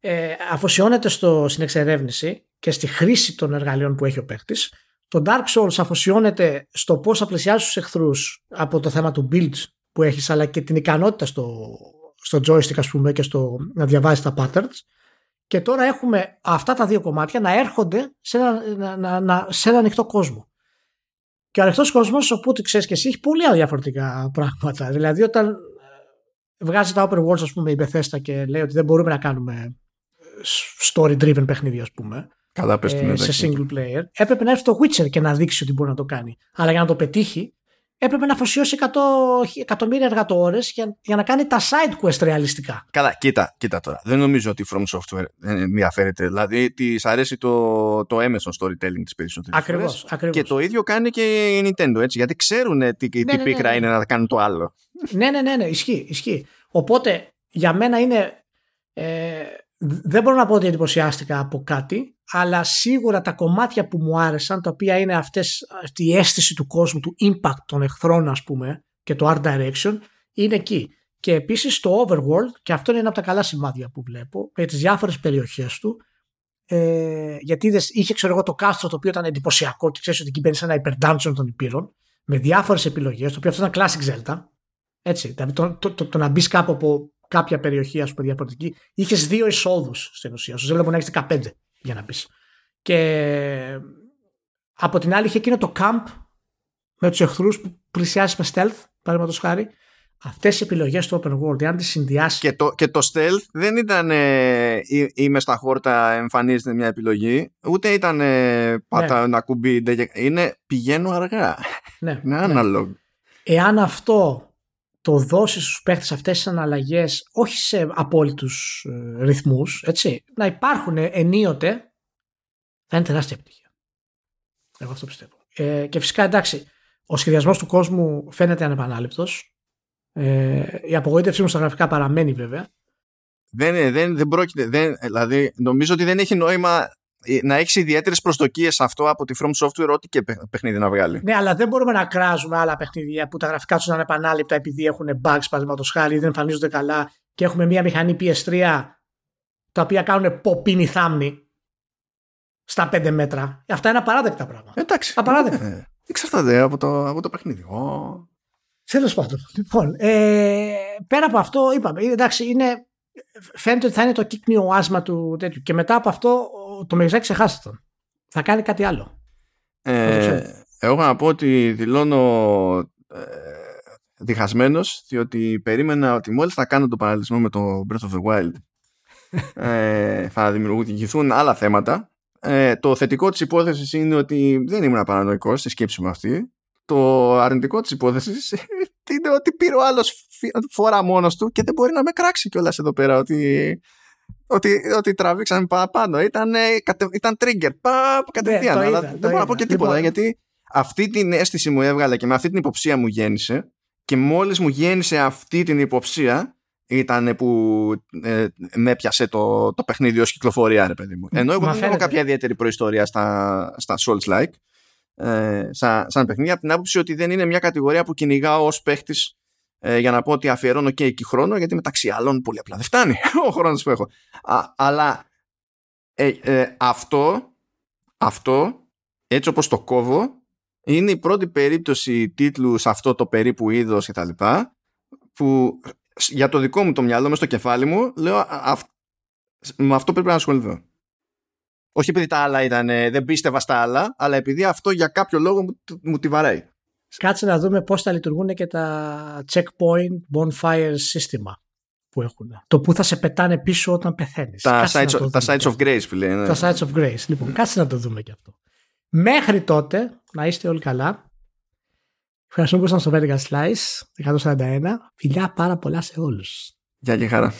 S2: ε, αφοσιώνεται στο, στην εξερεύνηση και στη χρήση των εργαλείων που έχει ο παίχτης, το Dark Souls αφοσιώνεται στο πώς θα πλησιάσει τους εχθρούς από το θέμα του build που έχεις αλλά και την ικανότητα στο, στο joystick ας πούμε και στο να διαβάζεις τα patterns και τώρα έχουμε αυτά τα δύο κομμάτια να έρχονται σε ένα, να, να, να, σε ένα ανοιχτό κόσμο. Και ο ανοιχτός κόσμος, οπότε ξέρεις και εσύ, έχει πολύ διαφορετικά πράγματα. Δηλαδή, όταν ε, βγάζει τα open worlds, ας πούμε, η Bethesda και λέει ότι δεν μπορούμε να κάνουμε ε, story-driven παιχνίδια, ας πούμε.
S1: Καλά, πες
S2: ε, σε single player. Έπρεπε να έρθει το Witcher και να δείξει ότι μπορεί να το κάνει. Αλλά για να το πετύχει, έπρεπε να αφοσιώσει 100, εκατομμύρια εργατόρες για, για να κάνει τα side quest ρεαλιστικά.
S1: Καλά, κοίτα, κοίτα τώρα. Δεν νομίζω ότι η From Software ενδιαφέρεται. Δηλαδή, της αρέσει το, το έμεσο storytelling της περισσότερης.
S2: Ακριβώς.
S1: Και το ίδιο κάνει και η Nintendo, έτσι. Γιατί ξέρουν τι, τι ναι, ναι, πίκρα ναι, είναι να κάνουν το άλλο.
S2: Ναι, ναι, ναι, ναι, ισχύει, ισχύει. Οπότε, για μένα είναι. Ε, δεν μπορώ να πω ότι εντυπωσιάστηκα από κάτι, αλλά σίγουρα τα κομμάτια που μου άρεσαν, τα οποία είναι αυτές, αυτή η αίσθηση του κόσμου, του impact των εχθρών ας πούμε και το art direction, είναι εκεί. Και επίσης το overworld, και αυτό είναι ένα από τα καλά σημάδια που βλέπω, με τις διάφορες περιοχές του, ε, γιατί είδες, είχε ξέρω εγώ το κάστρο το οποίο ήταν εντυπωσιακό και ξέρεις ότι εκεί μπαίνει σε ένα υπερντάντσον των υπήρων, με διάφορες επιλογές, το οποίο αυτό ήταν classic Zelda, έτσι, δηλαδή το, το, το, το να μπεις κάπου από κάποια περιοχή, ας πούμε, διαφορετική, είχες δύο εισόδου στην ουσία. Στο Zelda μπορεί να έχεις 15 για να πεις. Και από την άλλη είχε εκείνο το camp με τους εχθρούς που πλησιάζεις με stealth, παραδείγματος χάρη. Αυτές οι επιλογές του open world, αν τις συνδυάσει.
S1: Και το, και το stealth δεν ήταν ε, είμαι στα χόρτα, εμφανίζεται μια επιλογή, ούτε ήταν ε, πάτα ναι. ένα κουμπί. Είναι πηγαίνω αργά.
S2: Ναι,
S1: είναι ναι.
S2: Εάν αυτό το δώσει στους παίχτες αυτές τις αναλλαγές όχι σε απόλυτους ε, ρυθμούς, έτσι, να υπάρχουν ενίοτε, θα είναι τεράστια επιτυχία. Εγώ αυτό πιστεύω. Ε, και φυσικά εντάξει, ο σχεδιασμός του κόσμου φαίνεται ανεπανάληπτος. Ε, η απογοήτευσή μου στα γραφικά παραμένει βέβαια.
S1: Δεν, δεν, δεν πρόκειται, δεν, δηλαδή νομίζω ότι δεν έχει νόημα ε, να έχεις ιδιαίτερες προσδοκίες αυτό από τη From Software, ό,τι και παιχνίδι να βγάλει.
S2: Ναι, αλλά δεν μπορούμε να κράζουμε άλλα παιχνίδια που τα γραφικά τους είναι επανάληπτα επειδή έχουν bugs, παραδείγματος χάρη, δεν εμφανίζονται καλά και έχουμε μια μηχανή PS3 τα οποία κάνουν ποπίνι θάμνη στα 5 μέτρα. Αυτά είναι απαράδεκτα πράγματα.
S1: Εντάξει.
S2: Απαράδεκτα. Ε,
S1: εξαρτάται από το, από το παιχνίδι.
S2: Τέλος πάντων. Λοιπόν, ε, πέρα από αυτό, είπαμε, εντάξει, είναι, φαίνεται ότι θα είναι το κύκνιο άσμα του τέτοιου. Και μετά από αυτό το Μεγζάκι ξεχάσετε τον. Θα κάνει κάτι άλλο.
S1: Ε, εγώ να πω ότι δηλώνω ε, διχασμένος διότι περίμενα ότι μόλις θα κάνω το παραλυσμό με το Breath of the Wild ε, θα δημιουργηθούν άλλα θέματα. Ε, το θετικό της υπόθεσης είναι ότι δεν ήμουν παρανοϊκός στη σκέψη μου αυτή. Το αρνητικό της υπόθεσης είναι ότι πήρε ο άλλος φορά μόνος του και δεν μπορεί να με κράξει κιόλας εδώ πέρα ότι ότι, ότι τραβήξαμε παραπάνω. Ήταν, ήταν trigger. Πα, κατευθείαν. Ναι, αλλά δεν μπορώ να πω και τίποτα. Λοιπόν. Γιατί αυτή την αίσθηση μου έβγαλε και με αυτή την υποψία μου γέννησε. Και μόλις μου γέννησε αυτή την υποψία ήταν που ε, με πιάσε το, το παιχνίδι ως κυκλοφορία ρε παιδί μου. Ενώ εγώ δεν έχω κάποια ιδιαίτερη προϊστορία στα, στα Souls-like ε, σαν, σαν παιχνίδι από την άποψη ότι δεν είναι μια κατηγορία που κυνηγάω ως παίχτης ε, για να πω ότι αφιερώνω και εκεί χρόνο γιατί μεταξύ άλλων πολύ απλά δεν φτάνει ο χρόνος που έχω. αλλά ε, ε, αυτό, αυτό έτσι όπως το κόβω είναι η πρώτη περίπτωση τίτλου σε αυτό το περίπου είδος και τα λοιπά που για το δικό μου το μυαλό μες στο κεφάλι μου λέω με αυτό πρέπει να ασχοληθώ. Όχι επειδή τα άλλα ήταν, δεν πίστευα στα άλλα, αλλά επειδή αυτό για κάποιο λόγο μου, μου τη βαράει.
S2: Κάτσε να δούμε πώς θα λειτουργούν και τα checkpoint bonfire σύστημα που έχουν. Το που θα σε πετάνε πίσω όταν πεθαίνεις.
S1: Τα, sites, τα sites of grace, φίλε.
S2: Ναι. Τα sites of grace. Λοιπόν, κάτσε να το δούμε και αυτό. Μέχρι τότε, να είστε όλοι καλά. Ευχαριστούμε που ήσασταν στο Vertical Slice 141. Φιλιά πάρα πολλά σε όλους.
S1: Γεια και χαρά.